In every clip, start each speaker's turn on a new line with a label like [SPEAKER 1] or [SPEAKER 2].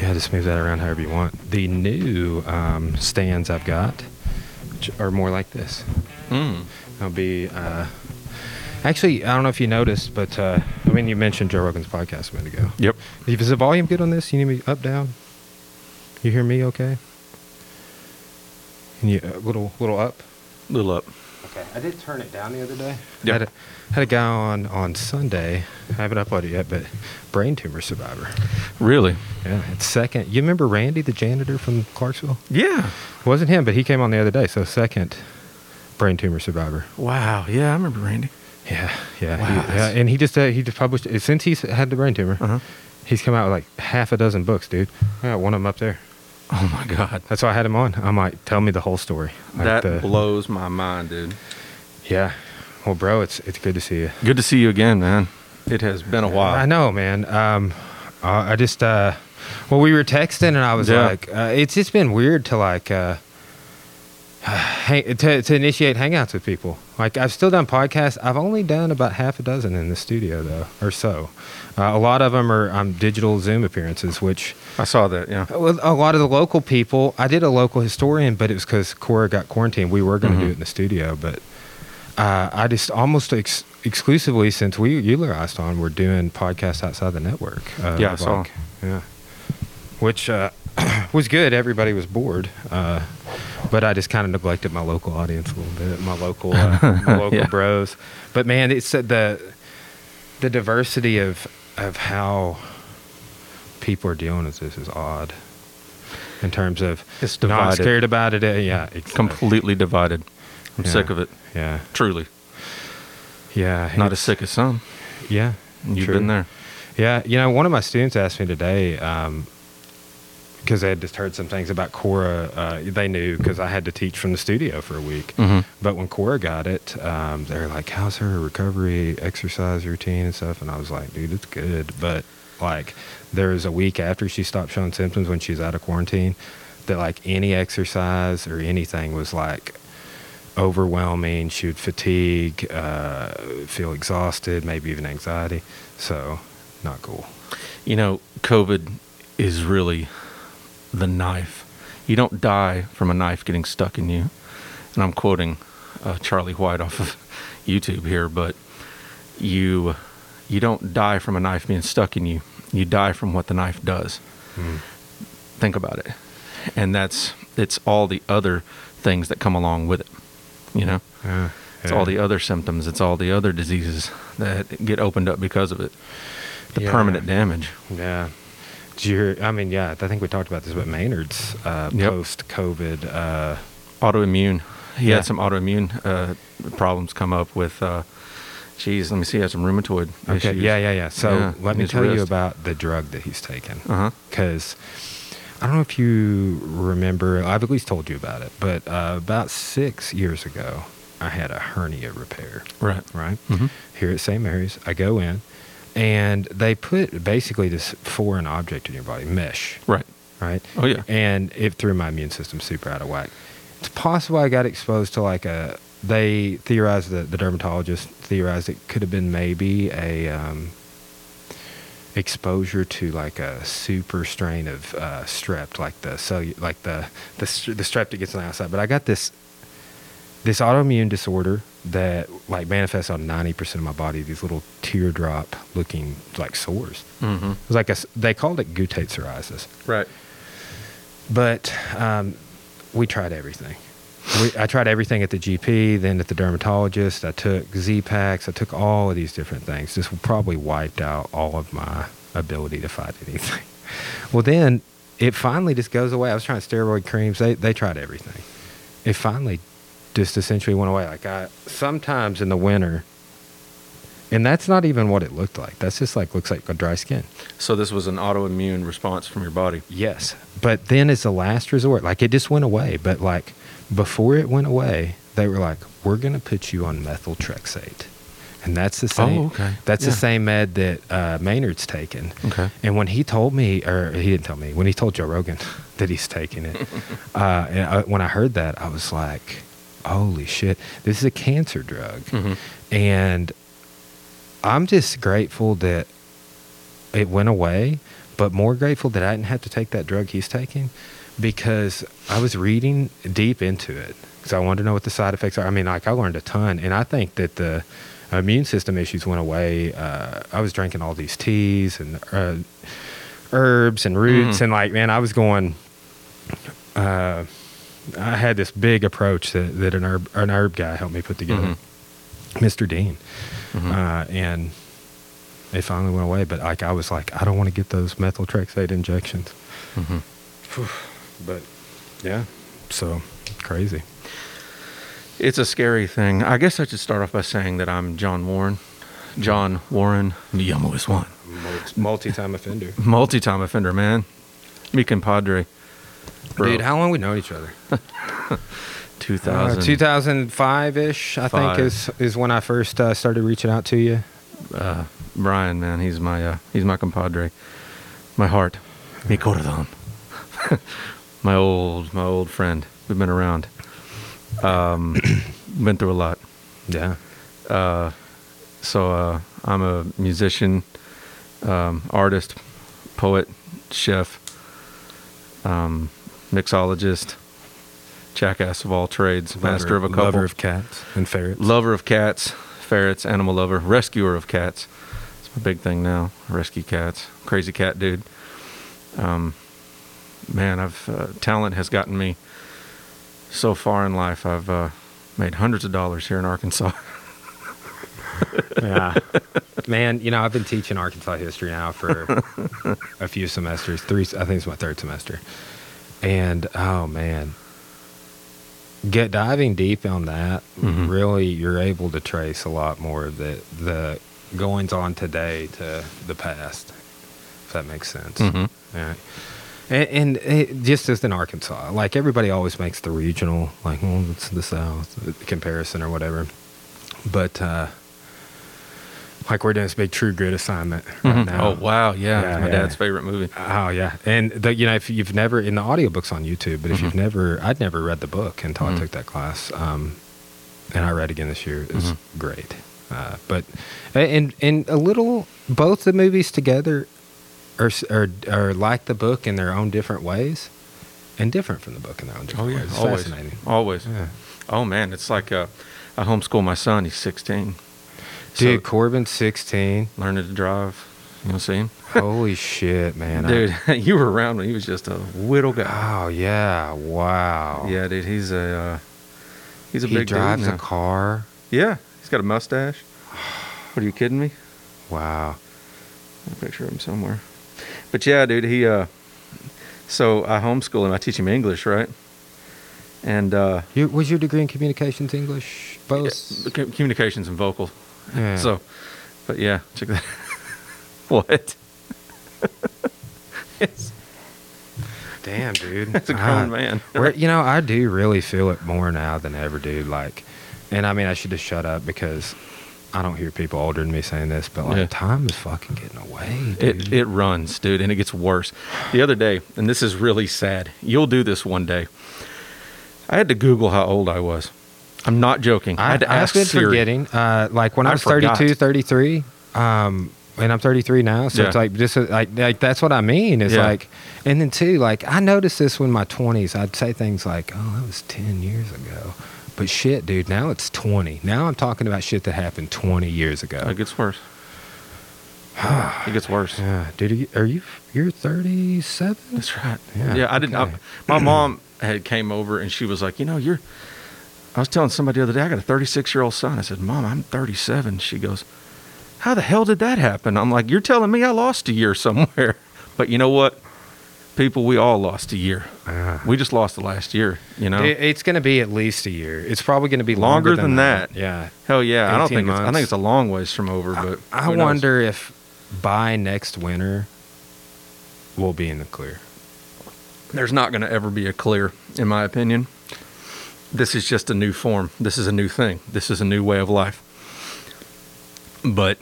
[SPEAKER 1] Yeah, just move that around however you want. The new um, stands I've got are more like this.
[SPEAKER 2] Mm.
[SPEAKER 1] I'll be. Uh, actually, I don't know if you noticed, but uh, I mean, you mentioned Joe Rogan's podcast a minute ago.
[SPEAKER 2] Yep.
[SPEAKER 1] Is the volume good on this? You need me up, down? You hear me okay? Can you a little little up?
[SPEAKER 2] Little up.
[SPEAKER 1] Okay, I did turn it down the other day.
[SPEAKER 2] Yeah.
[SPEAKER 1] Had a, had a guy on on Sunday. I haven't uploaded yet, but brain tumor survivor.
[SPEAKER 2] Really?
[SPEAKER 1] Yeah, it's second. You remember Randy, the janitor from Clarksville?
[SPEAKER 2] Yeah.
[SPEAKER 1] It wasn't him, but he came on the other day. So second brain tumor survivor.
[SPEAKER 2] Wow. Yeah, I remember Randy.
[SPEAKER 1] Yeah, yeah,
[SPEAKER 2] Wow,
[SPEAKER 1] he- yeah. And he just uh, he just published since he's had the brain tumor.
[SPEAKER 2] Uh huh.
[SPEAKER 1] He's come out with like half a dozen books, dude. I got one of them up there.
[SPEAKER 2] Oh my God.
[SPEAKER 1] That's why I had him on. I'm like, tell me the whole story. Like
[SPEAKER 2] that
[SPEAKER 1] the-
[SPEAKER 2] blows my mind, dude.
[SPEAKER 1] Yeah. Well, bro, it's it's good to see you.
[SPEAKER 2] Good to see you again, man. It has been a while.
[SPEAKER 1] I know, man. Um, I, I just uh, well, we were texting, and I was
[SPEAKER 2] Yeah.
[SPEAKER 1] like, uh, it's just been weird to like uh, hang, to to initiate hangouts with people. Like I've still done podcasts. I've only done about half a dozen in the studio though, or so. Uh, a lot of them are um, digital Zoom appearances, which
[SPEAKER 2] I saw that. Yeah.
[SPEAKER 1] Well, a lot of the local people. I did a local historian, but it was because Cora got quarantined. We were going to do
[SPEAKER 2] Mhm.
[SPEAKER 1] it in the studio, but uh, I just almost ex- exclusively since we utilized on, we're doing podcasts outside the network. Uh,
[SPEAKER 2] Yeah, I saw.
[SPEAKER 1] like- yeah, which uh, was good. Everybody was bored, uh, but I just kind of neglected my local audience a little bit, my local, uh, my local
[SPEAKER 2] Yeah.
[SPEAKER 1] bros. But man, it's uh, the the diversity of of how people are dealing with this is odd. In terms of
[SPEAKER 2] It's
[SPEAKER 1] not
[SPEAKER 2] divided.
[SPEAKER 1] scared about it, yeah, exactly.
[SPEAKER 2] Completely divided. I'm
[SPEAKER 1] Yeah.
[SPEAKER 2] sick of it.
[SPEAKER 1] yeah,
[SPEAKER 2] Truly.
[SPEAKER 1] yeah.
[SPEAKER 2] Not as sick as some.
[SPEAKER 1] Yeah,
[SPEAKER 2] You've
[SPEAKER 1] true.
[SPEAKER 2] been there.
[SPEAKER 1] Yeah, you know, one of my students asked me today because they had just heard some things about Cora. Uh, they knew because I had to teach from the studio for a week.
[SPEAKER 2] Mhm.
[SPEAKER 1] But when Cora got it, um, they were like, "How's her recovery, exercise routine, and stuff?" And I was like, "Dude, it's good." But like, there was a week after she stopped showing symptoms when she was out of quarantine that like any exercise or anything was like overwhelming. She would fatigue, uh, feel exhausted, maybe even anxiety. So, not cool.
[SPEAKER 2] You know, COVID is really the knife. You don't die from a knife getting stuck in you. And I'm quoting uh, Charlie White off of YouTube here, but you you don't die from a knife being stuck in you. You die from what the knife does. Think about it. And that's it's all the other things that come along with it. You know?
[SPEAKER 1] Yeah,
[SPEAKER 2] It's all the other symptoms, it's all the other diseases that get opened up because of it. The
[SPEAKER 1] Yeah.
[SPEAKER 2] permanent damage.
[SPEAKER 1] Yeah. Did you hear? I mean, yeah, I think we talked about this, but Maynard's uh,
[SPEAKER 2] Yep.
[SPEAKER 1] post COVID. Uh,
[SPEAKER 2] autoimmune. He
[SPEAKER 1] Yeah.
[SPEAKER 2] had some autoimmune uh, problems come up with. Geez, let me see. He had some rheumatoid
[SPEAKER 1] okay.
[SPEAKER 2] issues.
[SPEAKER 1] Yeah, yeah, yeah. So
[SPEAKER 2] Yeah,
[SPEAKER 1] let me tell you about the drug that he's taken.
[SPEAKER 2] Uh huh.
[SPEAKER 1] Because I don't know if you remember, I've at least told you about it, but uh, about six years ago, I had a hernia repair,
[SPEAKER 2] Right.
[SPEAKER 1] right?
[SPEAKER 2] Mhm.
[SPEAKER 1] Here at St. Mary's. I go in, and they put basically this foreign object in your body, mesh,
[SPEAKER 2] Right.
[SPEAKER 1] right?
[SPEAKER 2] Oh yeah.
[SPEAKER 1] and it threw my immune system super out of whack. It's possible I got exposed to like a. They theorized that the dermatologist theorized it could have been maybe a um, exposure to like a super strain of uh, strep, like the so like the the the strep that gets on the outside. But I got this this autoimmune disorder that like manifests on ninety percent of my body. These little teardrop looking like sores.
[SPEAKER 2] Mm-hmm.
[SPEAKER 1] It was like a they called it guttate psoriasis.
[SPEAKER 2] Right.
[SPEAKER 1] But um, we tried everything. We, I tried everything at the GP, then at the dermatologist. I took Z-Paks. I took all of these different things. This probably wiped out all of my ability to fight anything. Well, then it finally just goes away. I was trying steroid creams. They they tried everything. It finally just essentially went away. Like I sometimes in the winter, and that's not even what it looked like. That's just like looks like a dry skin.
[SPEAKER 2] So this was an autoimmune response from your body.
[SPEAKER 1] Yes. But then as a last resort, like it just went away. But like before it went away, they were like, we're going to put you on methotrexate. And that's the same.
[SPEAKER 2] Oh, okay.
[SPEAKER 1] That's
[SPEAKER 2] Yeah.
[SPEAKER 1] the same med that uh, Maynard's taken.
[SPEAKER 2] Okay.
[SPEAKER 1] And when he told me, or he didn't tell me, when he told Joe Rogan that he's taking it, uh, and I, when I heard that, I was like, holy shit, this is a cancer drug.
[SPEAKER 2] Mhm.
[SPEAKER 1] And I'm just grateful that it went away, but more grateful that I didn't have to take that drug he's taking because I was reading deep into it because I wanted to know what the side effects are. I mean, like I learned a ton, and I think that the immune system issues went away. Uh, I was drinking all these teas and uh, herbs and roots,
[SPEAKER 2] Mhm.
[SPEAKER 1] and like, man, I was going. Uh, I had this big approach that, that an herb an herb guy helped me put together, Mr. Dean,
[SPEAKER 2] Mhm.
[SPEAKER 1] uh, and it finally went away. But like, I was like, I don't want to get those methotrexate injections.
[SPEAKER 2] Mhm.
[SPEAKER 1] But yeah, so crazy.
[SPEAKER 2] It's a scary thing. I guess I should start off by saying that I'm John Warren. John Warren, Niyamu is one.
[SPEAKER 1] Multi-time offender.
[SPEAKER 2] Multi-time offender, man. Me compadre. Bro,
[SPEAKER 1] Dude, how long we known each other?
[SPEAKER 2] 2000.
[SPEAKER 1] 2005 ish, I think, is is when I first uh, started reaching out to you.
[SPEAKER 2] uh, Brian, man, he's my uh, he's my compadre, my heart, mi corazón, my old my old friend. We've been around, um, been through a lot.
[SPEAKER 1] Yeah.
[SPEAKER 2] Uh, so uh, I'm a musician, um, artist, poet, chef, um, mixologist, jackass of all trades, master of a couple,
[SPEAKER 1] Lover of cats and ferrets.
[SPEAKER 2] lover of cats, ferrets, animal lover, rescuer of cats. It's my big thing now. Rescue cats. Crazy cat dude. Um, man, I've uh, talent has gotten me so far in life. I've uh, made hundreds of dollars here in Arkansas.
[SPEAKER 1] yeah. Man, you know, I've been teaching Arkansas history now for a few semesters. Three, I think it's my third semester. And oh man, get diving deep on that.
[SPEAKER 2] Mhm.
[SPEAKER 1] Really, you're able to trace a lot more of the the goings on today to the past. If that makes sense.
[SPEAKER 2] Mhm.
[SPEAKER 1] Yeah. And, and it, just as in Arkansas, like everybody always makes the regional, like, well, it's the South comparison or whatever. But uh, like we're doing this big True Grit assignment right
[SPEAKER 2] Mhm.
[SPEAKER 1] now.
[SPEAKER 2] Oh wow, yeah,
[SPEAKER 1] Yeah,
[SPEAKER 2] my
[SPEAKER 1] yeah.
[SPEAKER 2] dad's favorite movie.
[SPEAKER 1] Oh yeah, and the, you know if you've never in the audiobooks on YouTube, but if you've
[SPEAKER 2] Mhm.
[SPEAKER 1] never, I'd never read the book until
[SPEAKER 2] Mhm.
[SPEAKER 1] I took that class, um, and I read again this year. It's
[SPEAKER 2] Mhm.
[SPEAKER 1] great, uh, but and and a little both the movies together are, are are like the book in their own different ways, and different from the book in their own different
[SPEAKER 2] Oh yeah,
[SPEAKER 1] ways. It's
[SPEAKER 2] always,
[SPEAKER 1] fascinating.
[SPEAKER 2] always.
[SPEAKER 1] Yeah.
[SPEAKER 2] Oh man, it's like uh, I homeschool my son. He's 16.
[SPEAKER 1] Dude,
[SPEAKER 2] so,
[SPEAKER 1] Corbin's sixteen.
[SPEAKER 2] learning to drive. You know, see him,
[SPEAKER 1] Holy shit, man! I-
[SPEAKER 2] dude. you were around when he was just a little guy.
[SPEAKER 1] oh yeah! Wow.
[SPEAKER 2] Yeah, dude. He's a uh, he's a
[SPEAKER 1] he
[SPEAKER 2] big
[SPEAKER 1] drives a car.
[SPEAKER 2] Yeah, he's got a mustache. What are you kidding me?
[SPEAKER 1] Wow.
[SPEAKER 2] I a picture of him somewhere. But yeah, dude, he uh so I homeschool him, I teach him English, right? And uh
[SPEAKER 1] Your, was your degree in communications English? Both.
[SPEAKER 2] yeah, communications and vocal.
[SPEAKER 1] Yeah.
[SPEAKER 2] So but yeah, check that. what? yes,
[SPEAKER 1] damn, dude.
[SPEAKER 2] that's a grown man.
[SPEAKER 1] Where, you know, I do really feel it more now than ever, dude. Like, and I mean, I should just shut up because I don't hear people older than me saying this, but like,
[SPEAKER 2] Yeah.
[SPEAKER 1] time is fucking getting away, dude.
[SPEAKER 2] It it runs, dude, and it gets worse. The other day, and this is really sad. You'll do this one day. I had to Google how old I was. I'm not joking. I,
[SPEAKER 1] I,
[SPEAKER 2] had to
[SPEAKER 1] I've
[SPEAKER 2] ask
[SPEAKER 1] been
[SPEAKER 2] Siri.
[SPEAKER 1] forgetting. Uh, like when I
[SPEAKER 2] I
[SPEAKER 1] was 32, 33, um, and I'm 33 now, so
[SPEAKER 2] Yeah.
[SPEAKER 1] it's like just like like that's what I mean. Is
[SPEAKER 2] Yeah.
[SPEAKER 1] like, and then too, like I noticed this when my 20s. I'd say things like, "Oh, that was 10 years ago," but shit, dude, now it's 20. Now I'm talking about shit that happened 20 years ago.
[SPEAKER 2] It gets worse. it gets worse.
[SPEAKER 1] Yeah, dude, are you, you you're 37?
[SPEAKER 2] That's right.
[SPEAKER 1] Yeah,
[SPEAKER 2] Yeah, I didn't.
[SPEAKER 1] okay.
[SPEAKER 2] My mom had came over and she was like, you know, you're. I was telling somebody the other day, I got a 36 year old son. I said, Mom, I'm 37. She goes, How the hell did that happen? I'm like, You're telling me I lost a year somewhere. But you know what? People, we all lost a year.
[SPEAKER 1] Ah.
[SPEAKER 2] We just lost the last year. You know.
[SPEAKER 1] It- it's going to be at least a year. It's probably going to be
[SPEAKER 2] Longer
[SPEAKER 1] longer,
[SPEAKER 2] than that.
[SPEAKER 1] Yeah.
[SPEAKER 2] Hell yeah. I don't
[SPEAKER 1] 18
[SPEAKER 2] think it's, I think it's a long ways from over. But
[SPEAKER 1] I
[SPEAKER 2] who knows?
[SPEAKER 1] wonder if by next winter we'll be in the clear.
[SPEAKER 2] there's not going to ever be a clear, in my opinion. This is just a new form. This is a new thing. This is a new way of life. But,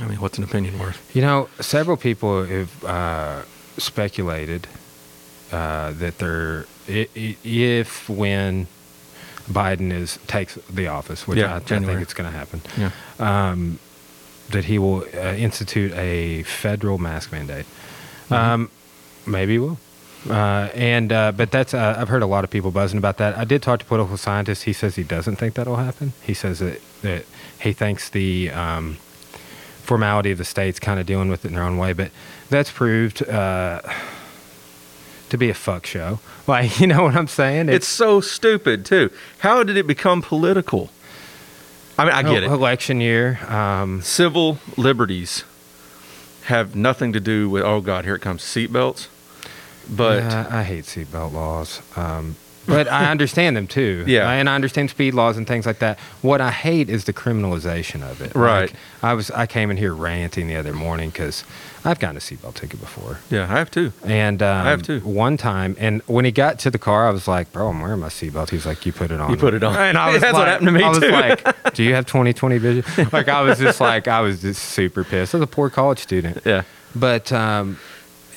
[SPEAKER 2] I mean, what's an opinion worth?
[SPEAKER 1] You know, several people have uh, speculated uh, that i- if when Biden is takes the office, which
[SPEAKER 2] Yeah,
[SPEAKER 1] I, I think it's going to happen.
[SPEAKER 2] Yeah.
[SPEAKER 1] Um, that he will uh, institute a federal mask mandate.
[SPEAKER 2] Mm-hmm.
[SPEAKER 1] Um, maybe he will. Uh, and uh, but that's uh, I've heard a lot of people buzzing about that. I did talk to political scientists. He says he doesn't think that'll happen. He says that that he thinks the um, formality of the states kind of dealing with it in their own way, but that's proved uh, to be a fuck show. Like you know what I'm saying?
[SPEAKER 2] It's so stupid too. How did it become political? I mean, I get it.
[SPEAKER 1] Election year. Um,
[SPEAKER 2] Civil liberties have nothing to do with. Oh God, here it comes. Seatbelts. But
[SPEAKER 1] I hate seatbelt laws. Um, but I understand them too.
[SPEAKER 2] Yeah.
[SPEAKER 1] and I understand speed laws and things like that. What I hate is the criminalization of it.
[SPEAKER 2] Right.
[SPEAKER 1] Like, I was I came in here ranting the other morning because I've gotten a seatbelt ticket before,
[SPEAKER 2] yeah, I have too.
[SPEAKER 1] and um,
[SPEAKER 2] I have too.
[SPEAKER 1] One time, and when he got to the car, I was like, "Bro, I'm wearing my seatbelt." He's like, "You put it on."
[SPEAKER 2] You put it on.
[SPEAKER 1] And I was
[SPEAKER 2] That's what
[SPEAKER 1] like-
[SPEAKER 2] happened to me,
[SPEAKER 1] I was
[SPEAKER 2] too.
[SPEAKER 1] like, "Do you have 20/20 vision?" Like I was just like, I was just super pissed. I was a poor college student,
[SPEAKER 2] Yeah,
[SPEAKER 1] but um,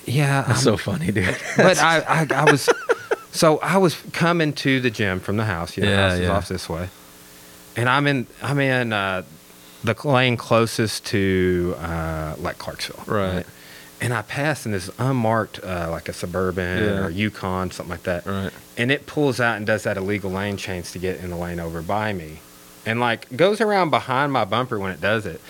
[SPEAKER 1] yeah,
[SPEAKER 2] that's
[SPEAKER 1] I'm-
[SPEAKER 2] so funny, dude.
[SPEAKER 1] but I, I, I was, so I was coming to the gym from the house. You know,
[SPEAKER 2] Yeah,
[SPEAKER 1] house is
[SPEAKER 2] yeah.
[SPEAKER 1] off this way, and I'm in, I'm in uh, the lane closest to uh, like Clarksville,
[SPEAKER 2] Right.
[SPEAKER 1] And I pass in this unmarked, uh, like a suburban
[SPEAKER 2] Yeah.
[SPEAKER 1] or Yukon, something like that,
[SPEAKER 2] Right.
[SPEAKER 1] and it pulls out and does that illegal lane change to get in the lane over by me, and like goes around behind my bumper when it does it.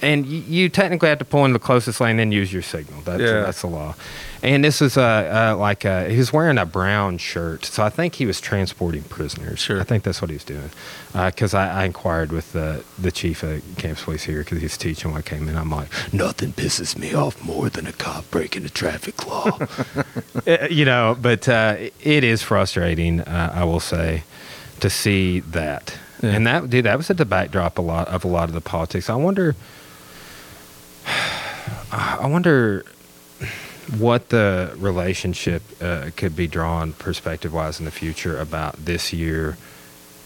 [SPEAKER 1] And you, you technically have to pull in the closest lane, then use your signal. That's
[SPEAKER 2] Yeah.
[SPEAKER 1] that's the law. And this is uh, uh, like uh, he was wearing a brown shirt, so I think he was transporting prisoners.
[SPEAKER 2] Sure.
[SPEAKER 1] I think that's what he was doing. Because I, I inquired with the the chief of campus police here because he's teaching when I came in. I'm like, nothing pisses me off more than a cop breaking a traffic law. Uh, you know, but uh, it is frustrating. Uh, I will say to see that.
[SPEAKER 2] Yeah.
[SPEAKER 1] And that, dude, that was at the backdrop a lot of a lot of the politics. I wonder, I wonder what the relationship uh, could be drawn perspective wise in the future about this year,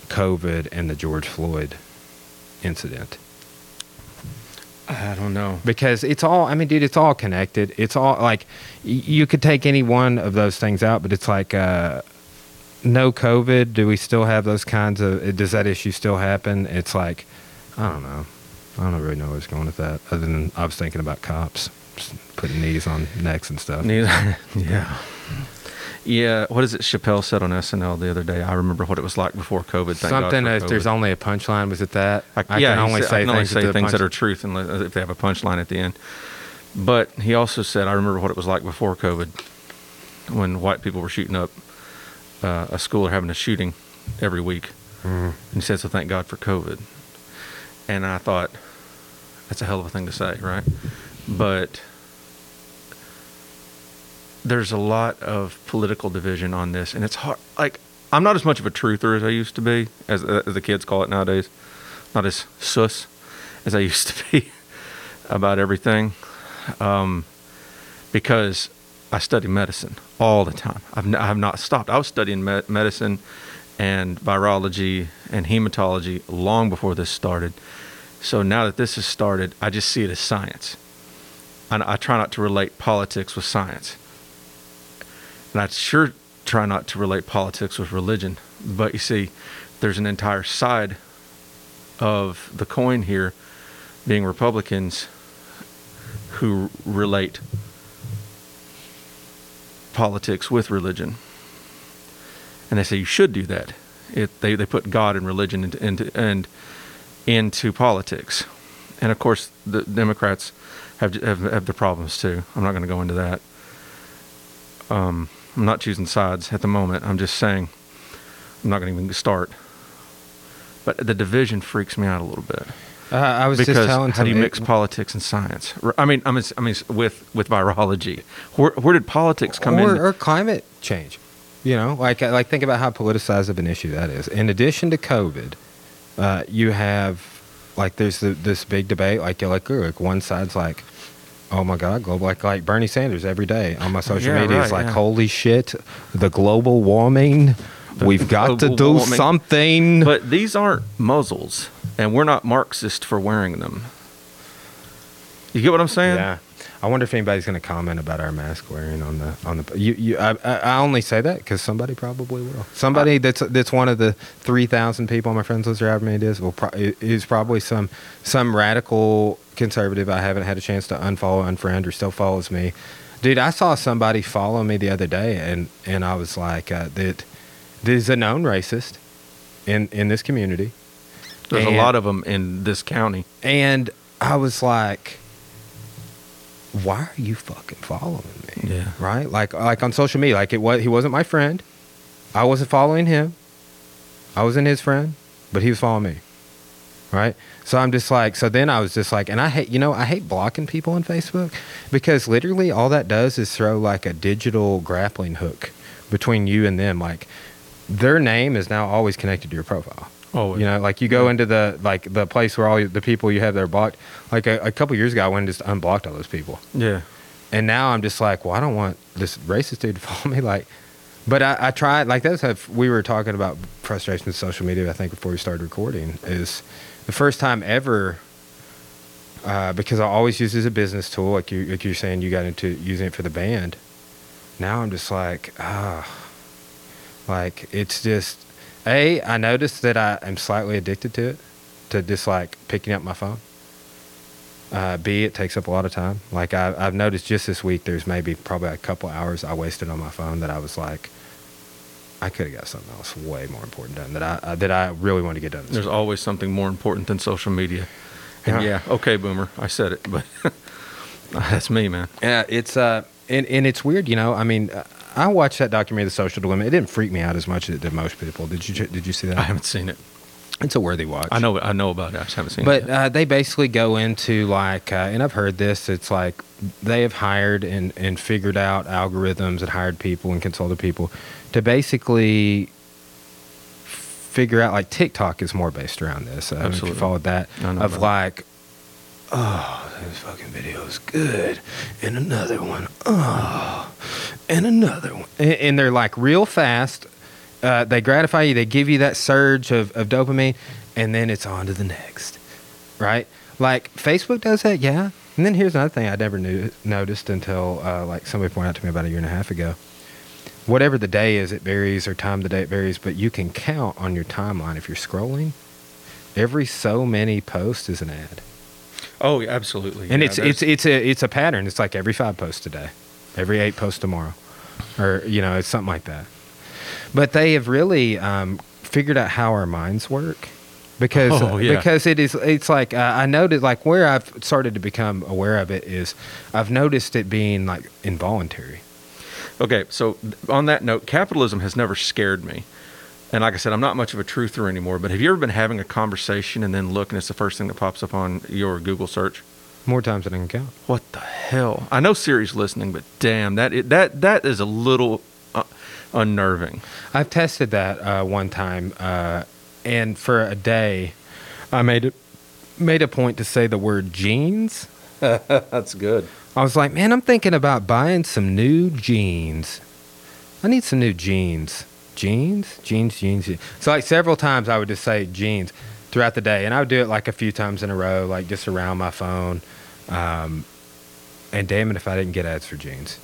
[SPEAKER 1] COVID, and the George Floyd incident.
[SPEAKER 2] I don't know.
[SPEAKER 1] Because it's all, I mean, dude, it's all connected. It's all like you could take any one of those things out, but it's like, uh, no COVID. Do we still have those kinds of? Does that issue still happen? It's like, I don't know. I don't really know where I was going with that. Other than I was thinking about cops putting knees on necks and stuff.
[SPEAKER 2] Neither. yeah. Yeah. What is it? Chappelle said on SNL the other day. I remember what it was like before COVID. Thank
[SPEAKER 1] Something. If there's only a punchline, was it that?
[SPEAKER 2] I, yeah,
[SPEAKER 1] can only
[SPEAKER 2] said-
[SPEAKER 1] say
[SPEAKER 2] I can only
[SPEAKER 1] things,
[SPEAKER 2] say
[SPEAKER 1] at
[SPEAKER 2] things that are truth unless if they have a punchline at the end. But he also said, I remember what it was like before COVID, when white people were shooting up uh, a school or having a shooting every week.
[SPEAKER 1] Mhm.
[SPEAKER 2] And he said, so thank God for COVID. And I thought, that's a hell of a thing to say, right? But there's a lot of political division on this, and it's hard. Like, I'm not as much of a truther as I used to be, as, as the kids call it nowadays. Not as sus as I used to be about everything, um, because I study medicine all the time. I've, n- I have not stopped. I was studying me- medicine and virology and hematology long before this started. So now that this has started, I just see it as science. And I try not to relate politics with science. And I sure try not to relate politics with religion. But you see, there's an entire side of the coin here being Republicans who relate politics with religion. And they say you should do that. It, they, they put God and religion into, into, and into politics. And of course, the Democrats have, have, have their problems too. I'm not going to go into that. Um, I'm not choosing sides at the moment. I'm just saying I'm not going to even start. But the division freaks me out a little bit
[SPEAKER 1] Uh, I was
[SPEAKER 2] because
[SPEAKER 1] just telling
[SPEAKER 2] how do you mix politics and science? I mean, I mean, I mean, with with virology, where where did politics come
[SPEAKER 1] or,
[SPEAKER 2] in?
[SPEAKER 1] or climate change. You know, like like think about how politicized of an issue that is. In addition to COVID, uh, you have like there's the, this big debate. Like you're like, "Ooh," like one side's like, oh my god, global like like Bernie Sanders every day on my social
[SPEAKER 2] Yeah,
[SPEAKER 1] media
[SPEAKER 2] right,
[SPEAKER 1] is like,
[SPEAKER 2] yeah.
[SPEAKER 1] holy shit, the global warming.
[SPEAKER 2] The
[SPEAKER 1] We've got to do
[SPEAKER 2] warming.
[SPEAKER 1] something.
[SPEAKER 2] But these aren't muzzles, and we're not Marxist for wearing them. You get what I'm saying?
[SPEAKER 1] Yeah. I wonder if anybody's going to comment about our mask wearing on the on the. You, you, I, I only say that because somebody probably will. Somebody that's that's one of the three thousand people on my friends list or however many it is will pro- is probably some some radical conservative I haven't had a chance to unfollow, unfriend, or still follows me. Dude, I saw somebody follow me the other day, and and I was like, uh, that that is a known racist in in this community.
[SPEAKER 2] There's
[SPEAKER 1] And-
[SPEAKER 2] a lot of them in this county.
[SPEAKER 1] And I was like, why are you fucking following me?
[SPEAKER 2] Yeah.
[SPEAKER 1] Right? Like like on social media. Like it was he wasn't my friend. I wasn't following him. I wasn't his friend, but he was following me. Right? So I'm just like so then I was just like and I hate you know, I hate blocking people on Facebook because literally all that does is throw like a digital grappling hook between you and them. Like their name is now always connected to your profile.
[SPEAKER 2] Oh,
[SPEAKER 1] You know, like you go into the like the place where all the people you have there blocked. Like a, a couple years ago, I went and just unblocked all those people,
[SPEAKER 2] yeah.
[SPEAKER 1] and now I'm just like, well, I don't want this racist dude to follow me. Like, but I, I tried. Like that's how we were talking about frustration with social media. I think before we started recording is the first time ever. Uh, because I always use it as a business tool, like you like you're saying, you got into using it for the band. Now I'm just like, ah, like it's just a, I noticed that I am slightly addicted to it, to just like picking up my phone. Uh, B, it takes up a lot of time. Like I, I've noticed just this week, there's maybe probably a couple hours I wasted on my phone that I was like, I could have got something else way more important done that I uh, that I really want to get done. This
[SPEAKER 2] There's
[SPEAKER 1] week.
[SPEAKER 2] always something more important than social media. And
[SPEAKER 1] Yeah.
[SPEAKER 2] yeah, okay, boomer, I said it, but that's me, man.
[SPEAKER 1] Yeah, it's uh, and and it's weird, you know. I mean, uh, I watched that documentary, The Social Dilemma. It didn't freak me out as much as it did most people. Did you did you see that?
[SPEAKER 2] I haven't seen it.
[SPEAKER 1] It's a worthy watch.
[SPEAKER 2] I know, I know about it. I just haven't seen
[SPEAKER 1] But
[SPEAKER 2] it.
[SPEAKER 1] uh, they basically go into like, uh, and I've heard this. It's like they have hired and and figured out algorithms and hired people and consulted people to basically figure out like TikTok is more based around this. Don't know if you
[SPEAKER 2] Absolutely.
[SPEAKER 1] followed that of
[SPEAKER 2] it.
[SPEAKER 1] like, oh, this fucking video is good, and another one, oh, and another one, and, and they're like real fast. Uh, they gratify you. They give you that surge of, of dopamine, and then it's on to the next, right? Like Facebook does that, yeah. And then here's another thing I never knew noticed until uh, like somebody pointed out to me about a year and a half ago. Whatever the day is, it varies, or time of the day it varies, but you can count on your timeline if you're scrolling. Every so many posts is an ad,
[SPEAKER 2] oh, absolutely.
[SPEAKER 1] and
[SPEAKER 2] Yeah,
[SPEAKER 1] it's it's it's a it's a pattern. It's like every five posts today, every eight posts tomorrow, or you know, it's something like that. But they have really um, figured out how our minds work because
[SPEAKER 2] Oh, yeah.
[SPEAKER 1] because it is it's like uh, I noted like where I've started to become aware of it is I've noticed it being like involuntary.
[SPEAKER 2] Okay, so on that note, capitalism has never scared me. And like I said, I'm not much of a truther anymore, but have you ever been having a conversation and then look and it's the first thing that pops up on your Google search?
[SPEAKER 1] More times than I can count.
[SPEAKER 2] What the hell? I know Siri's listening, but damn, that i- that that is a little uh, unnerving.
[SPEAKER 1] I've tested that uh, one time, uh, and for a day, I made it made a point to say the word jeans.
[SPEAKER 2] That's good.
[SPEAKER 1] I was like, man, I'm thinking about buying some new jeans. I need some new jeans. Jeans, jeans, jeans. jeans. So like several times, I would just say jeans throughout the day, and I would do it like a few times in a row, like just around my phone. Um, and damn it if I didn't get ads for jeans,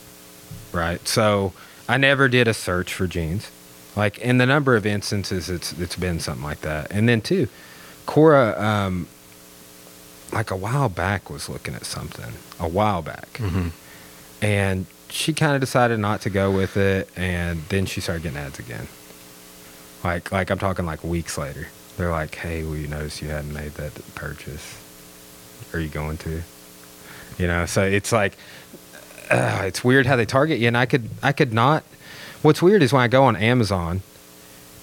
[SPEAKER 1] right? So I never did a search for jeans. Like in the number of instances, it's it's been something like that. And then too, Cora, um, like a while back, was looking at something. A while back,
[SPEAKER 2] hmm
[SPEAKER 1] and she kind of decided not to go with it and then she started getting ads again. Like like i'm talking like weeks later. They're like hey we noticed you hadn't made that purchase. Are you going to? You know so it's like uh, it's weird how they target you and i could i could not what's weird is when i go on amazon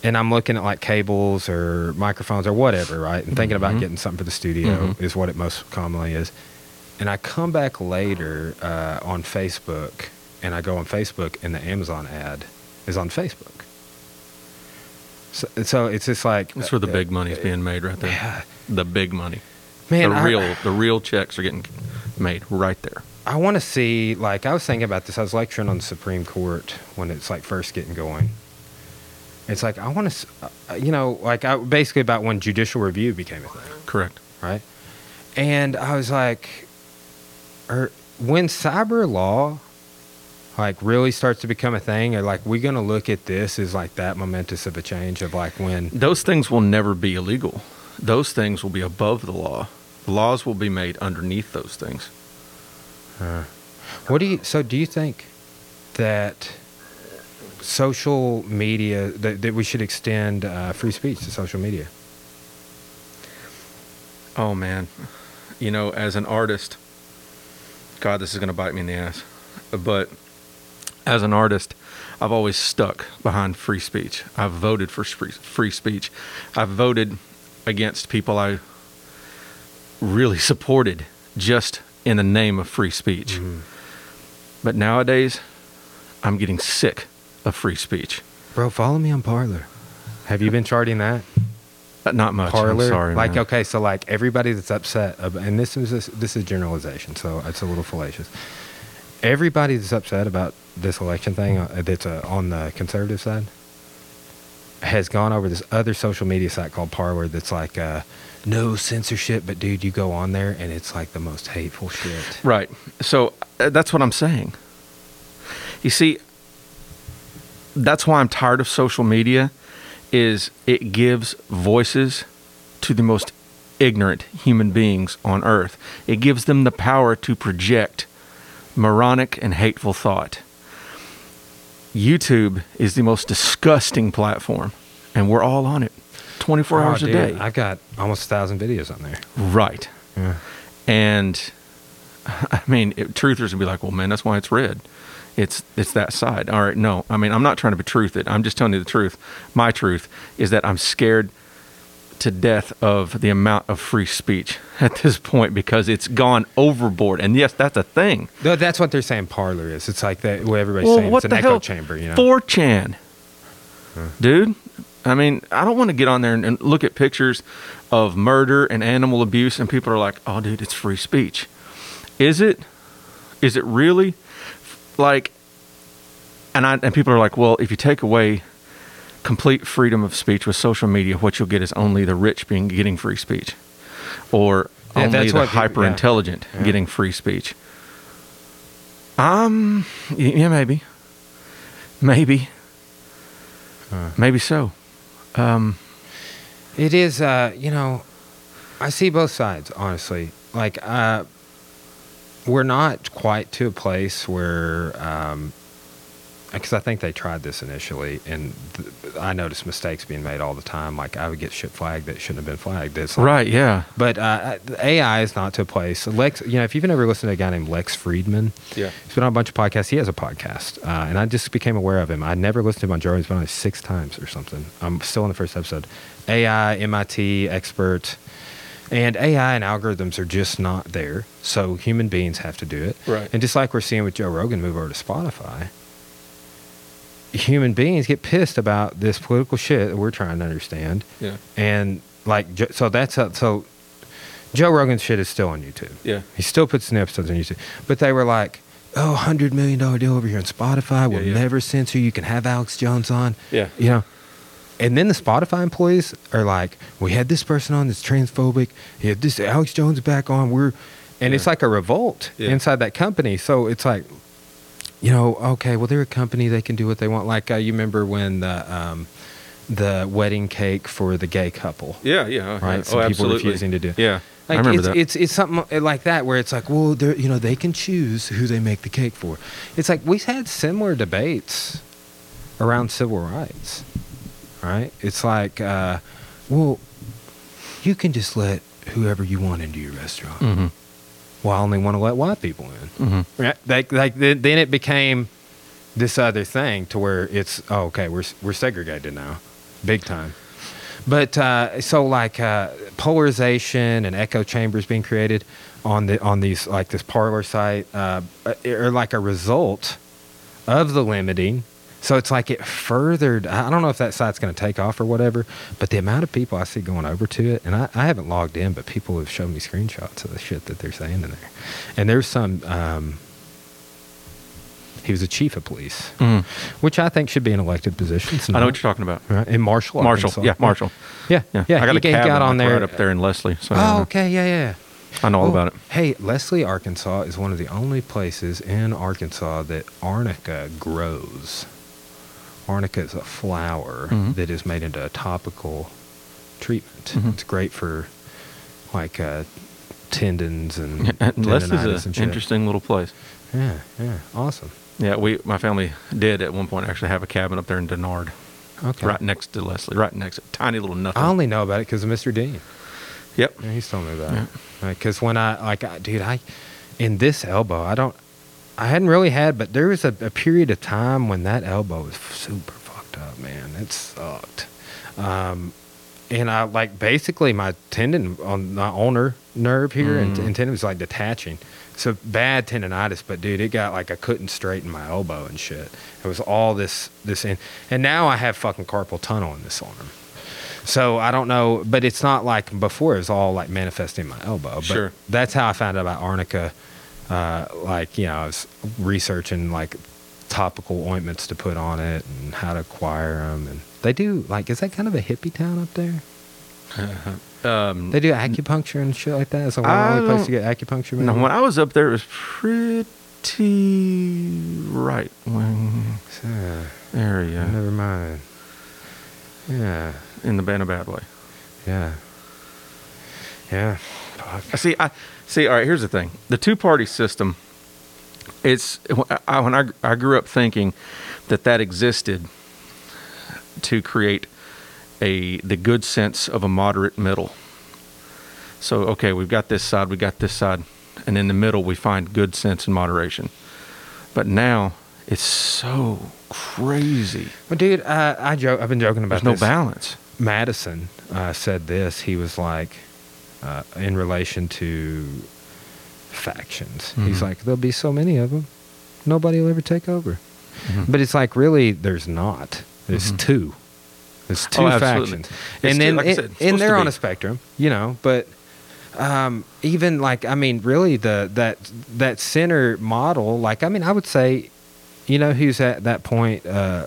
[SPEAKER 1] and i'm looking at like cables or microphones or whatever right and thinking about
[SPEAKER 2] Mhm.
[SPEAKER 1] getting something for the studio
[SPEAKER 2] Mhm.
[SPEAKER 1] is what it most commonly is. And I come back later uh, on Facebook, and I go on Facebook, and the Amazon ad is on Facebook. So, so it's just like
[SPEAKER 2] That's where the
[SPEAKER 1] uh,
[SPEAKER 2] big money's being made right there.
[SPEAKER 1] Yeah,
[SPEAKER 2] The big money.
[SPEAKER 1] man,
[SPEAKER 2] the
[SPEAKER 1] I-
[SPEAKER 2] real the real checks are getting made right there.
[SPEAKER 1] I want to see, like, I was thinking about this. I was lecturing on the Supreme Court when it's like first getting going. It's like I want to, uh, you know, like I, basically about when judicial review became a thing.
[SPEAKER 2] Correct.
[SPEAKER 1] right? And I was like, or when cyber law like really starts to become a thing, or like we're gonna look at this as like that momentous of a change of like when
[SPEAKER 2] Those things will never be illegal. Those things will be above the law. Laws will be made underneath those things.
[SPEAKER 1] What do you? So do you think that social media that, that we should extend uh, free speech to social media?
[SPEAKER 2] Oh man, you know, as an artist, God, this is going to bite me in the ass. But as an artist, I've always stuck behind free speech. I've voted for free, speech. I've voted against people I really supported just in the name of free speech. But nowadays, I'm getting sick of free speech.
[SPEAKER 1] Bro, follow me on Parler. Have you been charting that?
[SPEAKER 2] Uh, Not much. Parler, sorry.
[SPEAKER 1] like
[SPEAKER 2] man.
[SPEAKER 1] okay, so like everybody that's upset, ab- and this is this is generalization, so it's a little fallacious. Everybody that's upset about this election thing, uh, that's uh, on the conservative side, has gone over this other social media site called Parler. That's like uh, no censorship, but dude, you go on there and it's like the most hateful shit.
[SPEAKER 2] Right. So uh, that's what I'm saying. You see, that's why I'm tired of social media is it gives voices to the most ignorant human beings on earth. It gives them the power to project moronic and hateful thought. YouTube is the most disgusting platform and we're all on it 24
[SPEAKER 1] Oh,
[SPEAKER 2] hours
[SPEAKER 1] dude,
[SPEAKER 2] a day.
[SPEAKER 1] I've got almost a thousand videos on there.
[SPEAKER 2] Right.
[SPEAKER 1] Yeah.
[SPEAKER 2] And I mean, it, truthers would be like, "Well, man, that's why it's red. It's it's that side." All right, no, I mean, I'm not trying to be truth it. I'm just telling you the truth. My truth is that I'm scared to death of the amount of free speech at this point because it's gone overboard. And yes, that's a thing.
[SPEAKER 1] No, that's what they're saying. Parler is. It's like that. What everybody's
[SPEAKER 2] Well,
[SPEAKER 1] saying.
[SPEAKER 2] what
[SPEAKER 1] it's an
[SPEAKER 2] the
[SPEAKER 1] echo
[SPEAKER 2] hell?
[SPEAKER 1] chamber. You know.
[SPEAKER 2] 4chan, dude. I mean, I don't want to get on there and, and look at pictures of murder and animal abuse, and people are like, "Oh, dude, it's free speech." Is it? Is it really? Like, and I and people are like, "Well, if you take away complete freedom of speech with social media, what you'll get is only the rich being getting free speech, or
[SPEAKER 1] Yeah,
[SPEAKER 2] only the hyper intelligent
[SPEAKER 1] yeah.
[SPEAKER 2] getting free speech." Um, yeah, maybe, maybe, maybe so. Um,
[SPEAKER 1] It is, uh, you know, I see both sides, honestly. Like, uh, we're not quite to a place where, because I think they tried this initially, and th- I noticed mistakes being made all the time. Like, I would get shit flagged that shouldn't have been flagged. It's like-
[SPEAKER 2] right? Yeah.
[SPEAKER 1] But uh, AI is not to a place. Lex, you know, if you've ever listened to a guy named Lex Fridman,
[SPEAKER 2] Yeah.
[SPEAKER 1] he's been on a bunch of podcasts. He has a podcast, uh, and I just became aware of him. I never listened to him on Joe. He's been on it six times or something. I'm still in the first episode. AI, MIT expert, and AI and algorithms are just not there. So human beings have to do it.
[SPEAKER 2] Right.
[SPEAKER 1] And just like we're seeing with Joe Rogan move over to Spotify, human beings get pissed about this political shit that we're trying to understand.
[SPEAKER 2] Yeah.
[SPEAKER 1] And like, so that's a, so Joe Rogan's shit is still on YouTube.
[SPEAKER 2] Yeah.
[SPEAKER 1] He still puts new episodes on YouTube. But they were like, oh, $100 million deal over here on Spotify. We'll
[SPEAKER 2] Yeah, yeah.
[SPEAKER 1] never censor you. You can have Alex Jones on.
[SPEAKER 2] Yeah.
[SPEAKER 1] You know? And then the Spotify employees are like, we had this person on that's transphobic. He had this Alex Jones back on. We're, and it's like a revolt
[SPEAKER 2] Yeah.
[SPEAKER 1] inside that company. So it's like, you know, okay, well, they're a company. They can do what they want. Like, uh, you remember when the, um, the wedding cake for the gay couple,
[SPEAKER 2] Yeah. Yeah.
[SPEAKER 1] right?
[SPEAKER 2] Yeah.
[SPEAKER 1] Some
[SPEAKER 2] oh,
[SPEAKER 1] people
[SPEAKER 2] absolutely.
[SPEAKER 1] refusing to do.
[SPEAKER 2] Yeah.
[SPEAKER 1] Like
[SPEAKER 2] I remember
[SPEAKER 1] it's,
[SPEAKER 2] that.
[SPEAKER 1] it's it's something like that where it's like, well, they're you know they can choose who they make the cake for. It's like we've had similar debates around civil rights, right? It's like, uh, well, you can just let whoever you want into your restaurant.
[SPEAKER 2] Mhm.
[SPEAKER 1] Well, I only want to let white people in.
[SPEAKER 2] Mhm.
[SPEAKER 1] Right? Like like then then it became this other thing to where it's oh okay we're we're segregated now, big time. But uh, so like uh, polarization and echo chambers being created on the on these like this Parler site uh, are like a result of the limiting. So it's like it furthered. I don't know if that site's going to take off or whatever, but the amount of people I see going over to it, and I, I haven't logged in, but people have shown me screenshots of the shit that they're saying in there. And there's some. Um, he was a chief of police,
[SPEAKER 2] Mhm.
[SPEAKER 1] which I think should be an elected position.
[SPEAKER 2] I know what you're talking about.
[SPEAKER 1] Right. In Marshall.
[SPEAKER 2] Marshall.
[SPEAKER 1] Arkansas.
[SPEAKER 2] Yeah. Marshall.
[SPEAKER 1] Yeah.
[SPEAKER 2] Yeah.
[SPEAKER 1] Yeah.
[SPEAKER 2] I got
[SPEAKER 1] he,
[SPEAKER 2] a cabin
[SPEAKER 1] got on there
[SPEAKER 2] right up there in Leslie. So
[SPEAKER 1] Oh, okay, yeah, yeah.
[SPEAKER 2] I know all
[SPEAKER 1] Oh,
[SPEAKER 2] about it.
[SPEAKER 1] Hey, Leslie, Arkansas is one of the only places in Arkansas that arnica grows. Arnica is a flower
[SPEAKER 2] Mhm.
[SPEAKER 1] that is made into a topical treatment.
[SPEAKER 2] Mhm.
[SPEAKER 1] It's great for like uh, tendons and,
[SPEAKER 2] Leslie's
[SPEAKER 1] tendonitis
[SPEAKER 2] an interesting little place.
[SPEAKER 1] Yeah, yeah, awesome.
[SPEAKER 2] Yeah, we my family did at one point actually have a cabin up there in Dennard,
[SPEAKER 1] Okay.
[SPEAKER 2] right next to Leslie, right next to tiny little nothing.
[SPEAKER 1] I only know about it because of Mr. Dean.
[SPEAKER 2] yep.
[SPEAKER 1] Yeah, he's told me about
[SPEAKER 2] Yeah.
[SPEAKER 1] it. Because when I like, I, dude, I in this elbow, I don't, I hadn't really had, but there was a, a period of time when that elbow was super fucked up, man. It sucked. Um, and I like basically my tendon on my ulnar nerve here and,
[SPEAKER 2] Mm.
[SPEAKER 1] and tendon was like detaching. So bad tendonitis, but dude, it got like I couldn't straighten my elbow and shit. It was all this this in, and now I have fucking carpal tunnel in this arm. So I don't know, but it's not like before. It was all like manifesting my elbow. But
[SPEAKER 2] Sure.
[SPEAKER 1] That's how I found out about arnica. Uh, like you know, I was researching like topical ointments to put on it and how to acquire them. And they do like, is that kind of a hippie town up there?
[SPEAKER 2] Um,
[SPEAKER 1] They do acupuncture and shit like that. Is that one of
[SPEAKER 2] I
[SPEAKER 1] the only place to get acupuncture?
[SPEAKER 2] no, when I was up there, it was pretty right wing
[SPEAKER 1] Yeah,
[SPEAKER 2] area
[SPEAKER 1] never mind. Yeah,
[SPEAKER 2] in the a way.
[SPEAKER 1] yeah, yeah.
[SPEAKER 2] I. See, I see. All right, here's the thing: the two-party system. It's I, when I I grew up thinking that that existed to create a the good sense of a moderate middle. So okay, we've got this side, we got this side, and in the middle we find good sense and moderation. But now it's so crazy.
[SPEAKER 1] Well, dude, uh, I joke. I've been joking about
[SPEAKER 2] There's no
[SPEAKER 1] this.
[SPEAKER 2] balance.
[SPEAKER 1] Madison uh, said this. He was like, uh, in relation to factions. He's
[SPEAKER 2] Mhm.
[SPEAKER 1] like, there'll be so many of them, nobody will ever take over.
[SPEAKER 2] Mhm.
[SPEAKER 1] But it's like, really, there's not. There's
[SPEAKER 2] Mhm.
[SPEAKER 1] two. There's two
[SPEAKER 2] Oh,
[SPEAKER 1] factions,
[SPEAKER 2] It's
[SPEAKER 1] and then
[SPEAKER 2] like
[SPEAKER 1] it-
[SPEAKER 2] said,
[SPEAKER 1] and they're on a spectrum, you know. But um, even like, I mean, really, the that that center model, like, I mean, I would say, you know, who's at that point uh,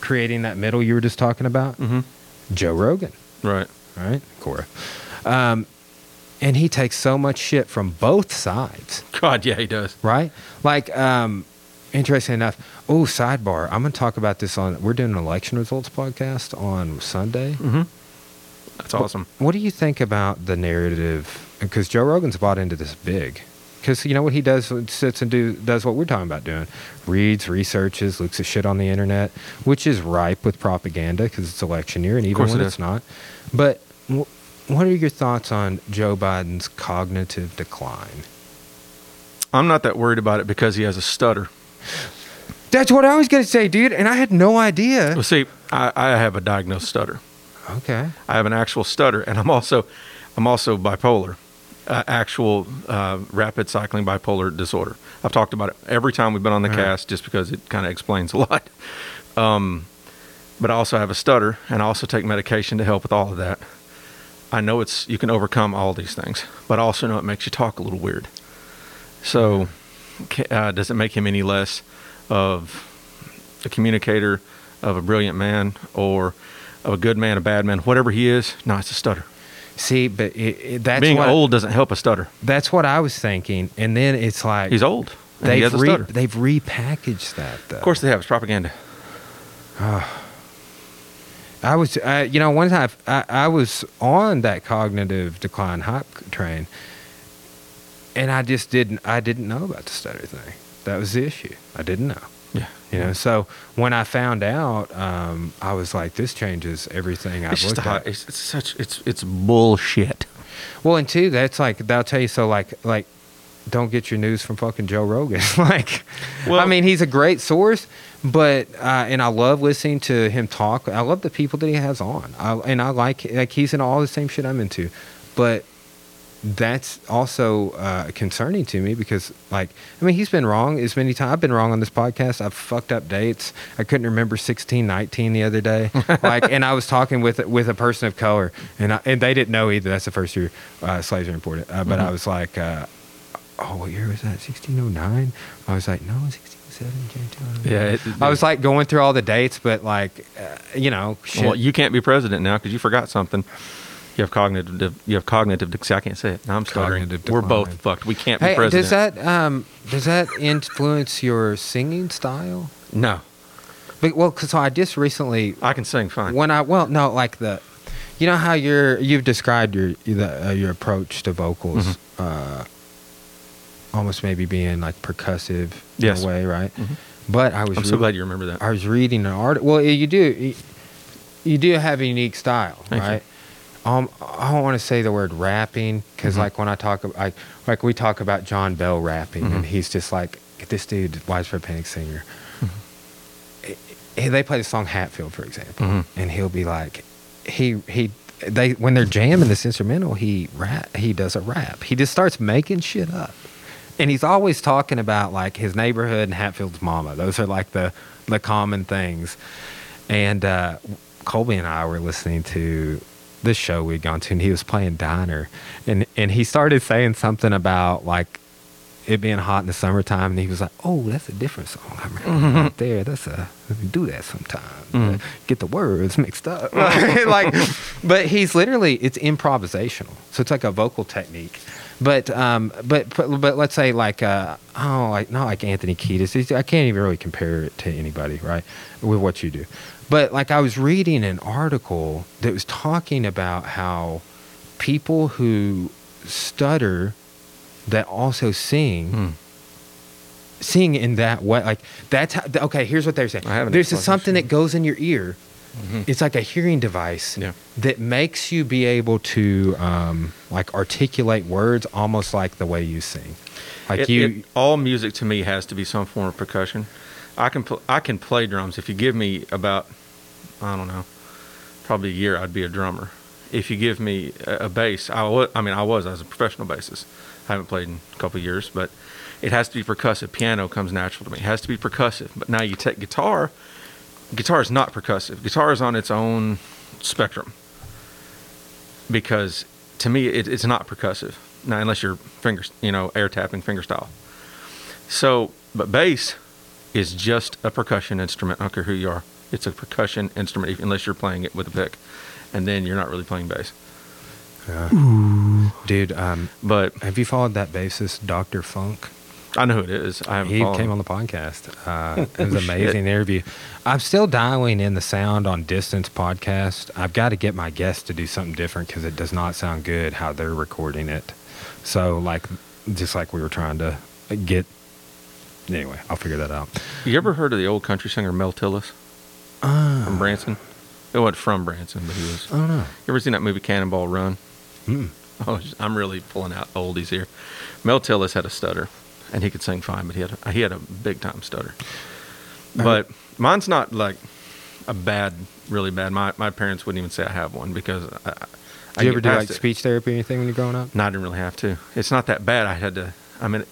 [SPEAKER 1] creating that middle you were just talking about?
[SPEAKER 2] hmm
[SPEAKER 1] Joe Rogan
[SPEAKER 2] Right.
[SPEAKER 1] right? Cora. Um, and he takes so much shit from both sides,
[SPEAKER 2] God, yeah, he does.
[SPEAKER 1] right? Like, um, interesting enough. Oh, sidebar. I'm going to talk about this on. We're doing an election results podcast on Sunday.
[SPEAKER 2] hmm That's awesome.
[SPEAKER 1] What do you think about the narrative? Because Joe Rogan's bought into this big. Because you know what he does? Sits and do does what we're talking about doing. Reads, researches, looks at shit on the internet, which is ripe with propaganda because it's election year, and even when
[SPEAKER 2] it
[SPEAKER 1] it's not. But what are your thoughts on Joe Biden's cognitive decline?
[SPEAKER 2] I'm not that worried about it because he has a stutter.
[SPEAKER 1] That's what I was gonna say, dude, and I had no idea.
[SPEAKER 2] Well, see, I, I have a diagnosed stutter.
[SPEAKER 1] Okay.
[SPEAKER 2] I have an actual stutter, and I'm also, I'm also bipolar, uh, actual uh, rapid cycling bipolar disorder. I've talked about it every time we've been on the
[SPEAKER 1] Uh-huh.
[SPEAKER 2] cast, just because it kind of explains a lot. Um, but I also have a stutter, and I also take medication to help with all of that. I know it's you can overcome all these things, but I also know it makes you talk a little weird. So, uh, does it make him any less of a communicator, of a brilliant man, or of a good man, a bad man, whatever he is? No, it's a stutter.
[SPEAKER 1] See, but it, it, that's
[SPEAKER 2] Being
[SPEAKER 1] what,
[SPEAKER 2] old doesn't help a stutter.
[SPEAKER 1] That's what I was thinking, and then it's like
[SPEAKER 2] He's old.
[SPEAKER 1] They've
[SPEAKER 2] a
[SPEAKER 1] re- they've repackaged that though.
[SPEAKER 2] Of course, they have. It's propaganda.
[SPEAKER 1] I was, uh, you know, one time I, I was on that cognitive decline hype train, and I just didn't, I didn't know about the stutter thing. That was the issue. I didn't know.
[SPEAKER 2] Yeah.
[SPEAKER 1] You know, so when I found out, um, I was like, "This changes everything I've
[SPEAKER 2] It's just a
[SPEAKER 1] at."
[SPEAKER 2] it's, it's such it's it's bullshit.
[SPEAKER 1] Well, and two, that's like they'll tell you so. Like, like, don't get your news from fucking Joe Rogan. like,
[SPEAKER 2] Well-
[SPEAKER 1] I mean, he's a great source, but uh, and I love listening to him talk. I love the people that he has on, I, and I like like he's in all the same shit I'm into, but that's also uh, concerning to me because like I mean he's been wrong as many times I've been wrong on this podcast. I've fucked up dates. I couldn't remember sixteen nineteen the other day. Like and I was talking with with a person of color and I, and they didn't know either. That's the first year uh, slaves are imported. Uh, but I
[SPEAKER 2] Mhm.
[SPEAKER 1] was like uh, oh what year was that sixteen oh nine I was like no sixteen oh seven
[SPEAKER 2] Yeah, it-
[SPEAKER 1] I was like going through all the dates but like uh, you know shit.
[SPEAKER 2] Well, you can't be president now because you forgot something. You have cognitive. You have cognitive. I can't say it. Now I'm stuttering. We're both fucked. We can't be president.
[SPEAKER 1] does that um, does that influence your singing style?
[SPEAKER 2] No,
[SPEAKER 1] But, well, because I just recently
[SPEAKER 2] I can sing fine.
[SPEAKER 1] when I well no like the, you know how you're you've described your the, uh, your approach to vocals,
[SPEAKER 2] Mm-hmm.
[SPEAKER 1] uh, almost maybe being like percussive
[SPEAKER 2] Yes.
[SPEAKER 1] in a way, right?
[SPEAKER 2] Mhm.
[SPEAKER 1] But I was
[SPEAKER 2] I'm so glad you remember that.
[SPEAKER 1] I was reading an article. Well, you do you, do have a unique style,
[SPEAKER 2] Thank
[SPEAKER 1] right? Um, I don't want to say the word rapping because,
[SPEAKER 2] Mhm.
[SPEAKER 1] like, when I talk, I like we talk about John Bell rapping, and
[SPEAKER 2] Mhm.
[SPEAKER 1] he's just like this dude, widespread panic singer.
[SPEAKER 2] Mm-hmm.
[SPEAKER 1] Eh, They play the song Hatfield, for example,
[SPEAKER 2] Mhm.
[SPEAKER 1] and he'll be like, he he they when they're jamming this instrumental, he rap he does a rap. He just starts making shit up, and he's always talking about like his neighborhood and Hatfield's mama. Those are like the the common things. And uh, Colby and I were listening to this show we'd gone to, and he was playing Diner, and and he started saying something about like it being hot in the summertime, and he was like, "Oh, that's a different song. I remember right there. That's a do that sometimes.
[SPEAKER 2] Mhm.
[SPEAKER 1] Get the words mixed up, like." But he's literally it's improvisational, so it's like a vocal technique. But um, but but, but let's say like uh, oh, like not like Anthony Kiedis. He's- I can't even really compare it to anybody, right? With what you do. But like I was reading an article that was talking about how people who stutter that also sing
[SPEAKER 2] Hmm.
[SPEAKER 1] sing in that way like that's how okay here's what they're saying
[SPEAKER 2] I haven't
[SPEAKER 1] there's something that goes in your ear
[SPEAKER 2] Mhm.
[SPEAKER 1] it's like a hearing device
[SPEAKER 2] Yeah.
[SPEAKER 1] that makes you be able to um, like articulate words almost like the way you sing like
[SPEAKER 2] It-
[SPEAKER 1] you
[SPEAKER 2] it- all music to me has to be some form of percussion. I can pl- I can play drums. If you give me about I don't know, probably a year, I'd be a drummer. If you give me a, a bass, I wa- I mean I was I was a professional bassist. I haven't played in a couple of years, but it has to be percussive. Piano comes natural to me. It has to be percussive. But now you take guitar. Guitar is not percussive. Guitar is on its own spectrum. Because to me it, it's not percussive. Now unless you're fingers you know air tapping finger style. So but bass is just a percussion instrument. I don't care who you are. It's a percussion instrument unless you're playing it with a pick. And then you're not really playing bass.
[SPEAKER 1] Dude um,
[SPEAKER 2] but
[SPEAKER 1] have you followed that bassist dr funk
[SPEAKER 2] i know who it is i haven't
[SPEAKER 1] he
[SPEAKER 2] followed
[SPEAKER 1] came on the podcast. Uh, it was
[SPEAKER 2] Oh,
[SPEAKER 1] an amazing interview. I'm still dialing in the sound on Distance podcast. I've got to get my guests to do something different because it does not sound good how they're recording it. So, like, just like we were trying to get. Anyway, I'll figure that out.
[SPEAKER 2] you ever heard of the old country singer mel tillis
[SPEAKER 1] Uh,
[SPEAKER 2] from branson it wasn't from branson but he was
[SPEAKER 1] I don't know.
[SPEAKER 2] you ever seen that movie cannonball run
[SPEAKER 1] Mm.
[SPEAKER 2] Oh, I'm really pulling out oldies here. Mel Tillis had a stutter, and he could sing fine, but he had a, he had a big time stutter. But mine's not like a bad, really bad. My my parents wouldn't even say I have one because I, I
[SPEAKER 1] Did you ever do like
[SPEAKER 2] it.
[SPEAKER 1] speech therapy or anything when you're growing up?
[SPEAKER 2] No, I didn't really have to. It's not that bad. I had to. I mean,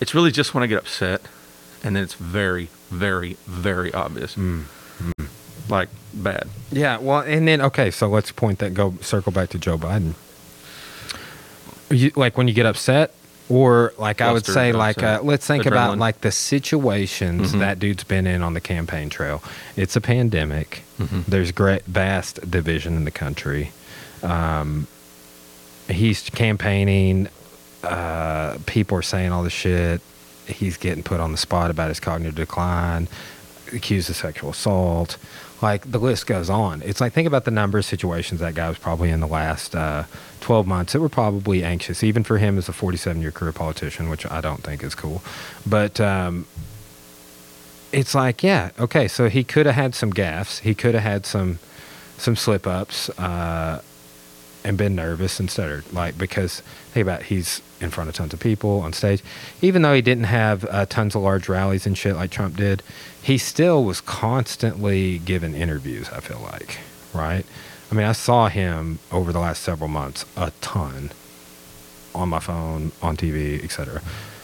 [SPEAKER 2] it's really just when I get upset, and then it's very, very, very obvious,
[SPEAKER 1] Mm.
[SPEAKER 2] like bad.
[SPEAKER 1] Yeah, well, and then okay, so let's point that go circle back to Joe Biden. You, like when you get upset, or like I would say, like uh, let's think about like the situations
[SPEAKER 2] Mhm.
[SPEAKER 1] that dude's been in on the campaign trail. It's a pandemic.
[SPEAKER 2] Mhm.
[SPEAKER 1] There's great vast division in the country. Um, he's campaigning. Uh, people are saying all this shit. He's getting put on the spot about his cognitive decline, accused of sexual assault. Like the list goes on. It's like think about the number of situations that guy was probably in the last uh, 12 months that were probably anxious, even for him as a 47 year career politician, which I don't think is cool. But um, it's like, yeah, okay, so he could have had some gaffes. He could have had some some slip ups uh, and been nervous and stuttered. Like because think about it, he's in front of tons of people on stage. Even though he didn't have uh, tons of large rallies and shit like Trump did, he still was constantly giving interviews. I feel like, right? I mean, I saw him over the last several months a ton on my phone, on TV, etc.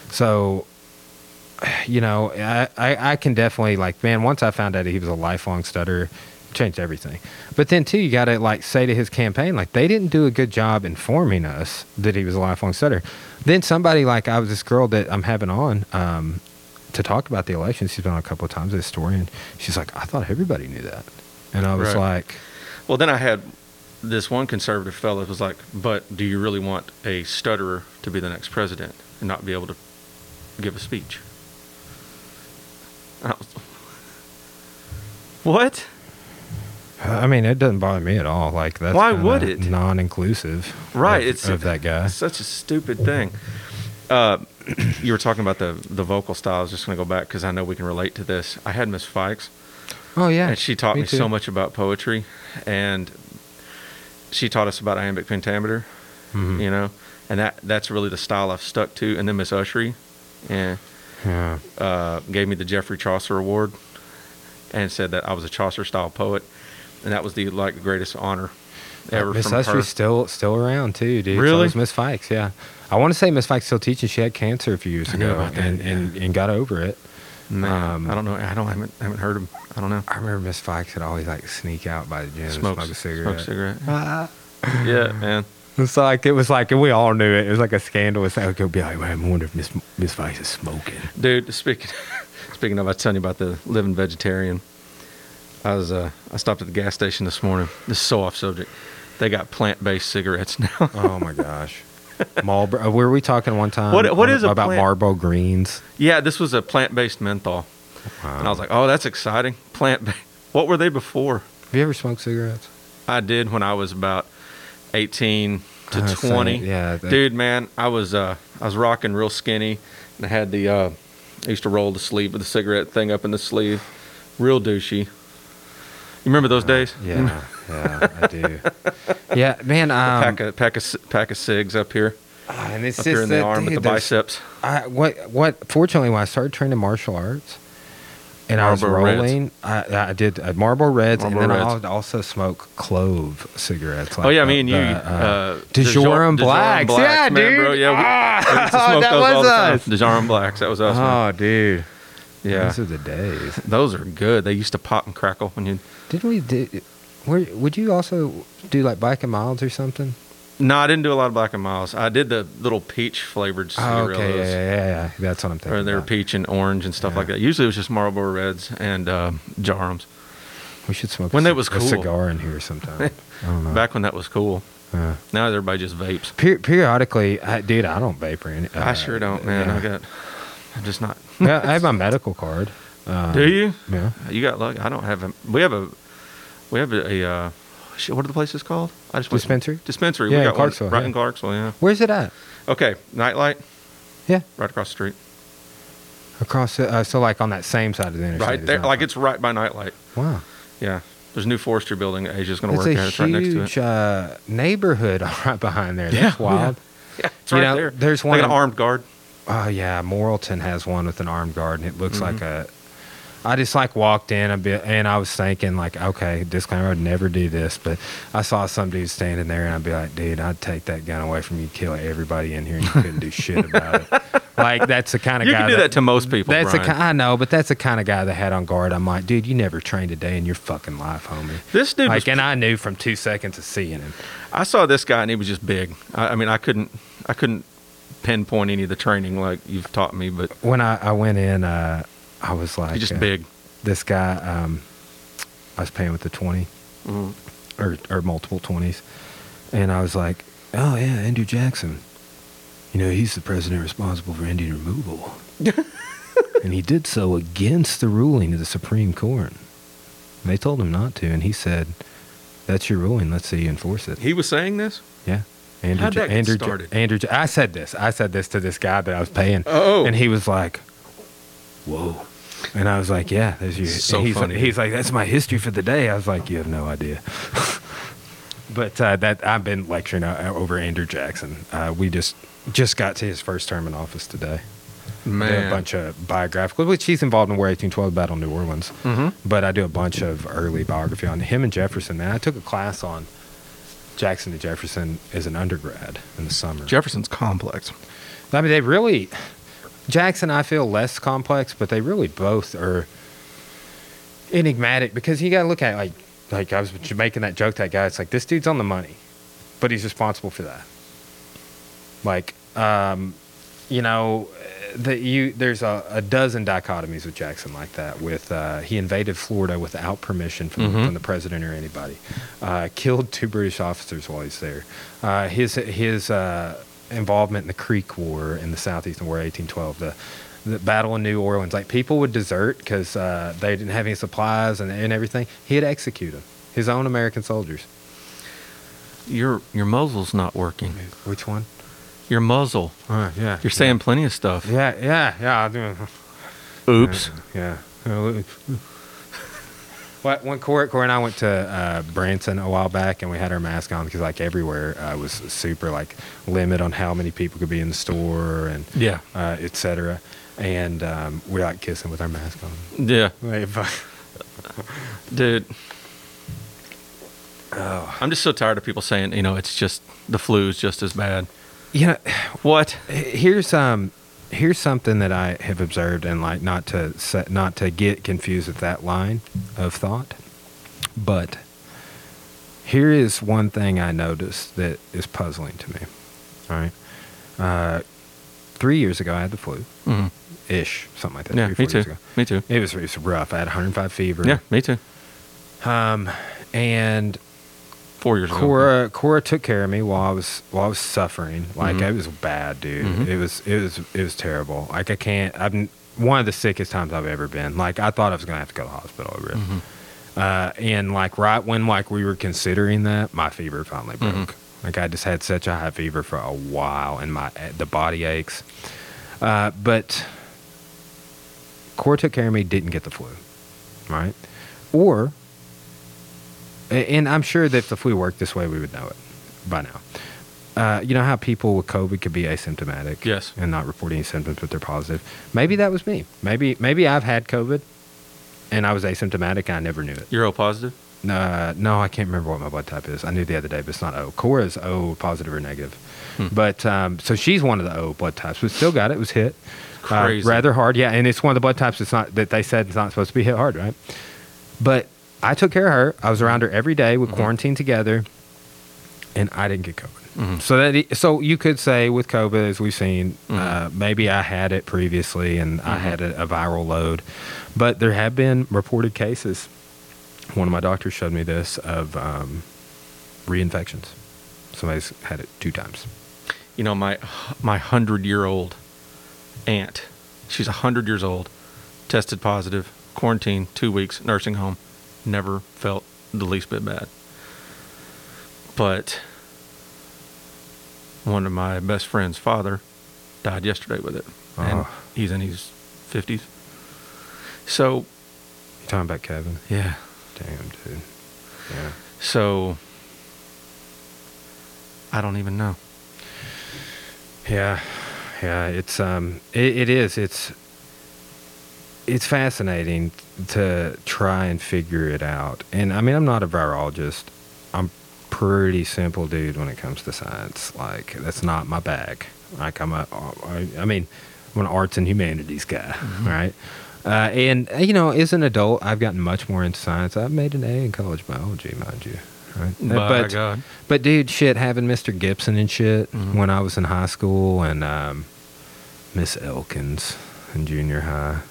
[SPEAKER 1] So you know, I, I, I can definitely like, man, once I found out that he was a lifelong stutter, changed everything. But then too, you got to like say to his campaign, like they didn't do a good job informing us that he was a lifelong stutter. Then somebody like I was this girl that I'm having on um, to talk about the election. She's been on a couple of times. This story, and she's like, I thought everybody knew that, and I was
[SPEAKER 2] Right.
[SPEAKER 1] like,
[SPEAKER 2] Well, then I had this one conservative fellow who was like, "But do you really want a stutterer to be the next president and not be able to give a speech?" I was, what?
[SPEAKER 1] I mean, it doesn't bother me at all. Like that's
[SPEAKER 2] Why would it?
[SPEAKER 1] Non-inclusive,
[SPEAKER 2] Right,
[SPEAKER 1] Of,
[SPEAKER 2] it's
[SPEAKER 1] of that guy.
[SPEAKER 2] Such a stupid thing. Uh, you were talking about the the vocal style. I was just going to go back because I know we can relate to this. I had Miss Fikes,
[SPEAKER 1] Oh yeah,
[SPEAKER 2] and she taught
[SPEAKER 1] me
[SPEAKER 2] me, so much about poetry, and she taught us about iambic pentameter.
[SPEAKER 1] Mhm.
[SPEAKER 2] You know, and that that's really the style I've stuck to. And then Miss Ushery, and
[SPEAKER 1] Yeah.
[SPEAKER 2] uh, gave me the Geoffrey Chaucer Award, and said that I was a Chaucer style poet, and that was the like greatest honor ever
[SPEAKER 1] Miss. Ushery's still still around too, dude.
[SPEAKER 2] Really?
[SPEAKER 1] So Miss Fikes, yeah. I want to say Miss Fikes still teaching. She had cancer a few years ago and, and, and got over it.
[SPEAKER 2] Man,
[SPEAKER 1] Um,
[SPEAKER 2] I don't know. I don't I haven't haven't heard him. I don't know.
[SPEAKER 1] I remember Miss Fikes would always like sneak out by the gym
[SPEAKER 2] Smoke,
[SPEAKER 1] and smoke a cigarette.
[SPEAKER 2] Smoke a cigarette.
[SPEAKER 1] Ah.
[SPEAKER 2] yeah, man.
[SPEAKER 1] It's like it was like we all knew it. It was like a scandal. It's like it'd be like, man, I wonder if Miss Miss Fikes is smoking.
[SPEAKER 2] Dude, speaking speaking of, I was telling you about the living vegetarian. I was uh, I stopped at the gas station this morning. This is so off subject. They got plant based cigarettes now.
[SPEAKER 1] Oh my gosh. Marlboro. Were we talking one time?
[SPEAKER 2] What- what is
[SPEAKER 1] about
[SPEAKER 2] plant-
[SPEAKER 1] Marlboro Greens?
[SPEAKER 2] yeah, this was a plant based menthol, and I was like, oh, that's exciting. Plant. What were they before?
[SPEAKER 1] Have you ever smoked cigarettes?
[SPEAKER 2] I did when I was about eighteen to
[SPEAKER 1] Uh, same.
[SPEAKER 2] twenty.
[SPEAKER 1] Yeah, that-
[SPEAKER 2] dude, man, I was uh, I was rocking real skinny, and I had the uh, I used to roll the sleeve with the cigarette thing up in the sleeve, real douchey. You remember those days?
[SPEAKER 1] Yeah, yeah, I do. Yeah, man. Um,
[SPEAKER 2] pack of pack of c- pack of cigs up here,
[SPEAKER 1] ah, and it's
[SPEAKER 2] up
[SPEAKER 1] just
[SPEAKER 2] here in the
[SPEAKER 1] that,
[SPEAKER 2] arm with the biceps.
[SPEAKER 1] I, what what fortunately when I started training martial arts and I was rolling, I, I did uh, Marlboro Reds,
[SPEAKER 2] Marlboro
[SPEAKER 1] and then I
[SPEAKER 2] Reds.
[SPEAKER 1] would also smoke clove cigarettes.
[SPEAKER 2] oh yeah,
[SPEAKER 1] the-
[SPEAKER 2] me and you.
[SPEAKER 1] the,
[SPEAKER 2] uh,
[SPEAKER 1] Djarum
[SPEAKER 2] Dijon-
[SPEAKER 1] Blacks.
[SPEAKER 2] Dijon
[SPEAKER 1] Yeah,
[SPEAKER 2] man,
[SPEAKER 1] dude.
[SPEAKER 2] Bro. Yeah, we,
[SPEAKER 1] Ah,
[SPEAKER 2] we used to smoke
[SPEAKER 1] that
[SPEAKER 2] those
[SPEAKER 1] was
[SPEAKER 2] the
[SPEAKER 1] us.
[SPEAKER 2] Dijon Blacks. That was us. man.
[SPEAKER 1] Oh, dude.
[SPEAKER 2] yeah,
[SPEAKER 1] Those are the days.
[SPEAKER 2] those are good. They used to pop and crackle when you.
[SPEAKER 1] Didn't we do? Where would you also do like Black and Milds or something?
[SPEAKER 2] No, I didn't do a lot of Black and Milds. I did the little peach flavored
[SPEAKER 1] Oh, okay, yeah, yeah, yeah, yeah. That's what I'm thinking.
[SPEAKER 2] or they were
[SPEAKER 1] about.
[SPEAKER 2] peach and orange and stuff
[SPEAKER 1] Yeah.
[SPEAKER 2] like that. Usually it was just Marlboro Reds and uh, Djarums.
[SPEAKER 1] We should smoke
[SPEAKER 2] When
[SPEAKER 1] a,
[SPEAKER 2] that was
[SPEAKER 1] a cigar in here sometime. I don't know.
[SPEAKER 2] Back when that was cool.
[SPEAKER 1] Yeah.
[SPEAKER 2] Now everybody just vapes.
[SPEAKER 1] Per- periodically, I, dude, I don't vape or any.
[SPEAKER 2] I
[SPEAKER 1] uh,
[SPEAKER 2] sure don't, man.
[SPEAKER 1] yeah.
[SPEAKER 2] I got. I'm just not.
[SPEAKER 1] yeah, I have my medical card. Um,
[SPEAKER 2] Do you?
[SPEAKER 1] Yeah.
[SPEAKER 2] You got luck. I don't have a. We have a. We have a. a uh, what are the places called? I just
[SPEAKER 1] Dispensary?
[SPEAKER 2] Dispensary.
[SPEAKER 1] Yeah,
[SPEAKER 2] we got one
[SPEAKER 1] Clarksville,
[SPEAKER 2] right
[SPEAKER 1] yeah.
[SPEAKER 2] in Clarksville. Yeah.
[SPEAKER 1] Where's it at?
[SPEAKER 2] Okay. Nightlight.
[SPEAKER 1] Yeah.
[SPEAKER 2] Right across the street.
[SPEAKER 1] Across the, uh, so like on that same side of the interstate.
[SPEAKER 2] Right there. Like it's right by Nightlight.
[SPEAKER 1] wow.
[SPEAKER 2] Yeah. There's a new forestry building that Asia's going to work at. It's right next to it.
[SPEAKER 1] huge uh, neighborhood right behind there.
[SPEAKER 2] Yeah,
[SPEAKER 1] That's
[SPEAKER 2] yeah.
[SPEAKER 1] wild.
[SPEAKER 2] Yeah, it's
[SPEAKER 1] You
[SPEAKER 2] right
[SPEAKER 1] know,
[SPEAKER 2] there.
[SPEAKER 1] there's
[SPEAKER 2] Like
[SPEAKER 1] one
[SPEAKER 2] an armed guard.
[SPEAKER 1] Oh yeah, Morrilton has one with an armed guard, and it looks like
[SPEAKER 2] Mm-hmm.
[SPEAKER 1] a. I just like walked in a bit, and I was thinking like, okay, disclaimer, I'd never do this, but I saw some dude standing there, and I'd be like, dude, I'd take that gun away from you, kill everybody in here, and you couldn't do shit about it. Like that's the kind of
[SPEAKER 2] You
[SPEAKER 1] guy
[SPEAKER 2] can do that to most people.
[SPEAKER 1] That's
[SPEAKER 2] Brian.
[SPEAKER 1] ki- I know, but that's the kind of guy that had on guard. I'm like, dude, you never trained a day in your fucking life, homie.
[SPEAKER 2] This dude
[SPEAKER 1] like,
[SPEAKER 2] was
[SPEAKER 1] and I knew from two seconds of seeing him.
[SPEAKER 2] I saw this guy and he was just big. I, I mean, I couldn't, I couldn't pinpoint any of the training like you've taught me, but
[SPEAKER 1] When I, I went in, uh, I was like,
[SPEAKER 2] he's just
[SPEAKER 1] uh,
[SPEAKER 2] big.
[SPEAKER 1] This guy, um, I was paying with the 20
[SPEAKER 2] Mhm.
[SPEAKER 1] or, or multiple 20s. And I was like, oh, yeah, Andrew Jackson. You know, he's the president responsible for Indian removal. and he did so against the ruling of the Supreme Court. And they told him not to. And he said, that's your ruling. Let's see you enforce it.
[SPEAKER 2] He was saying this.
[SPEAKER 1] Yeah. Andrew,
[SPEAKER 2] How'd that
[SPEAKER 1] Andrew, Ja-
[SPEAKER 2] started?
[SPEAKER 1] Andrew, I said this. I said this to this guy that I was paying.
[SPEAKER 2] Oh.
[SPEAKER 1] And he was like, whoa. And I was like, yeah, there's your.
[SPEAKER 2] So
[SPEAKER 1] he's,
[SPEAKER 2] funny.
[SPEAKER 1] he's like, that's my history for the day. I was like, you have no idea. but uh, that I've been lecturing uh, over Andrew Jackson. Uh, we just just got to his first term in office today.
[SPEAKER 2] Man,
[SPEAKER 1] a bunch of biographical, which he's involved in War 1812 Battle of New Orleans.
[SPEAKER 2] Mhm.
[SPEAKER 1] But I do a bunch of early biography on him and Jefferson. Man, I took a class on Jackson to Jefferson as an undergrad in the summer.
[SPEAKER 2] Jefferson's complex.
[SPEAKER 1] I mean, they really Jackson. I feel less complex, but they really both are enigmatic because you got to look at like like I was making that joke to that guy. It's like this dude's on the money, but he's responsible for that. Like, um, you know, that you there's a, a dozen dichotomies with Jackson like that. With uh, he invaded Florida without permission from,
[SPEAKER 2] Mhm.
[SPEAKER 1] from the president or anybody, uh, killed two British officers while he's there. Uh, his his uh, involvement in the Creek War in the Southeastern War, 1812, the the Battle of New Orleans, like people would desert because uh, they didn't have any supplies and, and everything. He'd execute them, his own American soldiers.
[SPEAKER 2] Your your muzzle's not working.
[SPEAKER 1] Which one?
[SPEAKER 2] Your muzzle.
[SPEAKER 1] Uh, yeah,
[SPEAKER 2] You're saying plenty of stuff.
[SPEAKER 1] yeah, yeah, yeah.
[SPEAKER 2] Oops.
[SPEAKER 1] Yeah. When Corey, Corey and I went to uh, Branson a while back, and we had our mask on because like everywhere uh, was super like limit on how many people could be in the store and
[SPEAKER 2] Yeah.
[SPEAKER 1] uh, et cetera. And um, we like kissing with our mask on.
[SPEAKER 2] Yeah. Dude,
[SPEAKER 1] oh.
[SPEAKER 2] I'm just so tired of people saying, you know, it's just the flu's just as bad.
[SPEAKER 1] You know,
[SPEAKER 2] What?
[SPEAKER 1] here's um here's something that I have observed and like not to set, not to get confused with that line of thought, but here is one thing I noticed that is puzzling to me. All right, uh, three years ago I had the flu,
[SPEAKER 2] mm-hmm.
[SPEAKER 1] ish, something like that.
[SPEAKER 2] Yeah,
[SPEAKER 1] three,
[SPEAKER 2] me
[SPEAKER 1] four years
[SPEAKER 2] too.
[SPEAKER 1] ago.
[SPEAKER 2] Me too.
[SPEAKER 1] It was it was rough. I had 105 fever.
[SPEAKER 2] Yeah, me too.
[SPEAKER 1] Um, and
[SPEAKER 2] Four years ago.
[SPEAKER 1] Cora Cora took care of me while I was while I was suffering. Like
[SPEAKER 2] Mhm.
[SPEAKER 1] it was bad, dude.
[SPEAKER 2] Mhm.
[SPEAKER 1] It was it was it was terrible. Like I can't. I've been one of the sickest times I've ever been. Like I thought I was gonna have to go to the hospital over it.
[SPEAKER 2] Mhm.
[SPEAKER 1] Uh, and like right when like we were considering that, my fever finally broke.
[SPEAKER 2] Mhm.
[SPEAKER 1] Like I just had such a high fever for a while, and my the body aches. Uh, but Cora took care of me. Didn't get the flu, right? Or and I'm sure that if we worked this way, we would know it by now. Uh, you know how people with COVID could be asymptomatic,
[SPEAKER 2] Yes.
[SPEAKER 1] and not report any symptoms, but they're positive. Maybe that was me. Maybe maybe I've had COVID, and I was asymptomatic, and I never knew it.
[SPEAKER 2] You're O positive?
[SPEAKER 1] Uh, no, I can't remember what my blood type is. I knew the other day, but it's not O. Cora's O, positive or negative.
[SPEAKER 2] Hmm.
[SPEAKER 1] But um, so she's one of the O blood types, but still got it. Was hit uh, rather hard. Yeah, and it's one of the blood types. It's not that they said it's not supposed to be hit hard, right? But I took care of her. I was around her every day. We
[SPEAKER 2] Mhm.
[SPEAKER 1] quarantined together, and I didn't get COVID.
[SPEAKER 2] Mhm.
[SPEAKER 1] So that so you could say with COVID, as we've seen,
[SPEAKER 2] Mhm.
[SPEAKER 1] uh, maybe I had it previously and I
[SPEAKER 2] Mhm.
[SPEAKER 1] had a, a viral load, but there have been reported cases. One of my doctors showed me this of um, reinfections. Somebody's had it two times.
[SPEAKER 2] You know, my my hundred year old aunt, she's a hundred years old, tested positive, quarantine, two weeks, nursing home, never felt the least bit bad. But one of my best friend's father died yesterday with it, and
[SPEAKER 1] Oh.
[SPEAKER 2] he's in his fifties. So
[SPEAKER 1] You talking about Kevin?
[SPEAKER 2] yeah,
[SPEAKER 1] Damn, dude. Yeah.
[SPEAKER 2] so I don't even know.
[SPEAKER 1] Yeah, yeah. It's um, it, it is. It's it's fascinating to try and figure it out. And I mean, I'm not a virologist. I'm pretty simple dude when it comes to science. Like that's not my bag. Like I'm a, I, I mean, I'm an arts and humanities guy, right? Uh, and uh, you know, as an adult, I've gotten much more into science. I've made an A in college biology, mind you. Right?
[SPEAKER 2] By God.
[SPEAKER 1] but dude, shit, having Mr. Gibson and shit
[SPEAKER 2] Mhm.
[SPEAKER 1] when I was in high school, and um, Miss Elkins in junior high.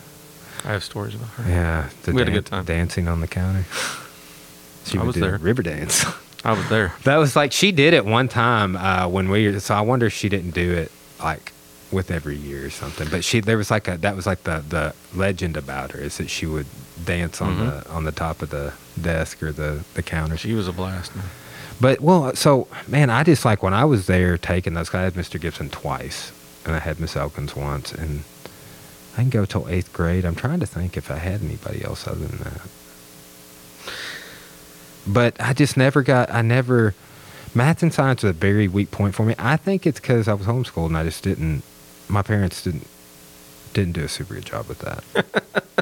[SPEAKER 2] I have stories about her.
[SPEAKER 1] Yeah, the
[SPEAKER 2] We had a good time.
[SPEAKER 1] dancing on the counter. She
[SPEAKER 2] I was there.
[SPEAKER 1] river dance.
[SPEAKER 2] I was there.
[SPEAKER 1] that was like she did it one time uh, when we. So I wonder if she didn't do it like with every year or something. But she there was like a that was like the the legend about her is that she would dance on
[SPEAKER 2] Mhm.
[SPEAKER 1] the on the top of the desk or the the counter.
[SPEAKER 2] She was a blast. Man.
[SPEAKER 1] But well, so man, I just like when I was there taking those. I had Mr. Gibson twice, and I had Miss Elkins once, and I didn't go till eighth grade. I'm trying to think if I had anybody else other than that. But I just never got. I never. Math and science was a very weak point for me. I think it's because I was homeschooled and I just didn't. My parents didn't didn't do a super good job with that.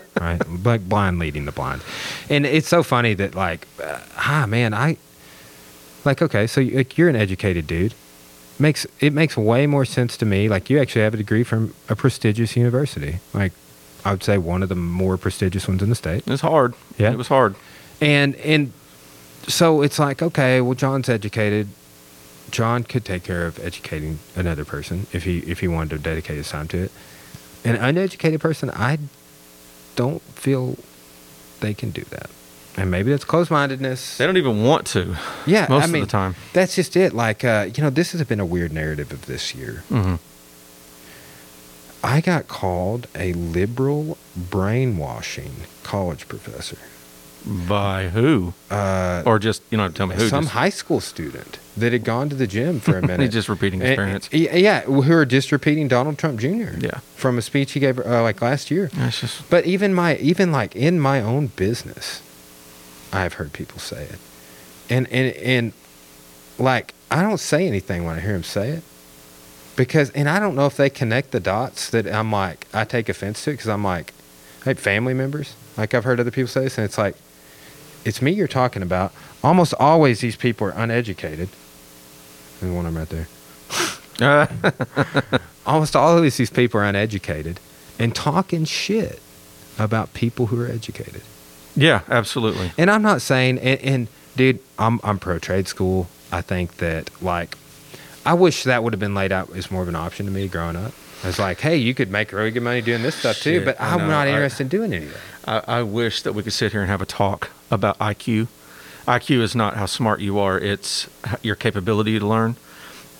[SPEAKER 1] right, like blind leading the blind, and it's so funny that like, uh, ah man, I like okay, so like, you're an educated dude. Makes it makes way more sense to me. Like you actually have a degree from a prestigious university. Like I would say one of the more prestigious ones in the state.
[SPEAKER 2] It was hard.
[SPEAKER 1] Yeah.
[SPEAKER 2] It was hard.
[SPEAKER 1] And and so it's like okay, well John's educated. John could take care of educating another person if he if he wanted to dedicate his time to it. An uneducated person, I don't feel they can do that. And maybe that's closed mindedness.
[SPEAKER 2] They don't even want to.
[SPEAKER 1] Yeah,
[SPEAKER 2] most
[SPEAKER 1] I mean,
[SPEAKER 2] of the time.
[SPEAKER 1] That's just it. Like, uh, you know, this has been a weird narrative of this year.
[SPEAKER 2] hmm
[SPEAKER 1] I got called a liberal brainwashing college professor.
[SPEAKER 2] By who?
[SPEAKER 1] Uh,
[SPEAKER 2] Or just you know, tell me who?
[SPEAKER 1] some
[SPEAKER 2] just,
[SPEAKER 1] high school student that had gone to the gym for a minute.
[SPEAKER 2] He's just repeating his parents.
[SPEAKER 1] Yeah, who are just repeating Donald Trump Jr.
[SPEAKER 2] Yeah.
[SPEAKER 1] from a speech he gave uh, like last year.
[SPEAKER 2] Just
[SPEAKER 1] But even my even like in my own business, I've heard people say it, and and and like I don't say anything when I hear him say it, because and I don't know if they connect the dots that I'm like I take offense to because I'm like, have family members like I've heard other people say this and it's like, it's me you're talking about. Almost always these people are uneducated. There's one of them right there almost always these people are uneducated and talking shit about people who are educated.
[SPEAKER 2] Yeah, absolutely.
[SPEAKER 1] And I'm not saying, and, and dude, I'm I'm pro trade school. I think that like, I wish that would have been laid out as more of an option to me growing up. It's like, hey, you could make really good money doing this stuff too,
[SPEAKER 2] Shit,
[SPEAKER 1] but
[SPEAKER 2] I
[SPEAKER 1] I'm
[SPEAKER 2] know.
[SPEAKER 1] not
[SPEAKER 2] I-
[SPEAKER 1] interested in doing any of that.
[SPEAKER 2] I, I wish that we could sit here and have a talk about IQ. IQ is not how smart you are; it's your capability to learn,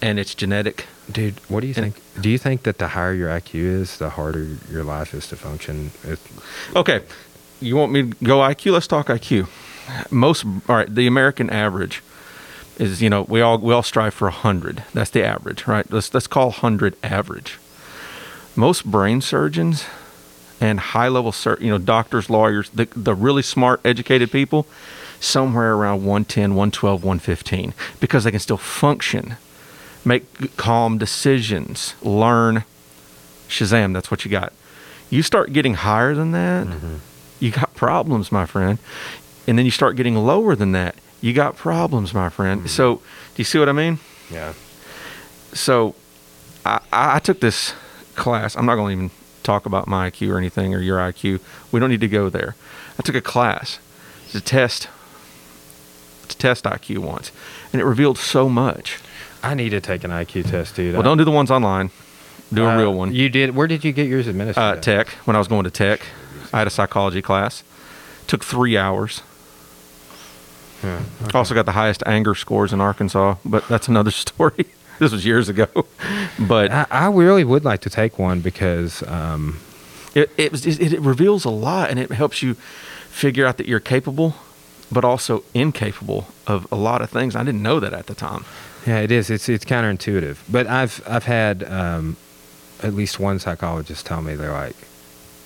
[SPEAKER 2] and it's genetic.
[SPEAKER 1] Dude, what do you
[SPEAKER 2] And-
[SPEAKER 1] think? Do you think that the higher your IQ is, the harder your life is to function? It,
[SPEAKER 2] Okay, you want me to go IQ? Let's talk IQ. Most, all right. The American average is, you know, we all we all strive for hundred. That's the average, right? Let's let's call hundred average. Most brain surgeons and high level, sur- you know, doctors, lawyers, the the really smart, educated people, somewhere around 110, 112, 115, because they can still function, make calm decisions, learn. Shazam, that's what you got. You start getting higher than that, mm-hmm. You got problems, my friend. And then you start getting lower than that, you got problems, my friend. So, do you see what I mean?
[SPEAKER 1] yeah.
[SPEAKER 2] So, I, I took this class. I'm not going to even talk about my IQ or anything or your IQ. We don't need to go there. I took a class to test to test IQ once, and it revealed so much.
[SPEAKER 1] I need to take an IQ test, dude.
[SPEAKER 2] Well, don't do the ones online. Do a
[SPEAKER 1] Uh,
[SPEAKER 2] real one.
[SPEAKER 1] You did. Where did you get yours administered?
[SPEAKER 2] uh, tech when I was going to tech. I had a psychology class. Took three hours.
[SPEAKER 1] Yeah.
[SPEAKER 2] Also got the highest anger scores in Arkansas, but that's another story. this was years ago, but
[SPEAKER 1] I, I really would like to take one because um,
[SPEAKER 2] it it, was, it it reveals a lot, and it helps you figure out that you're capable, but also incapable of a lot of things. I didn't know that at the time.
[SPEAKER 1] yeah, it is. It's it's counterintuitive. But I've I've had um, at least one psychologist tell me they're like,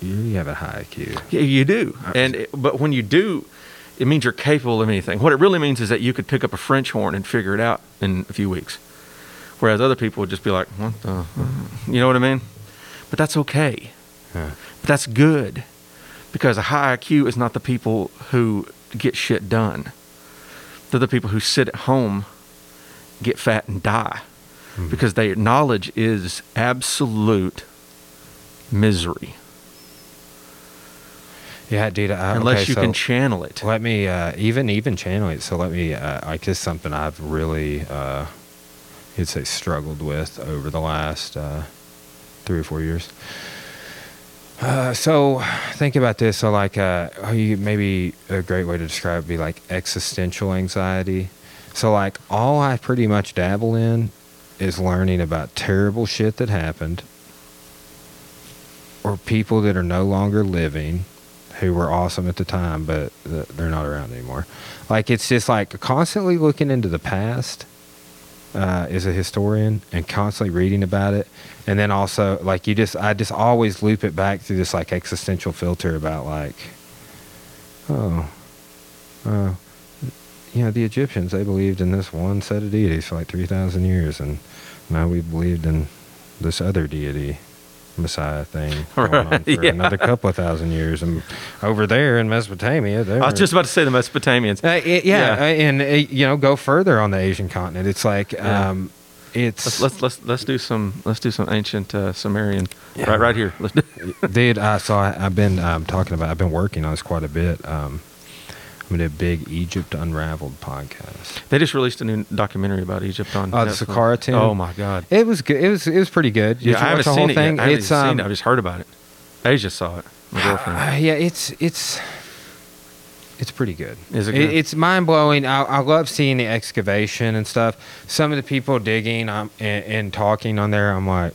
[SPEAKER 1] you have a high IQ.
[SPEAKER 2] Yeah, you do. And it- but when you do, it means you're capable of anything. What it really means is that you could pick up a French horn and figure it out in a few weeks, whereas other people would just be like, "What the?" You know what I mean? But that's okay.
[SPEAKER 1] Yeah.
[SPEAKER 2] But that's good because a high IQ is not the people who get shit done. They're the people who sit at home, get fat, and die hmm. because their knowledge is absolute misery
[SPEAKER 1] Yeah, dude. I,
[SPEAKER 2] unless
[SPEAKER 1] Uh, okay,
[SPEAKER 2] you
[SPEAKER 1] so
[SPEAKER 2] can channel it.
[SPEAKER 1] let me uh, even even channel it. So let me uh, like this is something I've really uh, you'd say struggled with over the last uh, three or four years. Uh, so think about this. So like, uh, you maybe a great way to describe it would be like existential anxiety. So like, all I pretty much dabble in is learning about terrible shit that happened, or people that are no longer living, who were awesome at the time, but they're not around anymore. Like it's just like constantly looking into the past uh, as a historian and constantly reading about it, and then also like you just I just always loop it back through this like existential filter about like, oh, uh, you know the Egyptians they believed in this one set of deities for like three thousand years, and now we believed in this other deity. Messiah thing going
[SPEAKER 2] Right,
[SPEAKER 1] for
[SPEAKER 2] yeah.
[SPEAKER 1] another couple of thousand years, and over there in Mesopotamia,
[SPEAKER 2] I was just about to say the Mesopotamians.
[SPEAKER 1] uh, it- yeah,
[SPEAKER 2] Yeah.
[SPEAKER 1] uh, and uh, you know, go further on the Asian continent. It's like,
[SPEAKER 2] Yeah.
[SPEAKER 1] um, it's
[SPEAKER 2] Let's, let's let's let's do some let's do some ancient uh, Sumerian right right here.
[SPEAKER 1] Dude. So I, I've been um, talking about. I've been working on this quite a bit. Um, I'm gonna do a big Egypt Unraveled podcast.
[SPEAKER 2] They just released a new documentary about Egypt on.
[SPEAKER 1] Oh, the Saqqara tomb?
[SPEAKER 2] Oh my god.
[SPEAKER 1] It was good. It was it was pretty good. Did
[SPEAKER 2] yeah, I haven't seen
[SPEAKER 1] whole
[SPEAKER 2] it
[SPEAKER 1] thing?
[SPEAKER 2] yet. I haven't
[SPEAKER 1] um,
[SPEAKER 2] seen it. I've just heard about it. Asia saw it. My girlfriend.
[SPEAKER 1] Uh, yeah, it's it's it's pretty good.
[SPEAKER 2] Is it good?
[SPEAKER 1] it's mind blowing. I, I love seeing the excavation and stuff. Some of the people digging um, and, and talking on there, I'm like,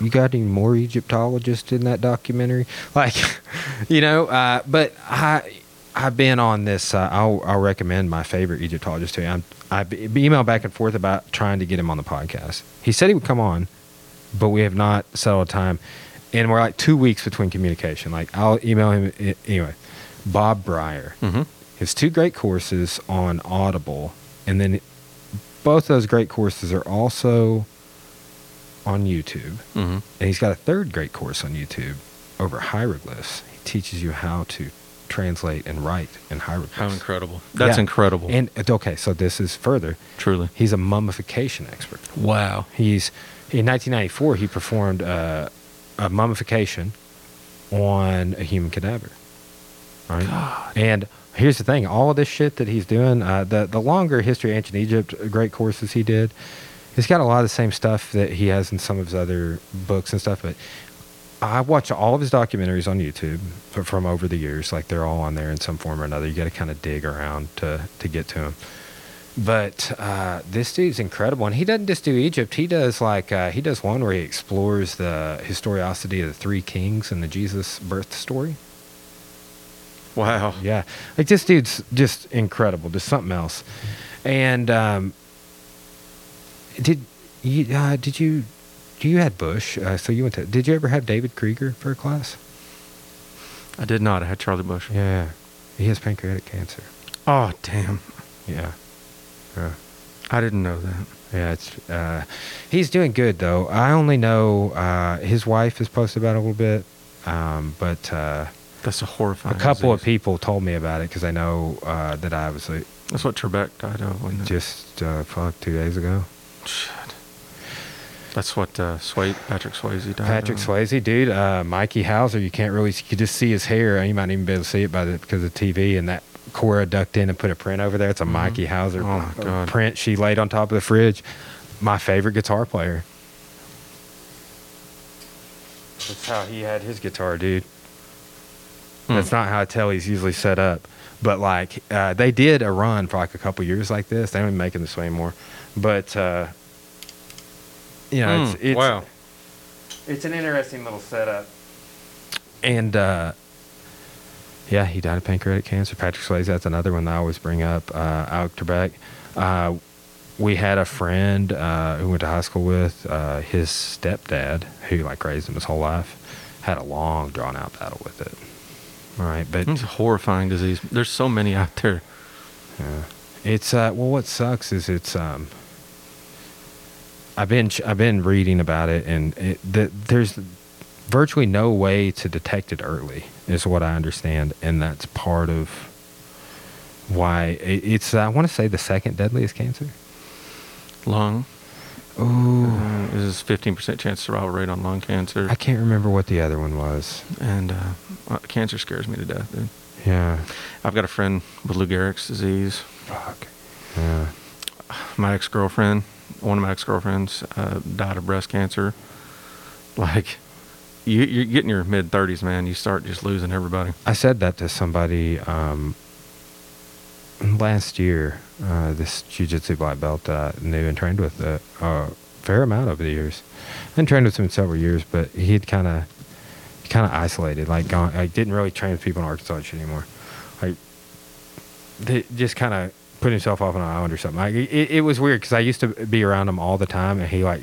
[SPEAKER 1] you got any more Egyptologists in that documentary? Like, you know. Uh, but I I've been on this. Uh, I'll I'll recommend my favorite Egyptologist to you. I'm, I've emailed back and forth about trying to get him on the podcast. He said he would come on, but we have not settled a time. And we're like two weeks between communication. Like I'll email him anyway. Bob Brier.
[SPEAKER 2] mm-hmm.
[SPEAKER 1] His two great courses on Audible, and then both those great courses are also on YouTube.
[SPEAKER 2] Mm-hmm.
[SPEAKER 1] And he's got a third great course on YouTube over hieroglyphs. He teaches you how to translate and write in hieroglyphs.
[SPEAKER 2] How incredible. That's
[SPEAKER 1] Yeah.
[SPEAKER 2] incredible.
[SPEAKER 1] And uh, okay, so this is further.
[SPEAKER 2] Truly.
[SPEAKER 1] He's a mummification expert.
[SPEAKER 2] Wow.
[SPEAKER 1] He's in 1994 he performed uh, a mummification on a human cadaver. Right?
[SPEAKER 2] God.
[SPEAKER 1] And here's the thing: all of this shit that he's doing, uh, the the longer history of ancient Egypt, uh, great courses he did, he's got a lot of the same stuff that he has in some of his other books and stuff. But I watch all of his documentaries on YouTube from over the years. Like they're all on there in some form or another. You got to kind of dig around to to get to him. But uh, this dude's incredible, and he doesn't just do Egypt. He does like uh, he does one where he explores the historicity of the three kings and the Jesus birth story.
[SPEAKER 2] Wow.
[SPEAKER 1] Yeah, like this dude's just incredible, just something else. And um, did you uh, did you you had Bush? Uh, so you went to? Did you ever have David Krieger for a class?
[SPEAKER 2] I did not. I had Charlie Bush.
[SPEAKER 1] Yeah, he has pancreatic cancer.
[SPEAKER 2] Oh, damn.
[SPEAKER 1] Yeah, yeah,
[SPEAKER 2] I didn't know that.
[SPEAKER 1] yeah. It's uh, he's doing good though. I only know uh, his wife has posted about it a little bit, um, but uh,
[SPEAKER 2] That's a horrifying.
[SPEAKER 1] a couple of people told me about it because I know uh, that I was Like,
[SPEAKER 2] That's what Trebek died of. Wasn't
[SPEAKER 1] just uh, fuck two days ago.
[SPEAKER 2] That's what uh, Sway, Patrick Swayze died
[SPEAKER 1] Patrick
[SPEAKER 2] of.
[SPEAKER 1] Swayze, dude. Uh, Mikey Houser, you can't really, you could just see his hair. You might even be able to see it by the because of TV. And that Cora ducked in and put a print over there. It's a
[SPEAKER 2] Mhm.
[SPEAKER 1] Mikey Houser
[SPEAKER 2] Oh,
[SPEAKER 1] print she laid on top of the fridge. My favorite guitar player. That's how he had his guitar, dude.
[SPEAKER 2] Hmm.
[SPEAKER 1] That's not how I tell he's usually set up. But like, uh, they did a run for like a couple years like this. They don't even make them this way anymore. But uh, you know, it's,
[SPEAKER 2] Hmm.
[SPEAKER 1] it's
[SPEAKER 2] wow.
[SPEAKER 1] it's an interesting little setup. And uh, yeah, he died of pancreatic cancer. Patrick Swayze, that's another one that I always bring up. Uh, Alec Trebek. Uh, we had a friend uh, who went to high school with uh, his stepdad, who like raised him his whole life, had a long, drawn out battle with it. All right, but
[SPEAKER 2] It's a horrifying disease. There's so many out there.
[SPEAKER 1] Yeah. It's uh well what sucks is it's um I've been I've been reading about it and it, the, there's virtually no way to detect it early is what I understand and that's part of why it, it's I want to say the second deadliest cancer.
[SPEAKER 2] Lung.
[SPEAKER 1] Ooh.
[SPEAKER 2] Uh, is 15% chance survival rate on lung cancer.
[SPEAKER 1] I can't remember what the other one was.
[SPEAKER 2] and uh, uh, cancer scares me to death, dude.
[SPEAKER 1] Yeah.
[SPEAKER 2] I've got a friend with Lou Gehrig's disease.
[SPEAKER 1] Fuck. Yeah.
[SPEAKER 2] My ex girlfriend, one of my ex girlfriends, uh, died of breast cancer. Like, you, you're getting your mid 30s, man. You start just losing everybody.
[SPEAKER 1] I said that to somebody um, last year. Uh, this jiu-jitsu black belt I knew and trained with a, a fair amount over the years. And trained with him several years, but he'd kind of kind of isolated, like gone, like didn't really train with people in Arkansas anymore. Like, they just kind of put himself off on an island or something. Like it, it was weird because I used to be around him all the time, and he like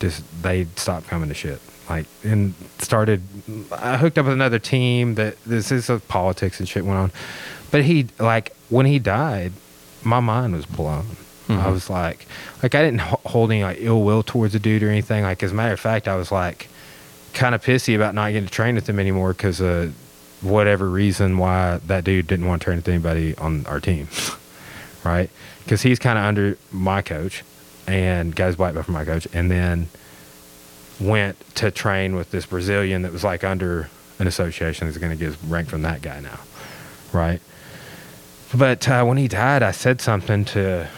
[SPEAKER 1] just they stopped coming to shit. Like and started. I hooked up with another team that this is politics and shit went on, but he like when he died, my mind was blown. I
[SPEAKER 2] Mhm.
[SPEAKER 1] was like, like I didn't hold any like ill will towards the dude or anything. Like as a matter of fact, I was like kind of pissy about not getting to train with him anymore because uh, whatever reason why that dude didn't want to train with anybody on our team, right? Because he's kind of under my coach and guys black belt from my coach, and then went to train with this Brazilian that was like under an association that's going to get his rank from that guy now, right? But uh, when he died, I said something to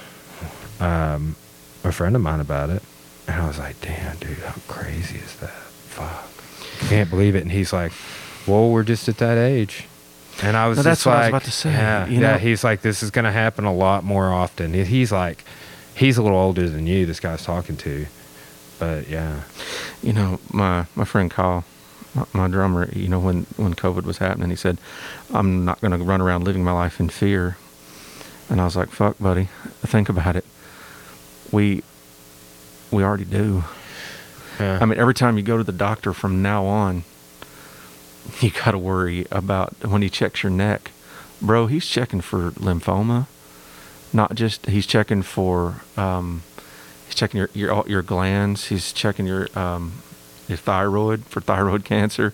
[SPEAKER 1] um, a friend of mine about it, and I was like, "Damn, dude, how crazy is that? Fuck, can't believe it." And he's like, "Well, we're just at that age." And I was
[SPEAKER 2] No,
[SPEAKER 1] just
[SPEAKER 2] that's what I was
[SPEAKER 1] like,
[SPEAKER 2] about to say,
[SPEAKER 1] Yeah,
[SPEAKER 2] you
[SPEAKER 1] yeah. He's like, "This is going to happen a lot more often." He's like, he's a little older than you. This guy's talking to, but yeah,
[SPEAKER 2] you know, my my friend Kyle, my, my drummer, you know, when when COVID was happening, he said, "I'm not going to run around living my life in fear." And I was like, "Fuck, buddy, think about it. We we already do.
[SPEAKER 1] yeah.
[SPEAKER 2] I mean, every time you go to the doctor from now on, you got to worry about when he checks your neck, bro. He's checking for lymphoma, not just he's checking for um, he's checking your your your glands. He's checking your um, your thyroid for thyroid cancer.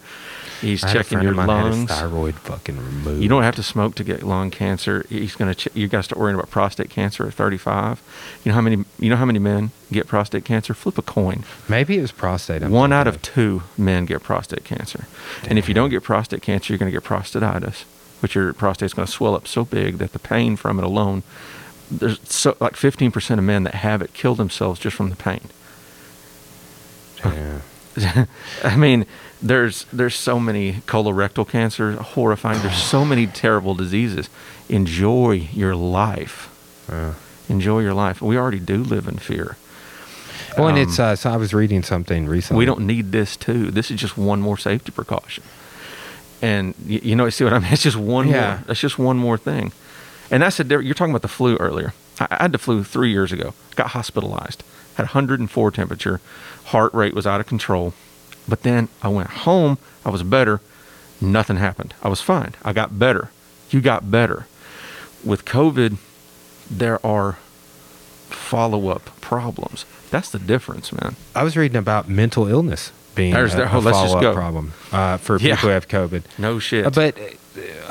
[SPEAKER 2] He's
[SPEAKER 1] I had a
[SPEAKER 2] checking your
[SPEAKER 1] of had his
[SPEAKER 2] lungs.
[SPEAKER 1] thyroid fucking removed.
[SPEAKER 2] You don't have to smoke to get lung cancer. He's gonna. Ch- you to start worrying about prostate cancer at 35. You know how many? You know how many men get prostate cancer? Flip a coin.
[SPEAKER 1] Maybe it was prostate. I'm
[SPEAKER 2] One out of two men get prostate cancer. And if you don't get prostate cancer, you're going to get prostatitis, which your prostate's going to swell up so big that the pain from it alone, there's so like 15% of men that have it kill themselves just from the pain.
[SPEAKER 1] Yeah.
[SPEAKER 2] I mean, there's there's so many colorectal cancer, horrifying. There's so many terrible diseases. Enjoy your life.
[SPEAKER 1] Yeah.
[SPEAKER 2] Enjoy your life. We already do live in fear.
[SPEAKER 1] Well, and
[SPEAKER 2] Um,
[SPEAKER 1] it's uh, so I was reading something recently.
[SPEAKER 2] We don't need this too. This is just one more safety precaution. And you, you know, see what I mean? It's just one
[SPEAKER 1] Yeah.
[SPEAKER 2] more. That's just one more thing. And that's a different. You're talking about the flu earlier. I, I had the flu three years ago. Got hospitalized. Had 104 temperature. Heart rate was out of control. But then I went home. I was better. Nothing happened. I was fine. I got better. You got better. With COVID, there are follow up problems. That's the difference, man.
[SPEAKER 1] I was reading about mental illness being
[SPEAKER 2] There's
[SPEAKER 1] a,
[SPEAKER 2] there-
[SPEAKER 1] a
[SPEAKER 2] oh, let's just
[SPEAKER 1] follow-up
[SPEAKER 2] go.
[SPEAKER 1] problem uh, for
[SPEAKER 2] Yeah.
[SPEAKER 1] people who have COVID.
[SPEAKER 2] No shit.
[SPEAKER 1] Uh, but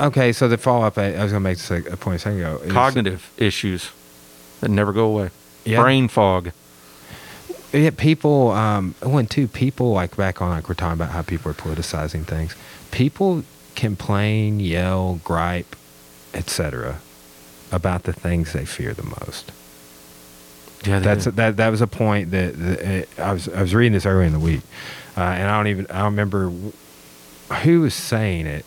[SPEAKER 1] uh, okay, so the follow up. I, I was going to make this a, a point a second ago.
[SPEAKER 2] cognitive issues that never go away.
[SPEAKER 1] Yeah.
[SPEAKER 2] Brain fog.
[SPEAKER 1] Yeah, people. Um, when two people like back on, like we're talking about how people are politicizing things. People complain, yell, gripe, etc. about the things they fear the most.
[SPEAKER 2] Yeah,
[SPEAKER 1] That's that. That was a point that, that uh, I was. I was reading this earlier in the week, uh, and I don't even. I don't remember who was saying it.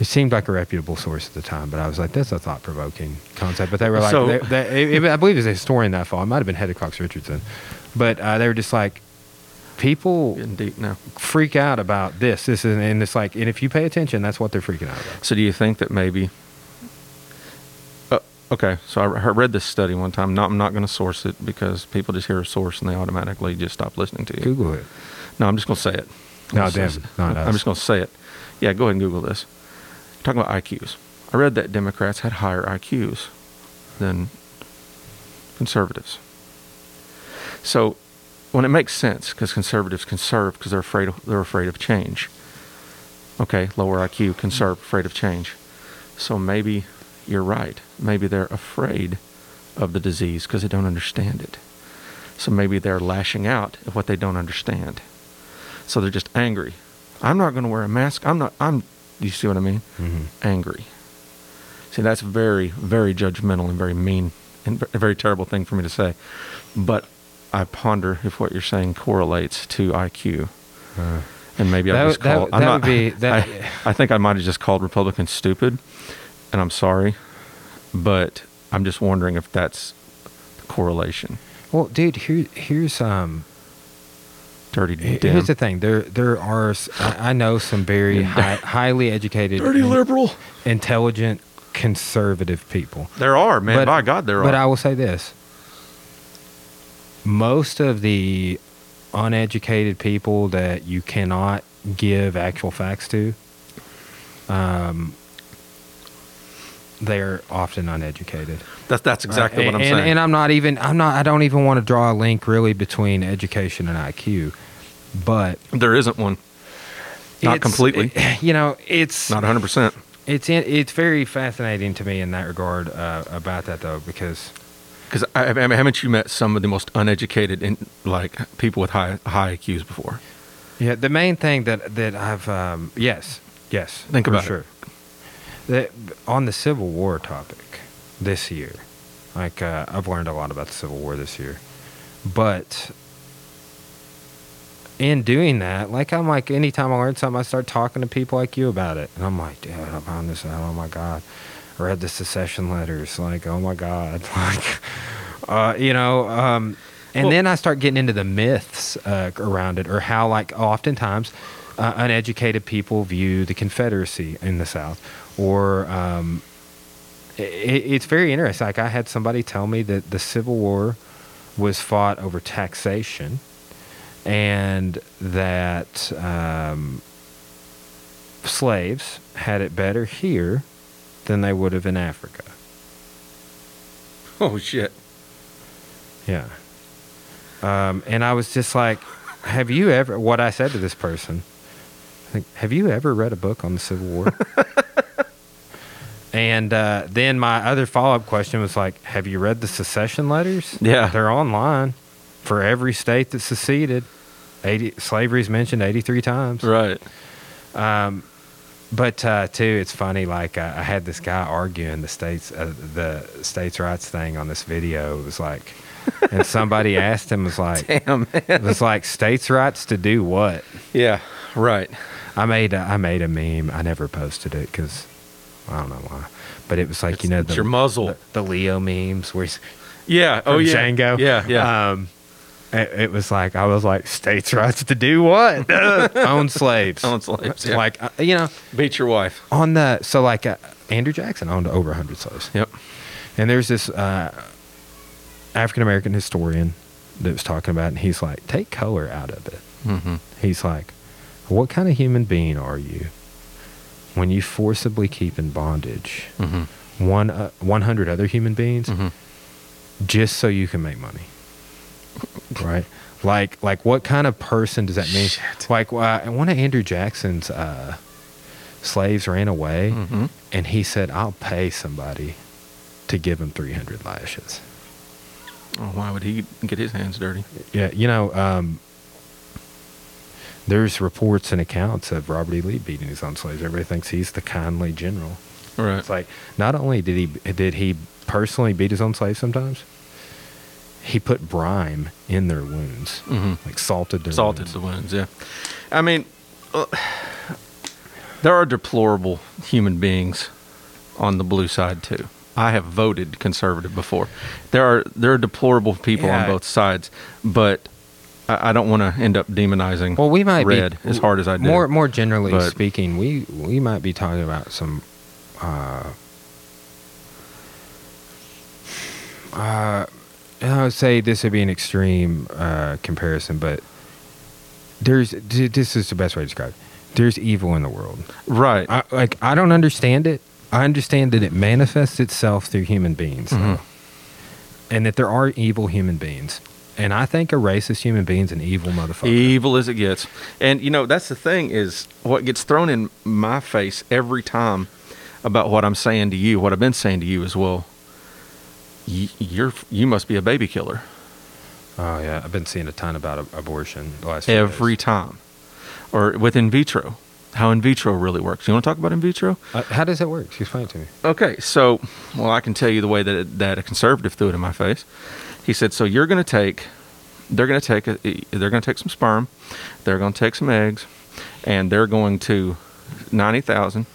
[SPEAKER 1] It seemed like a reputable source at the time, but I was like, "That's a thought-provoking concept." But they were like,
[SPEAKER 2] So-
[SPEAKER 1] they, they, it- I believe it was a historian that fall. It might have been Heather Cox Richardson, but uh, they were just like, people
[SPEAKER 2] deep now.
[SPEAKER 1] freak out about this, this, and, and it's like, and if you pay attention, that's what they're freaking out about.
[SPEAKER 2] So do you think that maybe? Uh, okay, so I, read this study one time. Not, I'm not going to source it because people just hear a source and they automatically just stop listening to you.
[SPEAKER 1] Google it.
[SPEAKER 2] No, I'm just going to say it. I'm
[SPEAKER 1] No, damn, not
[SPEAKER 2] I'm just going to say it. Yeah, go ahead and Google this. Talking about IQs. I read that Democrats had higher IQs than conservatives. So, when it makes sense, because conservatives conserve because they're afraid of, they're afraid of change. Okay, lower IQ, conserve, afraid of change. So maybe you're right. Maybe they're afraid of the disease because they don't understand it. So maybe they're lashing out at what they don't understand. So they're just angry. I'm not going to wear a mask. I'm not. I'm. Do you see what I mean?
[SPEAKER 1] Mhm.
[SPEAKER 2] Angry. See, that's very, very judgmental and very mean and a very terrible thing for me to say. But I ponder if what you're saying correlates to IQ.
[SPEAKER 1] Uh,
[SPEAKER 2] And maybe I just
[SPEAKER 1] that-
[SPEAKER 2] called. I'm
[SPEAKER 1] that
[SPEAKER 2] not,
[SPEAKER 1] would be- that-
[SPEAKER 2] I, I think I might have just called Republicans stupid, and I'm sorry, but I'm just wondering if that's the correlation.
[SPEAKER 1] well, dude, here, here's um,
[SPEAKER 2] Dirty.
[SPEAKER 1] Here's the thing. There, there are. I know some very high, highly educated,
[SPEAKER 2] Dirty liberal.
[SPEAKER 1] intelligent, conservative people.
[SPEAKER 2] There are, man. but, By God, there
[SPEAKER 1] but
[SPEAKER 2] are.
[SPEAKER 1] But I will say this: most of the uneducated people that you cannot give actual facts to, um, they're often uneducated.
[SPEAKER 2] that's that's exactly
[SPEAKER 1] Uh,
[SPEAKER 2] what I'm
[SPEAKER 1] and,
[SPEAKER 2] saying.
[SPEAKER 1] And I'm not even. I'm not. I don't even want to draw a link really between education and IQ, but
[SPEAKER 2] there isn't one. Not completely.
[SPEAKER 1] You know, it's
[SPEAKER 2] Not 100. percent
[SPEAKER 1] it's in, it's very fascinating to me in that regard uh, about that though because
[SPEAKER 2] Because I, I mean, haven't you met some of the most uneducated in like people with high high IQs before?
[SPEAKER 1] yeah the main thing that that I've um, yes yes
[SPEAKER 2] Think about it.
[SPEAKER 1] That on the Civil War topic this year, like uh, I've learned a lot about the Civil War this year, but in doing that, like I'm like anytime I learn something, I start talking to people like you about it, and I'm like, dude, I found this out. Oh my god, I read the secession letters. Like, oh my god, like, uh, you know. Um, and
[SPEAKER 2] Well-
[SPEAKER 1] then I start getting into the myths uh, around it, or how like oftentimes uh, uneducated people view the Confederacy in the South, or um, it, it's very interesting. Like I had somebody tell me that the Civil War was fought over taxation, and that um, slaves had it better here than they would have in Africa.
[SPEAKER 2] Oh shit.
[SPEAKER 1] Yeah. Um, and I was just like, have you ever, what I said to this person, like, have you ever read a book on the Civil War? and uh, then my other follow up question was like, have you read the secession letters?
[SPEAKER 2] Yeah.
[SPEAKER 1] They're online for every state that seceded. 80, slavery is mentioned 83 times.
[SPEAKER 2] Right.
[SPEAKER 1] Um, but uh, too, it's funny. Like uh, I had this guy arguing the states uh, the states' rights thing on this video. It was like, and somebody asked him was like,
[SPEAKER 2] Damn.
[SPEAKER 1] it
[SPEAKER 2] Man.
[SPEAKER 1] was like states' rights to do what?
[SPEAKER 2] Yeah. Right.
[SPEAKER 1] I made a, I made a meme. I never posted it because I don't know why. But it was like
[SPEAKER 2] It's-
[SPEAKER 1] you know the,
[SPEAKER 2] your muzzle.
[SPEAKER 1] the, the Leo memes where he's
[SPEAKER 2] Yeah. oh yeah.
[SPEAKER 1] Django.
[SPEAKER 2] Yeah. Yeah.
[SPEAKER 1] Um, it, it was like I was like states' rights to do what? Own slaves.
[SPEAKER 2] Own slaves, yeah.
[SPEAKER 1] Like uh, you know.
[SPEAKER 2] Beat your wife.
[SPEAKER 1] on the so like uh, Andrew Jackson owned over 100 slaves.
[SPEAKER 2] Yep.
[SPEAKER 1] And there's this uh, African American historian that was talking about, it, and he's like, take color out of it.
[SPEAKER 2] Mm-hmm.
[SPEAKER 1] He's like, what kind of human being are you when you forcibly keep in bondage
[SPEAKER 2] Mm-hmm.
[SPEAKER 1] one uh, 100 other human beings
[SPEAKER 2] Mm-hmm.
[SPEAKER 1] just so you can make money? right? Like, like what kind of person does that mean?
[SPEAKER 2] Shit.
[SPEAKER 1] Like, uh, one of Andrew Jackson's uh, slaves ran away,
[SPEAKER 2] Mm-hmm.
[SPEAKER 1] and he said, "I'll pay somebody to give him 300 lashes."
[SPEAKER 2] Oh, why would he get his hands dirty?
[SPEAKER 1] Yeah, you know, um, there's reports and accounts of Robert E. Lee beating his own slaves. Everybody thinks he's the kindly general.
[SPEAKER 2] Right.
[SPEAKER 1] It's like not only did he did he personally beat his own slaves sometimes, he put brine in their wounds,
[SPEAKER 2] mm-hmm.
[SPEAKER 1] like salted their
[SPEAKER 2] Salted
[SPEAKER 1] wounds.
[SPEAKER 2] the wounds. Yeah. I mean, uh, there are deplorable human beings on the blue side too. I have voted conservative before. There are there are deplorable people on both sides, but I, I don't want to end up demonizing
[SPEAKER 1] Well, we might
[SPEAKER 2] red
[SPEAKER 1] be
[SPEAKER 2] as hard as I do.
[SPEAKER 1] More more generally
[SPEAKER 2] But-
[SPEAKER 1] speaking, we we might be talking about some. Uh, uh, I would say this would be an extreme uh, comparison, but there's this is the best way to describe it. There's evil in the world.
[SPEAKER 2] right.
[SPEAKER 1] I, like I don't understand it. I understand that it manifests itself through human beings.
[SPEAKER 2] Mhm.
[SPEAKER 1] and that there are evil human beings. And I think a racist human being's an evil motherfucker.
[SPEAKER 2] evil as it gets. And you know that's the thing is what gets thrown in my face every time about what i'm saying to you what i've been saying to you as well y- you're you must be a baby killer.
[SPEAKER 1] Oh yeah, I've been seeing a ton about ab- abortion the last few
[SPEAKER 2] every time. Or with in vitro how in vitro really works. You want to talk about in vitro?
[SPEAKER 1] Uh, how does it work? Explain it to me.
[SPEAKER 2] okay so well i can tell you the way that it, that a conservative threw it in my face he said so you're going to take they're going to take a, they're going to take some sperm they're going to take some eggs and they're going to ninety thousand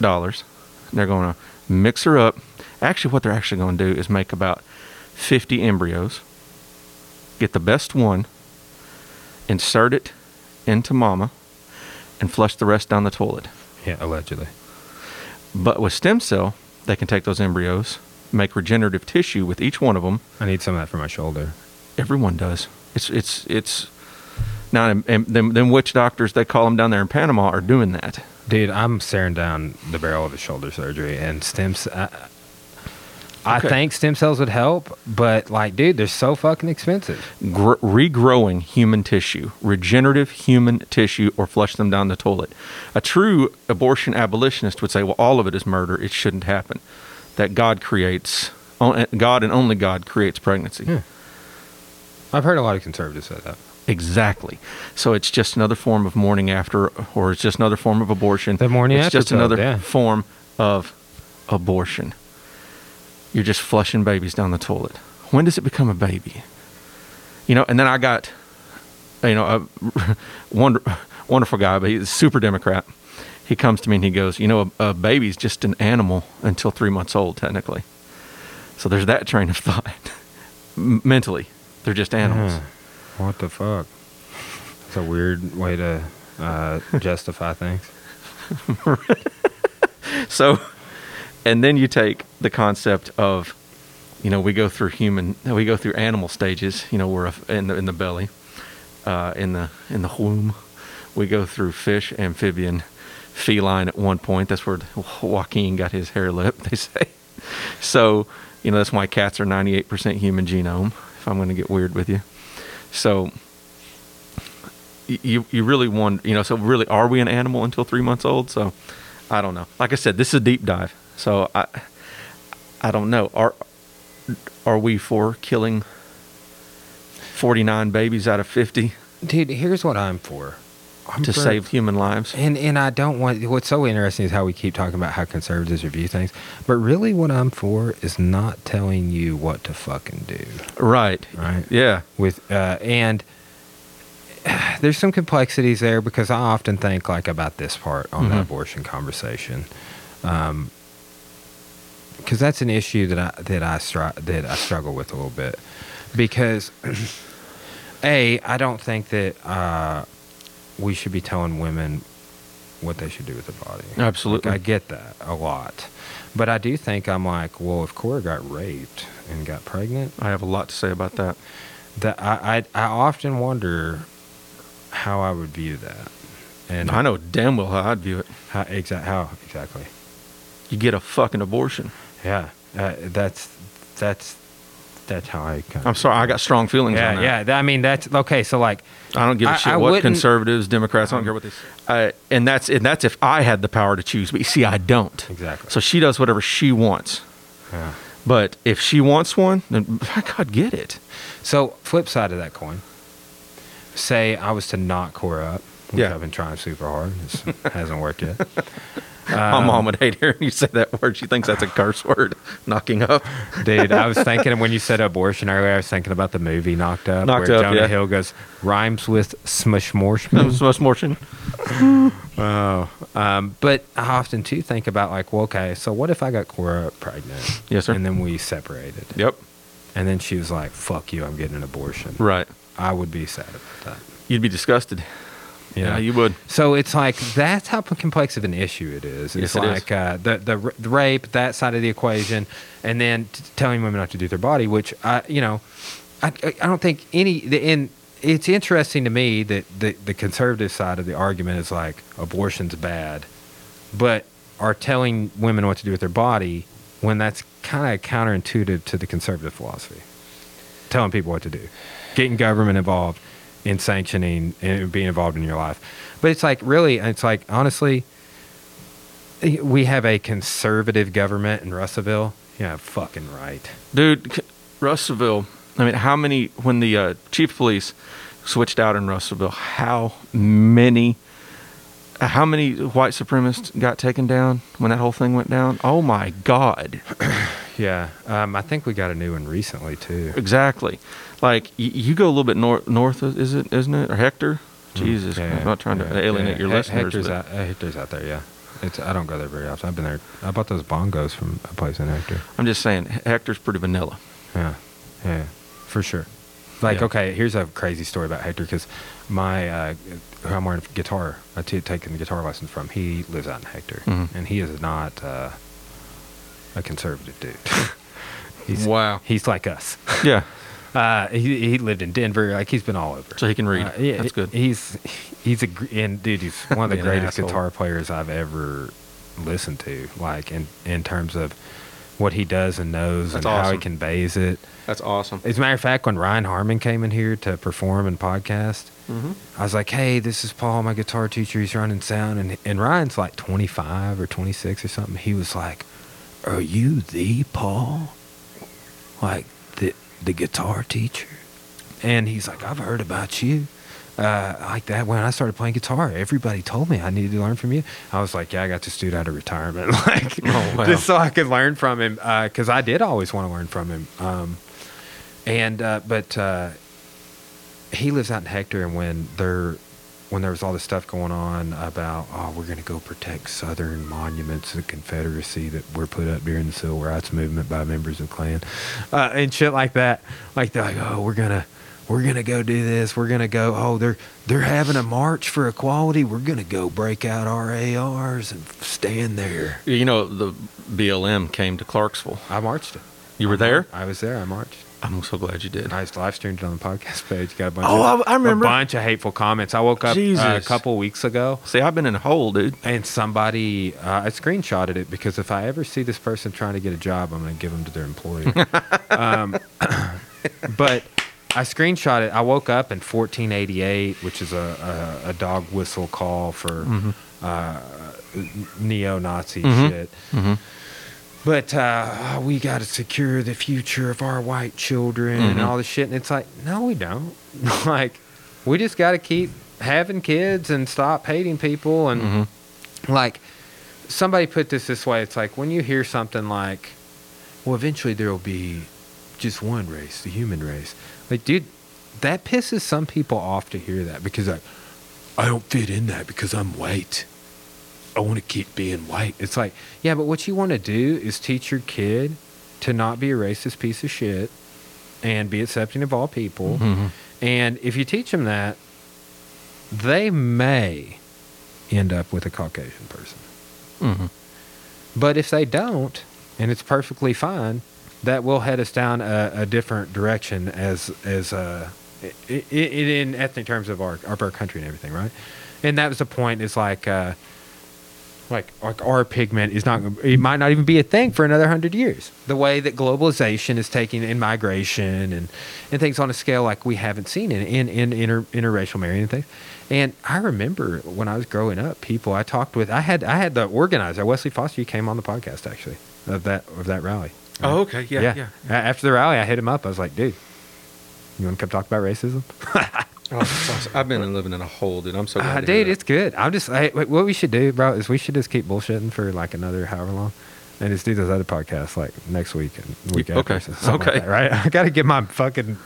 [SPEAKER 2] dollars. They're going to mix her up. Actually what they're actually going to do is make about 50 embryos get the best one insert it into mama and flush the rest down the toilet.
[SPEAKER 1] Yeah, allegedly.
[SPEAKER 2] but with stem cell, they can take those embryos, make regenerative tissue with each one of them.
[SPEAKER 1] I need some of that for my shoulder.
[SPEAKER 2] Everyone does. It's it's it's now and, them them witch doctors they call them down there in Panama are doing that.
[SPEAKER 1] Dude, I'm staring down the barrel of a shoulder surgery, and stem. I, I
[SPEAKER 2] Okay.
[SPEAKER 1] think stem cells would help, but like, dude, they're so fucking expensive.
[SPEAKER 2] Gr- regrowing human tissue, regenerative human tissue, or flush them down the toilet. A true abortion abolitionist would say, well, all of it is murder. It shouldn't happen. That God creates, eh, God and only God creates pregnancy.
[SPEAKER 1] Yeah. I've heard a lot of conservatives say that.
[SPEAKER 2] Exactly. So it's just another form of morning after, or it's just another form of abortion.
[SPEAKER 1] The morning
[SPEAKER 2] it's
[SPEAKER 1] after
[SPEAKER 2] just another
[SPEAKER 1] yeah.
[SPEAKER 2] form of abortion. You're just flushing babies down the toilet. When does it become a baby? You know, and then I got, you know, a wonder, wonderful guy, but he's a super Democrat. He comes to me and he goes, you know, a, a baby's just an animal until three months old, technically. So there's that train of thought. Mentally, they're just animals.
[SPEAKER 1] Yeah. What the fuck? It's a weird way to uh, justify things.
[SPEAKER 2] So, and then you take the concept of, you know, we go through human, we go through animal stages. You know, we're in the in the belly, uh, in the in the womb. We go through fish, amphibian, feline. At one point, that's where Joaquin got his hare lip. They say. So, you know, that's why cats are ninety eight percent human genome. If I'm going to get weird with you, so. You you really want you know so really are we an animal until three months old? So I don't know. Like I said, this is a deep dive, so I I don't know. Are are we for killing forty nine babies out of fifty
[SPEAKER 1] Dude, here's what I'm for. I'm
[SPEAKER 2] to
[SPEAKER 1] for-
[SPEAKER 2] save human lives?
[SPEAKER 1] And and I don't want. What's so interesting is how we keep talking about how conservatives review things, but really, what I'm for is not telling you what to fucking do.
[SPEAKER 2] Right.
[SPEAKER 1] Right.
[SPEAKER 2] Yeah.
[SPEAKER 1] With uh, and there's some complexities there because I often think like about this part on the
[SPEAKER 2] Mhm.
[SPEAKER 1] abortion conversation, Um, because that's an issue that I that I str- that I struggle with a little bit because a I don't think that uh, we should be telling women what they should do with their body.
[SPEAKER 2] Absolutely.
[SPEAKER 1] Like, I get that a lot, but I do think I'm like, well, if Cora got raped and got pregnant,
[SPEAKER 2] I have a lot to say about that.
[SPEAKER 1] that I, I I often wonder how I would view that, and
[SPEAKER 2] I know damn well how I'd view it.
[SPEAKER 1] how exact how exactly.
[SPEAKER 2] You get a fucking abortion.
[SPEAKER 1] Yeah, uh, that's that's that's how I. Kind
[SPEAKER 2] I'm sorry, I got strong feelings on
[SPEAKER 1] Yeah,
[SPEAKER 2] that.
[SPEAKER 1] yeah. I mean, that's okay. So like,
[SPEAKER 2] I don't give a
[SPEAKER 1] I-
[SPEAKER 2] shit
[SPEAKER 1] I
[SPEAKER 2] what conservatives, Democrats, I don't care what they say. Uh, and that's and that's if I had the power to choose. But you see, I don't.
[SPEAKER 1] Exactly.
[SPEAKER 2] So she does whatever she wants.
[SPEAKER 1] yeah.
[SPEAKER 2] But if she wants one, then by God, get it.
[SPEAKER 1] So flip side of that coin. Say I was to knock Cora up. Which
[SPEAKER 2] Yeah.
[SPEAKER 1] I've been trying super hard. It hasn't worked yet.
[SPEAKER 2] My
[SPEAKER 1] Um,
[SPEAKER 2] mom would hate hearing you say that word. She thinks that's a curse word. Knocking up.
[SPEAKER 1] Dude, I was thinking when you said abortion earlier, I was thinking about the movie Knocked Up,
[SPEAKER 2] Knocked
[SPEAKER 1] where
[SPEAKER 2] Up,
[SPEAKER 1] Jonah
[SPEAKER 2] yeah.
[SPEAKER 1] Hill goes rhymes with smushmorshman.
[SPEAKER 2] Smush motion.
[SPEAKER 1] Oh, um, but I often too think about like, well, okay, so what if I got Cora pregnant?
[SPEAKER 2] Yes, sir.
[SPEAKER 1] And then we separated,
[SPEAKER 2] Yep.
[SPEAKER 1] and then she was like, "Fuck you, I'm getting an abortion."
[SPEAKER 2] Right.
[SPEAKER 1] I would be sad about that.
[SPEAKER 2] You'd be disgusted. Yeah, you would.
[SPEAKER 1] So it's like that's how complex of an issue it is. It's
[SPEAKER 2] Yes, it is.
[SPEAKER 1] like Uh, the, the the rape, that side of the equation, and then t- telling women not to do with their body, which I, you know, I, I don't think any. The, and it's interesting to me that the the conservative side of the argument is like abortion's bad, but are telling women what to do with their body when that's kind of counterintuitive to the conservative philosophy. Telling people what to do, getting government involved in sanctioning and being involved in your life. But it's like really, it's like honestly, we have a conservative government in Russellville. Yeah, fucking right.
[SPEAKER 2] Dude, Russellville. I mean, how many, when the uh, chief of police switched out in Russellville, how many, how many white supremacists got taken down when that whole thing went down? Oh my God.
[SPEAKER 1] Yeah, um, I think we got a new one recently too.
[SPEAKER 2] Exactly. Like, y- you go a little bit north, north, is it, isn't it? Or Hector? Jesus.
[SPEAKER 1] Mm, Yeah,
[SPEAKER 2] I'm not trying to alienate
[SPEAKER 1] yeah.
[SPEAKER 2] your
[SPEAKER 1] He-
[SPEAKER 2] listeners.
[SPEAKER 1] Hector's
[SPEAKER 2] but-
[SPEAKER 1] out, Hector's out there. Yeah, it's I don't go there very often. I've been there. I bought those bongos from a place in Hector.
[SPEAKER 2] I'm just saying, Hector's pretty vanilla.
[SPEAKER 1] Yeah, yeah, for sure. Like,
[SPEAKER 2] Yeah.
[SPEAKER 1] okay, here's a crazy story about Hector because my uh, who I'm wearing a guitar, I t- taking the guitar lessons from. He lives out in Hector,
[SPEAKER 2] Mhm.
[SPEAKER 1] and he is not uh, a conservative dude. he's
[SPEAKER 2] Wow.
[SPEAKER 1] he's like us.
[SPEAKER 2] Yeah.
[SPEAKER 1] Uh, he he lived in Denver. Like he's been all over.
[SPEAKER 2] So he can read.
[SPEAKER 1] Uh, yeah,
[SPEAKER 2] That's good.
[SPEAKER 1] He's he's a and dude, he's one of the greatest guitar players I've ever listened to. Like in in terms of what he does and knows
[SPEAKER 2] That's
[SPEAKER 1] and how he conveys it.
[SPEAKER 2] That's awesome.
[SPEAKER 1] As a matter of fact, when Ryan Harmon came in here to perform and podcast,
[SPEAKER 2] Mm-hmm.
[SPEAKER 1] I was like, "Hey, this is Paul, my guitar teacher. He's running sound." And and Ryan's like 25 or 26 or something. He was like, "Are you the Paul? Like the guitar teacher?" And he's like, "I've heard about you." uh, like that when I started playing guitar. Everybody told me I needed to learn from you. I was like, yeah, I got this dude out of retirement, like
[SPEAKER 2] Oh, wow.
[SPEAKER 1] just so I could learn from him because I did always want to learn from him. Um, and uh, but uh, he lives out in Hector, and when there when there was all this stuff going on about oh we're going to go protect Southern monuments of the Confederacy that were put up during the Civil Rights Movement by members of the Klan uh, and shit like that, like they're like oh we're gonna we're gonna go do this we're gonna go oh they're they're having a march for equality we're gonna go break out our ARs and stand there.
[SPEAKER 2] You know, the BLM came to Clarksville.
[SPEAKER 1] I marched it.
[SPEAKER 2] You were there?
[SPEAKER 1] I was there. I marched.
[SPEAKER 2] I'm so glad you did.
[SPEAKER 1] I just live streamed it on the podcast page. Got a bunch.
[SPEAKER 2] Oh,
[SPEAKER 1] of,
[SPEAKER 2] I- I remember.
[SPEAKER 1] a bunch of hateful comments. I woke up uh, a couple weeks ago,
[SPEAKER 2] See, I've been in a hole, dude.
[SPEAKER 1] and somebody uh, I screenshotted it because if I ever see this person trying to get a job, I'm going to give them to their employer. um, but I screenshot it. I woke up in 1488, which is a, a, a dog whistle call for uh, neo-Nazi
[SPEAKER 2] Mhm.
[SPEAKER 1] shit.
[SPEAKER 2] Mm-hmm.
[SPEAKER 1] But uh, we got to secure the future of our white children and
[SPEAKER 2] Mhm.
[SPEAKER 1] all this shit. And it's like, no, we don't. like, we just got to keep having kids and stop hating people. And
[SPEAKER 2] Mm-hmm.
[SPEAKER 1] like, somebody put this this way it's like when you hear something like, well, eventually there will be just one race, the human race. Like, dude, that pisses some people off to hear that because, like, I don't fit in that because I'm white. I want to keep being white. It's like, yeah, but what you want to do is teach your kid to not be a racist piece of shit and be accepting of all people.
[SPEAKER 2] Mm-hmm.
[SPEAKER 1] And if you teach them that, they may end up with a Caucasian person.
[SPEAKER 2] Mm-hmm.
[SPEAKER 1] But if they don't, and it's perfectly fine, that will head us down a, a different direction as as uh, i i in ethnic terms of our of our country and everything, right? And that was the point. Is like. Uh, like, like our pigment is not it might not even be a thing for another hundred years. The way that globalization is taking in migration and and things on a scale like we haven't seen in in, in inter, interracial marrying and things. And i remember when i was growing up people i talked with i had i had the organizer wesley foster came on the podcast actually of that of that rally.
[SPEAKER 2] Oh, okay. Yeah, yeah.
[SPEAKER 1] A- after the rally i hit him up. I was like dude you want to come talk about racism
[SPEAKER 2] Oh, awesome. I've been living in a hole, dude. I'm so glad.
[SPEAKER 1] uh,
[SPEAKER 2] to hear
[SPEAKER 1] dude, it's good. I'm just I, what we should do, bro, is we should just keep bullshitting for like another however long, and just do those other podcasts like next week and week
[SPEAKER 2] You-
[SPEAKER 1] after.
[SPEAKER 2] okay,
[SPEAKER 1] something like
[SPEAKER 2] okay.
[SPEAKER 1] that, right? I got to get my fucking.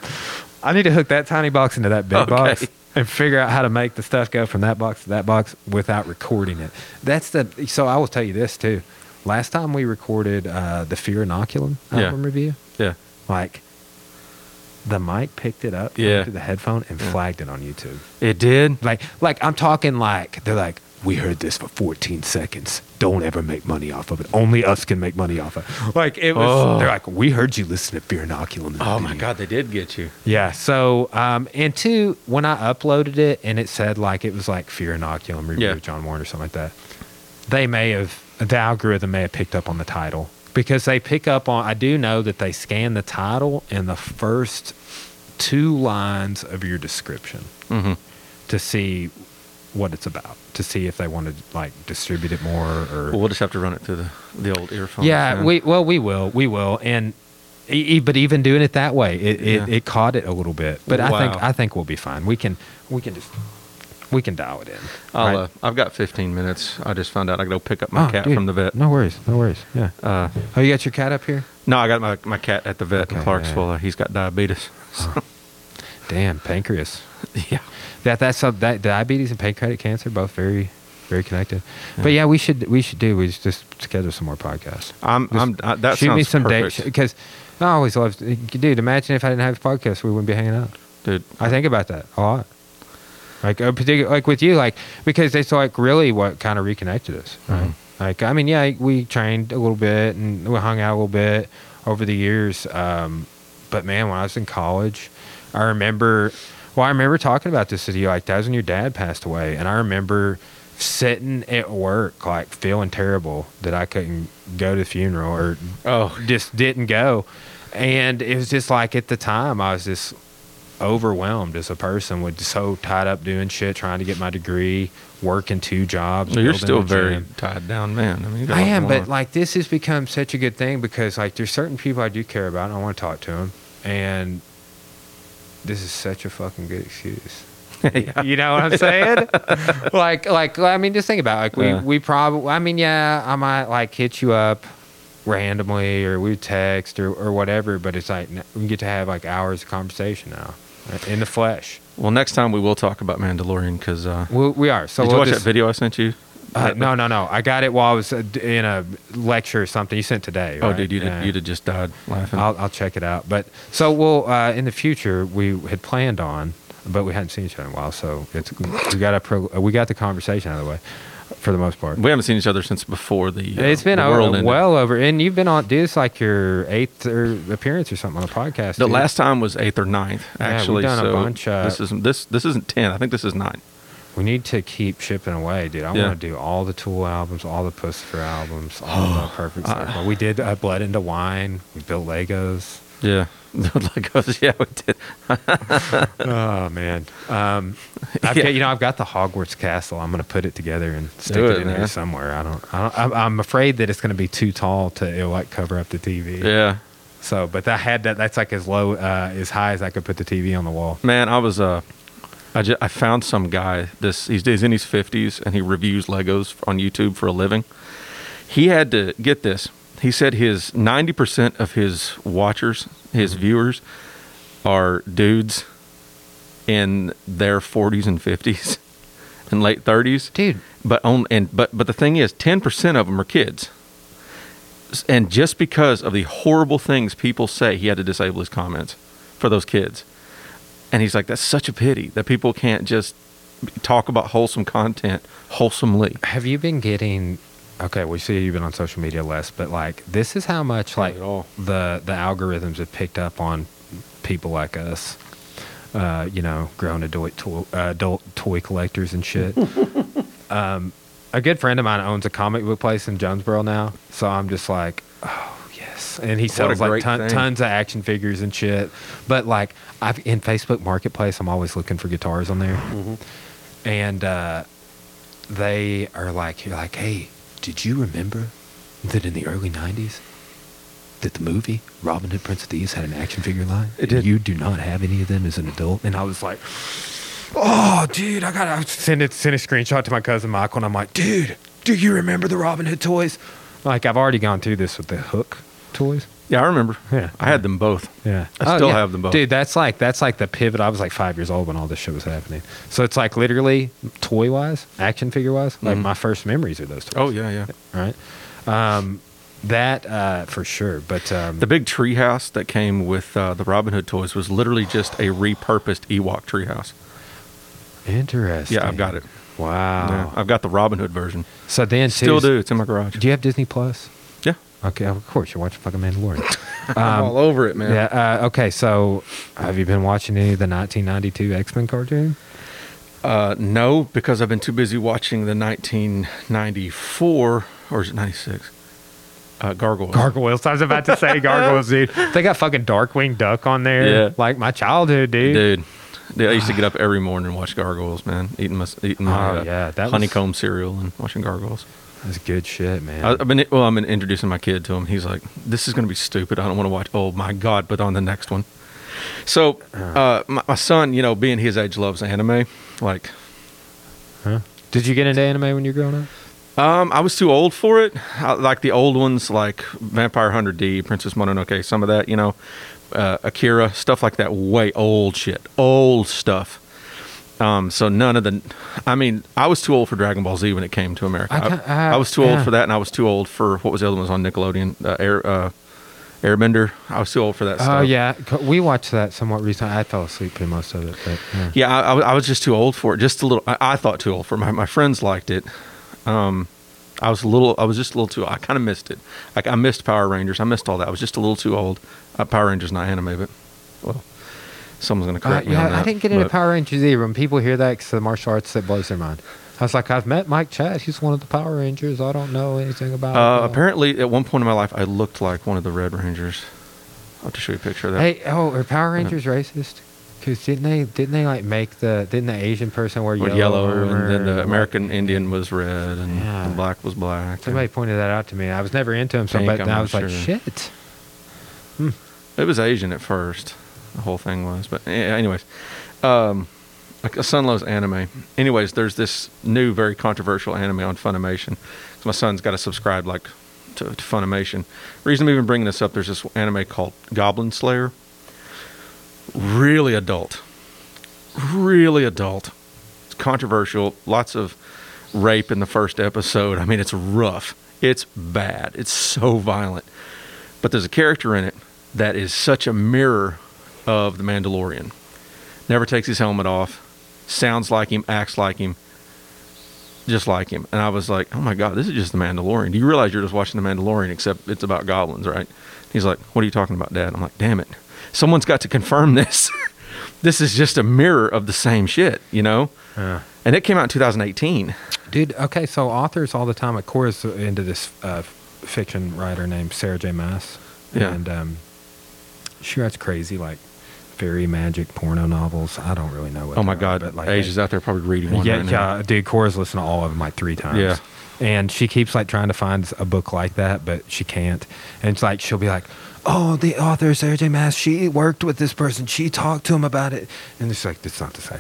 [SPEAKER 1] I need to hook that tiny box into that big
[SPEAKER 2] Okay.
[SPEAKER 1] box and figure out how to make the stuff go from that box to that box without recording it. That's the. So I will tell you this too. Last time we recorded uh, the Fear Inoculum
[SPEAKER 2] Yeah.
[SPEAKER 1] album review,
[SPEAKER 2] Yeah.
[SPEAKER 1] like the mic picked it up
[SPEAKER 2] Yeah.
[SPEAKER 1] through the headphone and
[SPEAKER 2] Yeah.
[SPEAKER 1] flagged it on YouTube.
[SPEAKER 2] It did.
[SPEAKER 1] Like, like I'm talking like they're like, we heard this for 14 seconds. Don't ever make money off of it. Only us can make money off of it. Like it was.
[SPEAKER 2] Oh.
[SPEAKER 1] They're like, we heard you listen to Fear Inoculum.
[SPEAKER 2] Oh my. God, they did get you.
[SPEAKER 1] Yeah. So, um, and two, when I uploaded it and it said like it was like Fear Inoculum review
[SPEAKER 2] Yeah.
[SPEAKER 1] of John Warren or something like that, they may have the algorithm may have picked up on the title because they pick up on. I do know that they scan the title and the first two lines of your description
[SPEAKER 2] Mm-hmm.
[SPEAKER 1] to see what it's about, to see if they want to like distribute it more or.
[SPEAKER 2] Well, we'll just have to run it through the, the old earphones.
[SPEAKER 1] yeah, we well we will we will and. e- But even doing it that way, it, it,
[SPEAKER 2] Yeah.
[SPEAKER 1] it caught it a little bit. But I think I think we'll be fine. We can we can just we can dial it in.
[SPEAKER 2] I'll,
[SPEAKER 1] right?
[SPEAKER 2] uh, I've got 15 minutes. I just found out I got to go pick up my
[SPEAKER 1] Oh,
[SPEAKER 2] cat
[SPEAKER 1] dude,
[SPEAKER 2] from the vet.
[SPEAKER 1] No worries, no worries. Yeah.
[SPEAKER 2] Uh,
[SPEAKER 1] Oh, you got your cat up here?
[SPEAKER 2] no, I got my, my cat at the vet
[SPEAKER 1] Okay,
[SPEAKER 2] in Clarksville.
[SPEAKER 1] yeah.
[SPEAKER 2] Uh, he's got diabetes.
[SPEAKER 1] Damn, pancreas.
[SPEAKER 2] yeah.
[SPEAKER 1] That that's so that diabetes and pancreatic cancer both very very connected. But yeah, we should we should do we just schedule some more podcasts.
[SPEAKER 2] I'm,
[SPEAKER 1] Just
[SPEAKER 2] I'm, uh, that
[SPEAKER 1] shoot me some dates because I always love dude. Imagine if I didn't have a podcast, we wouldn't be hanging out.
[SPEAKER 2] Dude,
[SPEAKER 1] I think about that a lot. Like a particular, like with you, like because it's like really what kind of reconnected us, right?
[SPEAKER 2] Mhm.
[SPEAKER 1] Like I mean, yeah, we trained a little bit and we hung out a little bit over the years. Um, but man, when I was in college, I remember. Well, I remember talking about this with you. Like that was when your dad passed away, and I remember sitting at work, like feeling terrible that I couldn't go to the funeral or
[SPEAKER 2] oh,
[SPEAKER 1] just didn't go. And it was just like at the time, I was just overwhelmed as a person with so tied up doing shit, trying to get my degree, working two jobs.
[SPEAKER 2] you're still very
[SPEAKER 1] gym.
[SPEAKER 2] tied down, man. I mean,
[SPEAKER 1] I am, but like this has become such a good thing because like there's certain people I do care about. And I want to talk to them, and this is such a fucking good excuse. You know what I'm saying? like, like I mean, just think about it. like we
[SPEAKER 2] Yeah.
[SPEAKER 1] we probably. I mean, yeah, I might like hit you up randomly or we text or, or whatever, but it's like we get to have like hours of conversation now in the flesh.
[SPEAKER 2] Well, next time we will talk about Mandalorian because uh,
[SPEAKER 1] We, we are. So
[SPEAKER 2] did
[SPEAKER 1] we'll
[SPEAKER 2] you watch
[SPEAKER 1] just-
[SPEAKER 2] that video I sent you?
[SPEAKER 1] Uh, no, no, no. I got it while I was uh, in a lecture or something. You sent today.
[SPEAKER 2] Oh, dude, you'd,
[SPEAKER 1] Yeah.
[SPEAKER 2] you'd have just died laughing.
[SPEAKER 1] I'll, I'll check it out. But so we'll uh, in the future we had planned on, but we hadn't seen each other in a while. So it's we got a pro, uh, we got the conversation out of the way for the most part.
[SPEAKER 2] we haven't seen each other since before the. Uh,
[SPEAKER 1] it's been
[SPEAKER 2] the
[SPEAKER 1] over,
[SPEAKER 2] world ended.
[SPEAKER 1] well over, and you've been on. Dude, it's like your eighth or appearance or something on the podcast.
[SPEAKER 2] The
[SPEAKER 1] dude.
[SPEAKER 2] last time was eighth or ninth,
[SPEAKER 1] Yeah, we've
[SPEAKER 2] actually.
[SPEAKER 1] done a
[SPEAKER 2] so
[SPEAKER 1] bunch, uh,
[SPEAKER 2] this isn't this this isn't ten. I think this is nine.
[SPEAKER 1] we need to keep shipping away, dude. I
[SPEAKER 2] Yeah.
[SPEAKER 1] want to do all the Tool albums, all the Puscifer albums, all the Perfect
[SPEAKER 2] Uh,
[SPEAKER 1] Circle. We did uh, Blood into Wine. We built Legos.
[SPEAKER 2] Yeah, Legos. Yeah, we did.
[SPEAKER 1] Oh man, um, I've
[SPEAKER 2] Yeah.
[SPEAKER 1] got, you know I've got the Hogwarts castle. I'm gonna put it together and stick it,
[SPEAKER 2] it,
[SPEAKER 1] in here somewhere. I don't. I don't I'm, I'm afraid that it's gonna be too tall to it'll like cover up the TV.
[SPEAKER 2] Yeah,
[SPEAKER 1] So, but that had that. That's like as low, uh, as high as I could put the TV on the wall.
[SPEAKER 2] man, I was uh, I just, I found some guy. This he's, he's in his fifties and he reviews Legos on YouTube for a living. He had to get this. He said his ninety percent of his watchers, his mm-hmm. viewers, are dudes in their forties and fifties and late thirties.
[SPEAKER 1] Dude,
[SPEAKER 2] but on and but but the thing is 10% of them are kids and just because of the horrible things people say he had to disable his comments for those kids and he's like that's such a pity that people can't just talk about wholesome content wholesomely
[SPEAKER 1] have you been getting? Okay, we see you've been on social media less, but like this is how much like the the algorithms have picked up on people like us. Uh, you know, grown adult toy, adult toy collectors and shit. um, a good friend of mine owns a comic book place in Jonesboro now, so I'm just like, oh yes, and he sells like ton, tons of action figures and shit. But like, I've in Facebook Marketplace, I'm always looking for guitars on there, and uh, they are like, you're like, hey, did you remember that in the early '90s? That the movie Robin Hood Prince of Thieves had an action figure line.
[SPEAKER 2] It did.
[SPEAKER 1] You do not have any of them as an adult, and I was like, "Oh, dude, I gotta send it, send a screenshot to my cousin Michael." And I'm like, "Dude, do you remember the Robin Hood toys?" Like I've already gone through this with the Hook toys.
[SPEAKER 2] Yeah i remember
[SPEAKER 1] Yeah.
[SPEAKER 2] i had them both
[SPEAKER 1] Yeah,
[SPEAKER 2] I still have them both.
[SPEAKER 1] dude. That's like that's like the pivot. I was like five years old when all this shit was happening. So it's like literally toy wise, action figure wise, like
[SPEAKER 2] Mhm.
[SPEAKER 1] my first memories are those toys.
[SPEAKER 2] oh yeah yeah
[SPEAKER 1] right. Um, that uh, for sure. But um,
[SPEAKER 2] the big treehouse that came with uh, the robin hood toys was literally just a repurposed ewok treehouse
[SPEAKER 1] interesting.
[SPEAKER 2] yeah i've got it
[SPEAKER 1] Wow.
[SPEAKER 2] Yeah, i've got the robin hood version
[SPEAKER 1] So then,
[SPEAKER 2] still do it's in my garage
[SPEAKER 1] Do you have Disney Plus?
[SPEAKER 2] Yeah
[SPEAKER 1] Okay, of course you're watching fucking Mandalorian.
[SPEAKER 2] i'm
[SPEAKER 1] Um,
[SPEAKER 2] all over it man
[SPEAKER 1] yeah. Uh, okay, so have you been watching any of the 1992 X Men cartoon?
[SPEAKER 2] Uh, no, because I've been too busy watching the 1994 or is it 96? Uh, Gargoyles.
[SPEAKER 1] Gargoyles. I was about to say gargoyles, dude. They got fucking Darkwing Duck on there.
[SPEAKER 2] Yeah.
[SPEAKER 1] Like my childhood, dude.
[SPEAKER 2] Dude, dude, I used to get up every morning and watch Gargoyles, man. Eating my eating my
[SPEAKER 1] Oh,
[SPEAKER 2] uh,
[SPEAKER 1] yeah, that was-
[SPEAKER 2] honeycomb cereal and watching Gargoyles.
[SPEAKER 1] That's good shit, man.
[SPEAKER 2] I, I've been well. I've been introducing my kid to him. He's like, "This is going to be stupid. I don't want to watch." Oh my god! But on the next one. So, uh, my, my son, you know, being his age, loves anime. Like,
[SPEAKER 1] huh? Did you get into anime when you were growing up?
[SPEAKER 2] Um, I was too old for it. I, like the old ones, like Vampire Hunter D, Princess Mononoke, some of that, you know, uh, Akira, stuff like that. Way old shit, old stuff. Um, so none of the, I mean, I was too old for Dragon Ball Z when it came to America.
[SPEAKER 1] I
[SPEAKER 2] I, I was too old
[SPEAKER 1] yeah.
[SPEAKER 2] for that, and I was too old for what was the other ones on Nickelodeon, uh, Air, uh, Airbender. I was too old for that. Stuff.
[SPEAKER 1] Oh
[SPEAKER 2] stuff.
[SPEAKER 1] yeah, we watched that somewhat recently. I fell asleep through most of it, but yeah.
[SPEAKER 2] Yeah, I, I was- was just too old for it. Just a little. I, I thought too old for it. My my friends liked it. Um, I was a little. I was just a little too. I kind of missed it. Like I missed Power Rangers. I missed all that. I was just a little too old. Uh, Power Rangers not anime, but well, someone's gonna
[SPEAKER 1] Uh,
[SPEAKER 2] correct me on
[SPEAKER 1] yeah,
[SPEAKER 2] that.
[SPEAKER 1] I didn't get into
[SPEAKER 2] but-
[SPEAKER 1] Power Rangers either. When people hear that, because the martial arts, that blows their mind. I was like, I've met Mike Chad. He's one of the Power Rangers. I don't know anything about.
[SPEAKER 2] Uh, apparently, at one point in my life, I looked like one of the Red Rangers. I'll have to show you a picture of that.
[SPEAKER 1] Hey, oh, are Power Rangers racist? Because didn't they didn't they like make the didn't the Asian person wear yellow,
[SPEAKER 2] yellow, and then the American Indian was red, and
[SPEAKER 1] Yeah.
[SPEAKER 2] the black was black.
[SPEAKER 1] Somebody pointed that out to me. I was never into him, so but I was like,
[SPEAKER 2] sure.
[SPEAKER 1] shit.
[SPEAKER 2] It was Asian at first. The whole thing was, but anyways, um, My son loves anime. Anyways, there's this new, very controversial anime on Funimation. So my son's got to subscribe like to, to Funimation. Reason I'm even bringing this up, there's this anime called Goblin Slayer. Really adult. Really adult. It's controversial. Lots of rape in the first episode. I mean, it's rough. It's bad. It's so violent. But there's a character in it that is such a mirror of the Mandalorian. Never takes his helmet off. Sounds like him, acts like him, just like him. And I was like, oh my God, this is just the Mandalorian. Do you realize you're just watching the Mandalorian, except it's about goblins, right? He's like, what are you talking about, Dad? I'm like, damn it. Someone's got to confirm this. this is just a mirror of the same shit, you know?
[SPEAKER 1] Yeah.
[SPEAKER 2] And it came out in 2018.
[SPEAKER 1] Dude, okay, so authors all the time, like Cora's into this uh, fiction writer named Sarah J. Maas.
[SPEAKER 2] Yeah.
[SPEAKER 1] And um, she writes crazy, like, fairy magic porno novels. I don't really know what
[SPEAKER 2] Oh my
[SPEAKER 1] they are,
[SPEAKER 2] God.
[SPEAKER 1] but like
[SPEAKER 2] Asia's out there probably reading one
[SPEAKER 1] yeah,
[SPEAKER 2] right now.
[SPEAKER 1] yeah, dude, Cora's listened to all of them like three times.
[SPEAKER 2] Yeah.
[SPEAKER 1] And she keeps like trying to find a book like that, but she can't. And it's like she'll be like, "Oh, the author Sarah J. Maas, she worked with this person. She talked to him about it." And it's like, "It's not the same."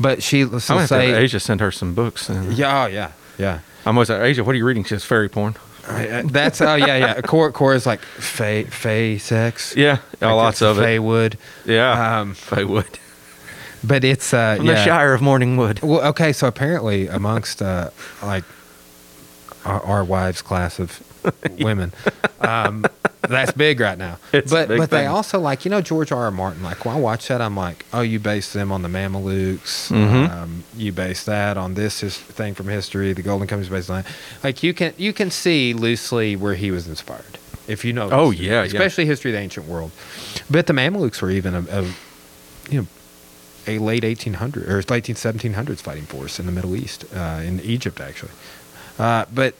[SPEAKER 1] But she will
[SPEAKER 2] I'm gonna have to
[SPEAKER 1] say,
[SPEAKER 2] Asia send her some books. And
[SPEAKER 1] "Yeah, oh, yeah, yeah."
[SPEAKER 2] I'm always like, Asia, what are you reading? She says fairy porn.
[SPEAKER 1] Uh, That's oh yeah yeah. Core core is like fey fey sex.
[SPEAKER 2] Yeah,
[SPEAKER 1] Like,
[SPEAKER 2] lots of it.
[SPEAKER 1] Fey wood.
[SPEAKER 2] Yeah,
[SPEAKER 1] Um,
[SPEAKER 2] Faye Wood.
[SPEAKER 1] but it's uh
[SPEAKER 2] From
[SPEAKER 1] yeah.
[SPEAKER 2] the Shire of Morningwood.
[SPEAKER 1] Well, okay, so apparently amongst uh, like our, our wives' class of women, um, that's big right now.
[SPEAKER 2] It's
[SPEAKER 1] but but they also like you know George R. R. Martin. Like when I watch that, I'm like, oh, you base them on the Mamelukes.
[SPEAKER 2] Mhm.
[SPEAKER 1] Um, you base that on this his thing from history. The Golden Company's based on that. Like you can you can see loosely where he was inspired. If you know,
[SPEAKER 2] Oh,
[SPEAKER 1] history,
[SPEAKER 2] yeah, yeah.
[SPEAKER 1] especially history of the ancient world. But the Mamelukes were even a, a you know a late 1800 or late 1700s fighting force in the Middle East, uh, in Egypt actually. Uh, but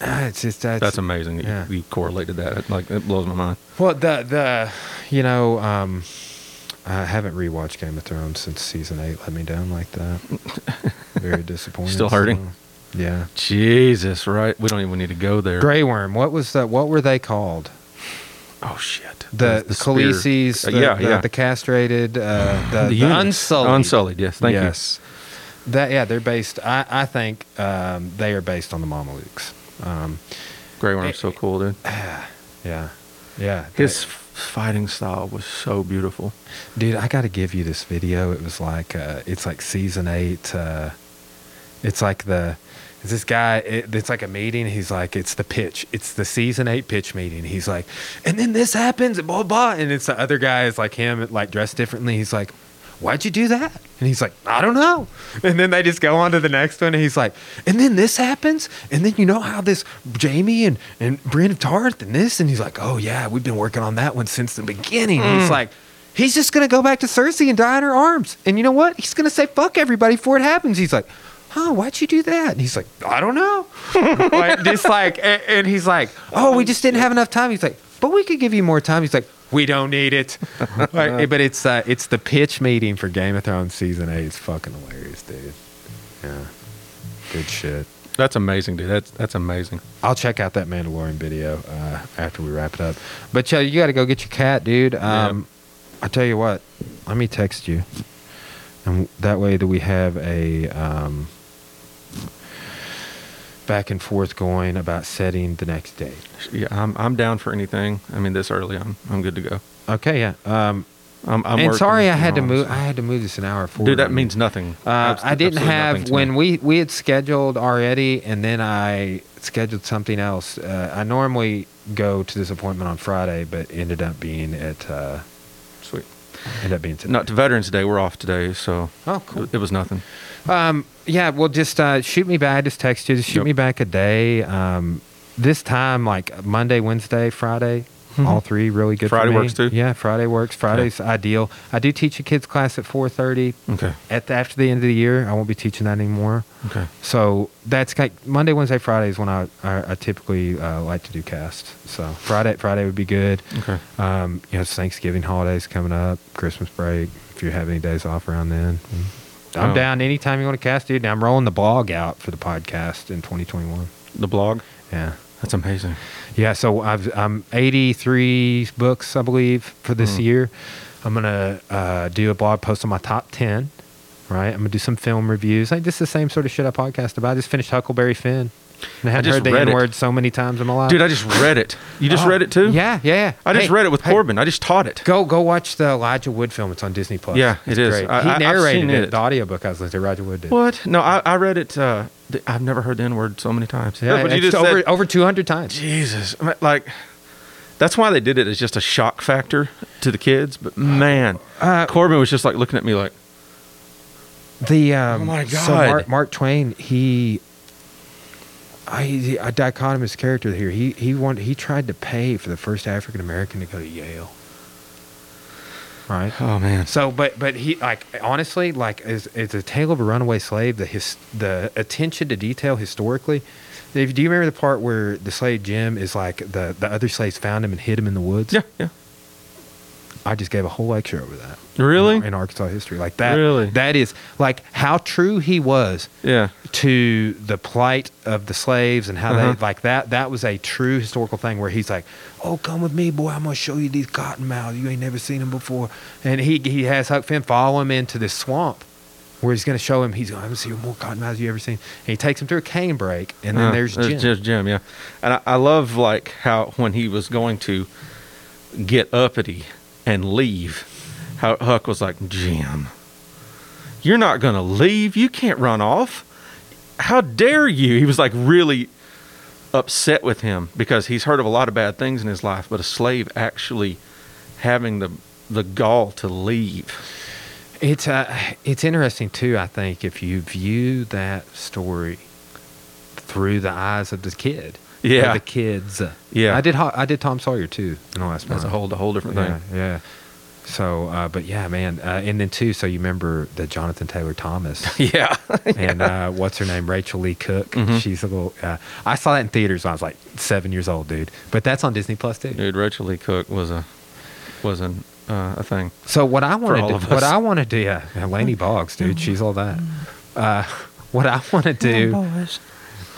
[SPEAKER 1] it's just that's,
[SPEAKER 2] That's amazing. that
[SPEAKER 1] Yeah.
[SPEAKER 2] You, you correlated that. It, like it blows my mind.
[SPEAKER 1] well the the you know um, I haven't rewatched Game of Thrones since season eight let me down like that. Very disappointed.
[SPEAKER 2] Still hurting?
[SPEAKER 1] so, yeah.
[SPEAKER 2] Jesus, right? We don't even need to go there.
[SPEAKER 1] Grey Worm. What was that? What were they called?
[SPEAKER 2] Oh shit.
[SPEAKER 1] The, the. Khaleesi's,
[SPEAKER 2] Uh,
[SPEAKER 1] the,
[SPEAKER 2] yeah,
[SPEAKER 1] the,
[SPEAKER 2] yeah.
[SPEAKER 1] the castrated, uh, the, the, unsullied.
[SPEAKER 2] Unsullied. Yes. Thank you.
[SPEAKER 1] yes. That yeah, they're based. I I think um, they are based on the Mamelukes. Um,
[SPEAKER 2] you. Grey Worm's so cool, dude.
[SPEAKER 1] yeah, yeah.
[SPEAKER 2] His f- fighting style was so beautiful.
[SPEAKER 1] dude, I got to give you this video. It was like uh, it's like season eight. Uh, it's like the it's this guy. It, it's like a meeting. He's like, it's the pitch. It's the season eight pitch meeting. He's like, and then this happens, and blah blah. And it's the other guy is like him, like dressed differently. He's like. Why'd you do that? And he's like, I don't know. And then they just go on to the next one. And he's like, and then this happens. And then you know how this Jaime and, and Brienne of Tarth and this. And he's like, oh, yeah, we've been working on that one since the beginning. And
[SPEAKER 2] Mm.
[SPEAKER 1] he's like, he's just going to go back to Cersei and die in her arms. And you know what? He's going to say, fuck everybody before it happens. He's like, huh, why'd you do that? And he's like, I don't know. like, just like, and, and he's like, oh, we just didn't have enough time. He's like, but we could give you more time. He's like, we don't need it. like, but it's uh, it's the pitch meeting for Game of Thrones season eight. It's fucking hilarious, dude. Yeah, good shit.
[SPEAKER 2] That's amazing, dude. That's that's amazing.
[SPEAKER 1] I'll check out that Mandalorian video uh, after we wrap it up. But yeah, you got to go get your cat, dude. Um, I tell you what, let me text you, and that way that we have a um, back and forth going about setting the next date.
[SPEAKER 2] Yeah, I'm I'm down for anything. I mean, this early, I'm I'm good to go.
[SPEAKER 1] Okay, yeah. Um,
[SPEAKER 2] I'm, I'm
[SPEAKER 1] and sorry, I had to move. I had to move this an hour forward.
[SPEAKER 2] Dude, that means nothing.
[SPEAKER 1] Uh,
[SPEAKER 2] Abs-
[SPEAKER 1] I didn't have when we we had scheduled already, and then I scheduled something else. Uh, I normally go to this appointment on Friday, but ended up being at uh,
[SPEAKER 2] Sweet.
[SPEAKER 1] ended up being today.
[SPEAKER 2] Not to Veterans Day. We're off today, so
[SPEAKER 1] Oh, cool.
[SPEAKER 2] it, it was nothing.
[SPEAKER 1] Um, yeah, well, just uh, shoot me back. Just text you. Just shoot
[SPEAKER 2] Yep.
[SPEAKER 1] me back a day. Um, this time, like Monday, Wednesday, Friday.
[SPEAKER 2] Mhm.
[SPEAKER 1] All three really good. for
[SPEAKER 2] Friday works too?
[SPEAKER 1] Yeah, Friday works. Friday's ideal. I do teach a kids class at four thirty.
[SPEAKER 2] Okay.
[SPEAKER 1] At the, after the end of the year, I won't be teaching that anymore.
[SPEAKER 2] Okay.
[SPEAKER 1] So that's like Monday, Wednesday, Friday is when I I, I typically uh, like to do casts. So Friday Friday would be good.
[SPEAKER 2] Okay.
[SPEAKER 1] Um, you know, Thanksgiving holidays coming up, Christmas break. If you have any days off around then, I'm
[SPEAKER 2] Oh.
[SPEAKER 1] down anytime you want to cast, dude. I'm rolling the blog out for the podcast in 2021.
[SPEAKER 2] The blog.
[SPEAKER 1] Yeah,
[SPEAKER 2] That's amazing.
[SPEAKER 1] yeah. So I've I'm 83 books, I believe, for this
[SPEAKER 2] Mhm.
[SPEAKER 1] year. I'm gonna uh, do a blog post on my top 10 right? I'm gonna do some film reviews. Like just the same sort of shit I podcast about. I just finished Huckleberry Finn. I
[SPEAKER 2] just
[SPEAKER 1] heard the
[SPEAKER 2] read
[SPEAKER 1] N word so many times in my life.
[SPEAKER 2] Dude, I just read it. You just
[SPEAKER 1] Oh,
[SPEAKER 2] read it too?
[SPEAKER 1] Yeah, yeah, yeah.
[SPEAKER 2] I just
[SPEAKER 1] Hey,
[SPEAKER 2] read it with
[SPEAKER 1] hey,
[SPEAKER 2] Corbin. I just taught it.
[SPEAKER 1] Go go watch the Elijah Wood film. It's on Disney Plus.
[SPEAKER 2] Yeah,
[SPEAKER 1] it's
[SPEAKER 2] it is.
[SPEAKER 1] Great.
[SPEAKER 2] I-
[SPEAKER 1] he narrated
[SPEAKER 2] seen
[SPEAKER 1] it.
[SPEAKER 2] it.
[SPEAKER 1] The audiobook I was listening to, Elijah Wood did.
[SPEAKER 2] What? No, I, I read it. Uh, I've never heard the N word so many times.
[SPEAKER 1] Yeah,
[SPEAKER 2] but you just
[SPEAKER 1] over
[SPEAKER 2] said,
[SPEAKER 1] over 200 times.
[SPEAKER 2] Jesus, like that's why they did it as just a shock factor to the kids. But man,
[SPEAKER 1] Uh,
[SPEAKER 2] Corbin was just like looking at me like,
[SPEAKER 1] The um,
[SPEAKER 2] Oh my
[SPEAKER 1] So
[SPEAKER 2] God.
[SPEAKER 1] Mark, Mark Twain, he, I, he- a dichotomous character here. He he wanted he tried to pay for the first African American to go to Yale. Right.
[SPEAKER 2] oh man,
[SPEAKER 1] So, but but he like honestly like as it's a tale of a runaway slave. The his the attention to detail historically. If, do you remember the part where the slave Jim is like the the other slaves found him and hid him in the woods?
[SPEAKER 2] yeah, yeah,
[SPEAKER 1] I just gave a whole lecture over that.
[SPEAKER 2] Really?
[SPEAKER 1] In, in Arkansas history, like that.
[SPEAKER 2] Really?
[SPEAKER 1] That is like how true he was
[SPEAKER 2] yeah.
[SPEAKER 1] to the plight of the slaves and how
[SPEAKER 2] Uh-huh.
[SPEAKER 1] they like that. That was a true historical thing where he's like, "Oh, come with me, boy. I'm gonna show you these cotton cottonmouths. You ain't never seen them before." And he he has Huck Finn follow him into this swamp. Where he's going to show him, he's going to see more cotton cottonmouths you ever seen. And he takes him through a cane break, and then
[SPEAKER 2] Uh,
[SPEAKER 1] there's Jim.
[SPEAKER 2] Just Jim, yeah. And I, I love like how when he was going to get uppity and leave, Huck was like, Jim, you're not gonna leave. You can't run off. How dare you? He was like really upset with him because he's heard of a lot of bad things in his life, but a slave actually having the the gall to leave.
[SPEAKER 1] It's uh, it's interesting too. I think if you view that story through the eyes of the kid,
[SPEAKER 2] Yeah.
[SPEAKER 1] the kids.
[SPEAKER 2] Yeah.
[SPEAKER 1] I did. I did Tom Sawyer too. In the last
[SPEAKER 2] That's a whole a whole different
[SPEAKER 1] Yeah,
[SPEAKER 2] thing.
[SPEAKER 1] yeah. So, uh, but yeah, man, uh, and then too. So you remember the Jonathan Taylor Thomas
[SPEAKER 2] Yeah.
[SPEAKER 1] and uh, what's her name, Rachael Leigh Cook.
[SPEAKER 2] Mhm.
[SPEAKER 1] She's a little. Uh, I saw that in theaters when I was like seven years old, dude. But that's on Disney Plus too.
[SPEAKER 2] Dude, Rachael Leigh Cook was a was an uh, a thing.
[SPEAKER 1] So what I want to do, what. I want to do, yeah, and Laney Boggs, dude, she's all that. Uh, what I want to do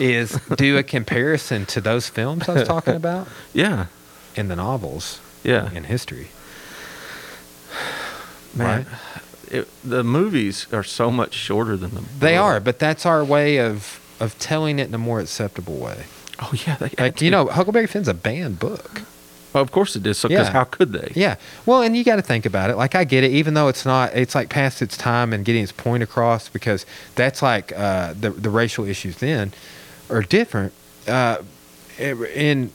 [SPEAKER 1] is do a comparison to those films I was talking about
[SPEAKER 2] Yeah.
[SPEAKER 1] in the novels
[SPEAKER 2] Yeah.
[SPEAKER 1] in history.
[SPEAKER 2] Man, it, the movies are so much shorter than the.
[SPEAKER 1] They are, but that's our way of of telling it in a more acceptable way.
[SPEAKER 2] Oh yeah, they
[SPEAKER 1] Like you know, Huckleberry Finn's a banned book.
[SPEAKER 2] Well, of course it is. So, because
[SPEAKER 1] Yeah.
[SPEAKER 2] how could they?
[SPEAKER 1] Yeah. Well, and you got to think about it. Like I get it, even though it's not, it's like past its time and getting its point across because that's like uh, the the racial issues then are different. Uh, in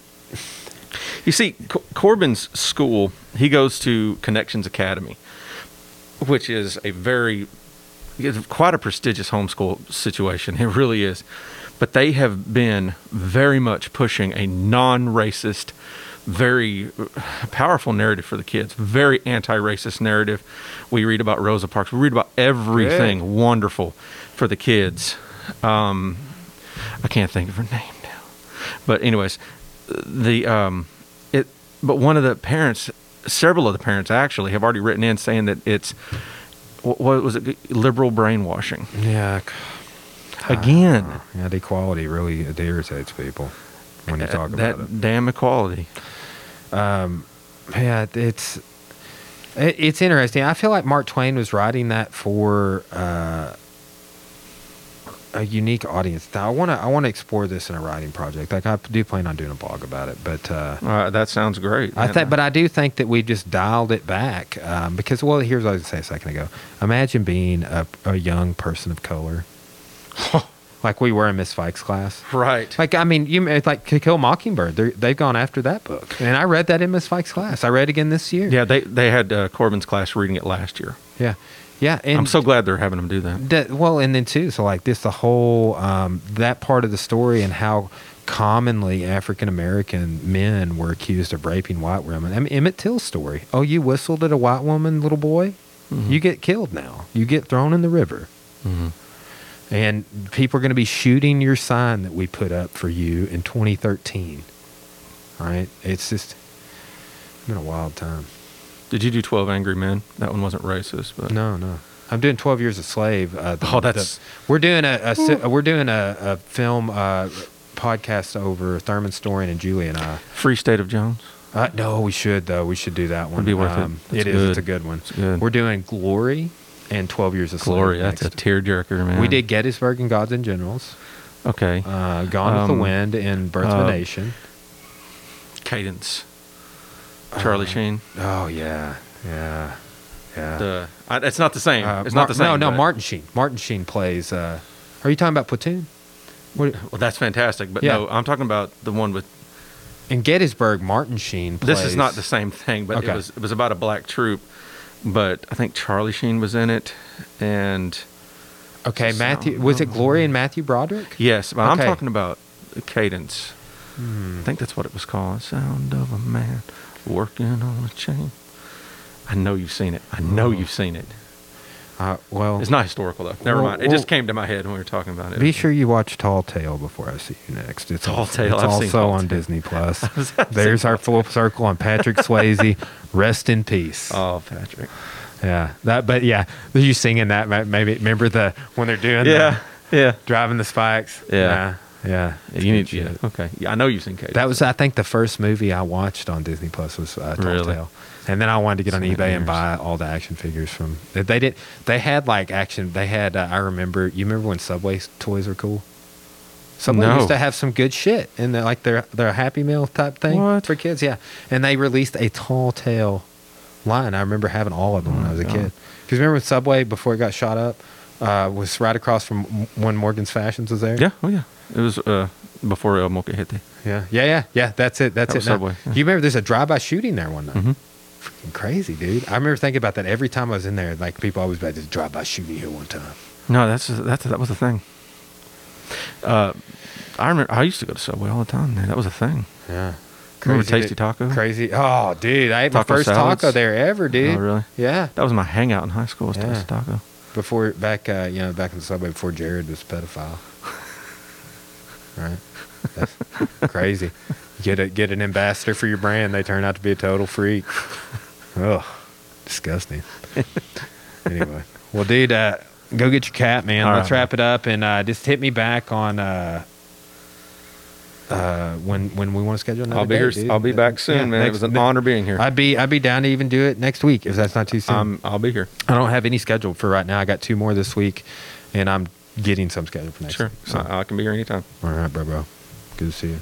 [SPEAKER 2] You see, Co- Corbin's school, he goes to Connections Academy, which is a very, it's quite a prestigious homeschool situation. It really is. But they have been very much pushing a non racist, very powerful narrative for the kids, very anti racist narrative. We read about Rosa Parks, we read about everything wonderful for the kids. Um, I can't think of her name now. But anyways, the um, it. But one of the parents, several of the parents actually, have already written in saying that it's what, was it? Liberal brainwashing
[SPEAKER 1] yeah,
[SPEAKER 2] again.
[SPEAKER 1] yeah, the equality really irritates people when you talk
[SPEAKER 2] Uh, that
[SPEAKER 1] about it.
[SPEAKER 2] damn equality.
[SPEAKER 1] Um, yeah, it's it, it's interesting. I feel like Mark Twain was writing that for uh, a unique audience. Now, I want to I want to explore this in a writing project. Like I do plan on doing a blog about it, but. Uh,
[SPEAKER 2] Uh, that sounds great.
[SPEAKER 1] I think, but I do think that we just dialed it back um, because, well, here's what I was going to say a second ago. Imagine being a, a young person of color, like we were in Miss Fikes' class.
[SPEAKER 2] right.
[SPEAKER 1] Like, I mean, you it's like To Kill Mockingbird. They're, they've gone after that book, and I read that in Miss Fikes' class. I read it again this year.
[SPEAKER 2] yeah, they they had uh, Corbin's class reading it last year.
[SPEAKER 1] yeah, yeah. And
[SPEAKER 2] I'm so glad they're having them do that.
[SPEAKER 1] that, well, and then too, so like this, the whole um, that part of the story and how commonly African American men were accused of raping white women. I mean, Emmett Till's story. Oh, you whistled at a white woman, little boy,
[SPEAKER 2] Mhm.
[SPEAKER 1] you get killed now. You get thrown in the river,
[SPEAKER 2] Mhm.
[SPEAKER 1] and people are going to be shooting your sign that we put up for you in 2013. All right, it's just been a wild time.
[SPEAKER 2] Did you do Twelve Angry Men? That one wasn't racist, but
[SPEAKER 1] No, no. I'm doing 12 Years a Slave. Uh, the-
[SPEAKER 2] Oh, that's-
[SPEAKER 1] the- we're doing a, a si- we're doing a, a film uh, podcast over Thurman Story and Julie and I.
[SPEAKER 2] Free State of Jones.
[SPEAKER 1] Uh, no, we should though. We should do that one. Um,
[SPEAKER 2] It'd be worth it. It's
[SPEAKER 1] It is.
[SPEAKER 2] good.
[SPEAKER 1] It's a good one.
[SPEAKER 2] It's good.
[SPEAKER 1] We're doing Glory and Twelve Years a Slave.
[SPEAKER 2] Glory, that's a
[SPEAKER 1] next.
[SPEAKER 2] tearjerker, man.
[SPEAKER 1] We did Gettysburg and Gods and Generals.
[SPEAKER 2] Okay.
[SPEAKER 1] Uh, Gone with
[SPEAKER 2] Um,
[SPEAKER 1] the Wind and Birth of
[SPEAKER 2] uh,
[SPEAKER 1] a Nation.
[SPEAKER 2] Cadence. Charlie
[SPEAKER 1] Uh,
[SPEAKER 2] Sheen.
[SPEAKER 1] Oh yeah, yeah, yeah.
[SPEAKER 2] The, I, it's not the same.
[SPEAKER 1] Uh,
[SPEAKER 2] it's
[SPEAKER 1] Mar-
[SPEAKER 2] not the same.
[SPEAKER 1] No, no. Martin Sheen. Martin Sheen plays. Uh, are you talking about Platoon? What,
[SPEAKER 2] Well, that's fantastic. But
[SPEAKER 1] Yeah.
[SPEAKER 2] no, I'm talking about the one with.
[SPEAKER 1] in Gettysburg, Martin Sheen. Plays,
[SPEAKER 2] This is not the same thing, but
[SPEAKER 1] Okay.
[SPEAKER 2] it was it was about a black troop. But I think Charlie Sheen was in it, and
[SPEAKER 1] Okay, Matthew. Was it Gloria and Matthew Broderick?
[SPEAKER 2] yes, but I'm talking about Cadence.
[SPEAKER 1] Hmm.
[SPEAKER 2] I think that's what it was called. Sound of a man working on a chain. I know you've seen it. I know you've seen it.
[SPEAKER 1] Uh, well,
[SPEAKER 2] It's not historical though. Never
[SPEAKER 1] Well,
[SPEAKER 2] mind. It just came to my head when we were talking about it.
[SPEAKER 1] be sure you watch Tall Tale before I see you next. It's
[SPEAKER 2] Tall
[SPEAKER 1] also,
[SPEAKER 2] Tale,
[SPEAKER 1] It's
[SPEAKER 2] I've
[SPEAKER 1] also on
[SPEAKER 2] Tale.
[SPEAKER 1] Disney Plus.
[SPEAKER 2] was about to say
[SPEAKER 1] There's our full circle on Patrick Swayze. Rest in peace.
[SPEAKER 2] Oh, Patrick.
[SPEAKER 1] Yeah, that. But yeah, you singing that? Maybe remember the when they're doing
[SPEAKER 2] Yeah, yeah.
[SPEAKER 1] driving the spikes.
[SPEAKER 2] Yeah.
[SPEAKER 1] Yeah,
[SPEAKER 2] You need. Yeah. Okay. Yeah, I know you've seen Cadence.
[SPEAKER 1] That was, I think, the first movie I watched on Disney Plus was uh, Tall
[SPEAKER 2] Really?
[SPEAKER 1] Tale. And then I wanted to get on eBay and buy all the action figures from. They did. They had like action. They had. Uh, I remember. You remember when Subway toys were cool? Subway
[SPEAKER 2] No.
[SPEAKER 1] used to have some good shit in the, like their their Happy Meal type thing
[SPEAKER 2] What?
[SPEAKER 1] for kids. Yeah, and they released a Tall Tale line. I remember having all of them when
[SPEAKER 2] Oh
[SPEAKER 1] I was a
[SPEAKER 2] my
[SPEAKER 1] kid. Because remember when Subway before it got shot up uh, was right across from when Morgan's Fashions was there.
[SPEAKER 2] Yeah. Oh yeah. It was uh, before El Molcajete.
[SPEAKER 1] Yeah, yeah, yeah, yeah. That's it. That's
[SPEAKER 2] That
[SPEAKER 1] it.
[SPEAKER 2] Subway, yeah.
[SPEAKER 1] You remember there's a drive-by shooting there one night.
[SPEAKER 2] Mhm.
[SPEAKER 1] Freaking crazy, dude. I remember thinking about that every time I was in there. Like people always about this drive-by shooting here one time.
[SPEAKER 2] No, that's that's that was a thing. Uh, I remember I used to go to Subway all the time. Man. That was a thing.
[SPEAKER 1] Yeah.
[SPEAKER 2] Remember Tasty Taco?
[SPEAKER 1] Crazy. Oh, dude, I ate my first
[SPEAKER 2] salads?
[SPEAKER 1] taco there ever, dude.
[SPEAKER 2] Oh, really?
[SPEAKER 1] Yeah.
[SPEAKER 2] That was my hangout in high school. Was
[SPEAKER 1] Yeah.
[SPEAKER 2] Tasty Taco.
[SPEAKER 1] Before back, uh, you know, back in the subway before Jared was a pedophile. right. That's crazy. Get a get an ambassador for your brand. They turn out to be a total freak. Ugh, disgusting. anyway, well, dude, uh, go get your cat, man.
[SPEAKER 2] All
[SPEAKER 1] Let's
[SPEAKER 2] right.
[SPEAKER 1] wrap it up and uh, just hit me back on uh, uh, when when we want to schedule another.
[SPEAKER 2] I'll be
[SPEAKER 1] date,
[SPEAKER 2] here.
[SPEAKER 1] dude.
[SPEAKER 2] I'll be back soon,
[SPEAKER 1] Yeah,
[SPEAKER 2] man. it was an honor being here.
[SPEAKER 1] I'd be I'd be down to even do it next week if that's not too soon.
[SPEAKER 2] um, I'll be here.
[SPEAKER 1] I don't have any scheduled for right now. I got two more this week, and I'm getting some scheduled for next
[SPEAKER 2] Sure.
[SPEAKER 1] week. So,
[SPEAKER 2] I, I can be here anytime.
[SPEAKER 1] all right, bro, bro. Good to see you.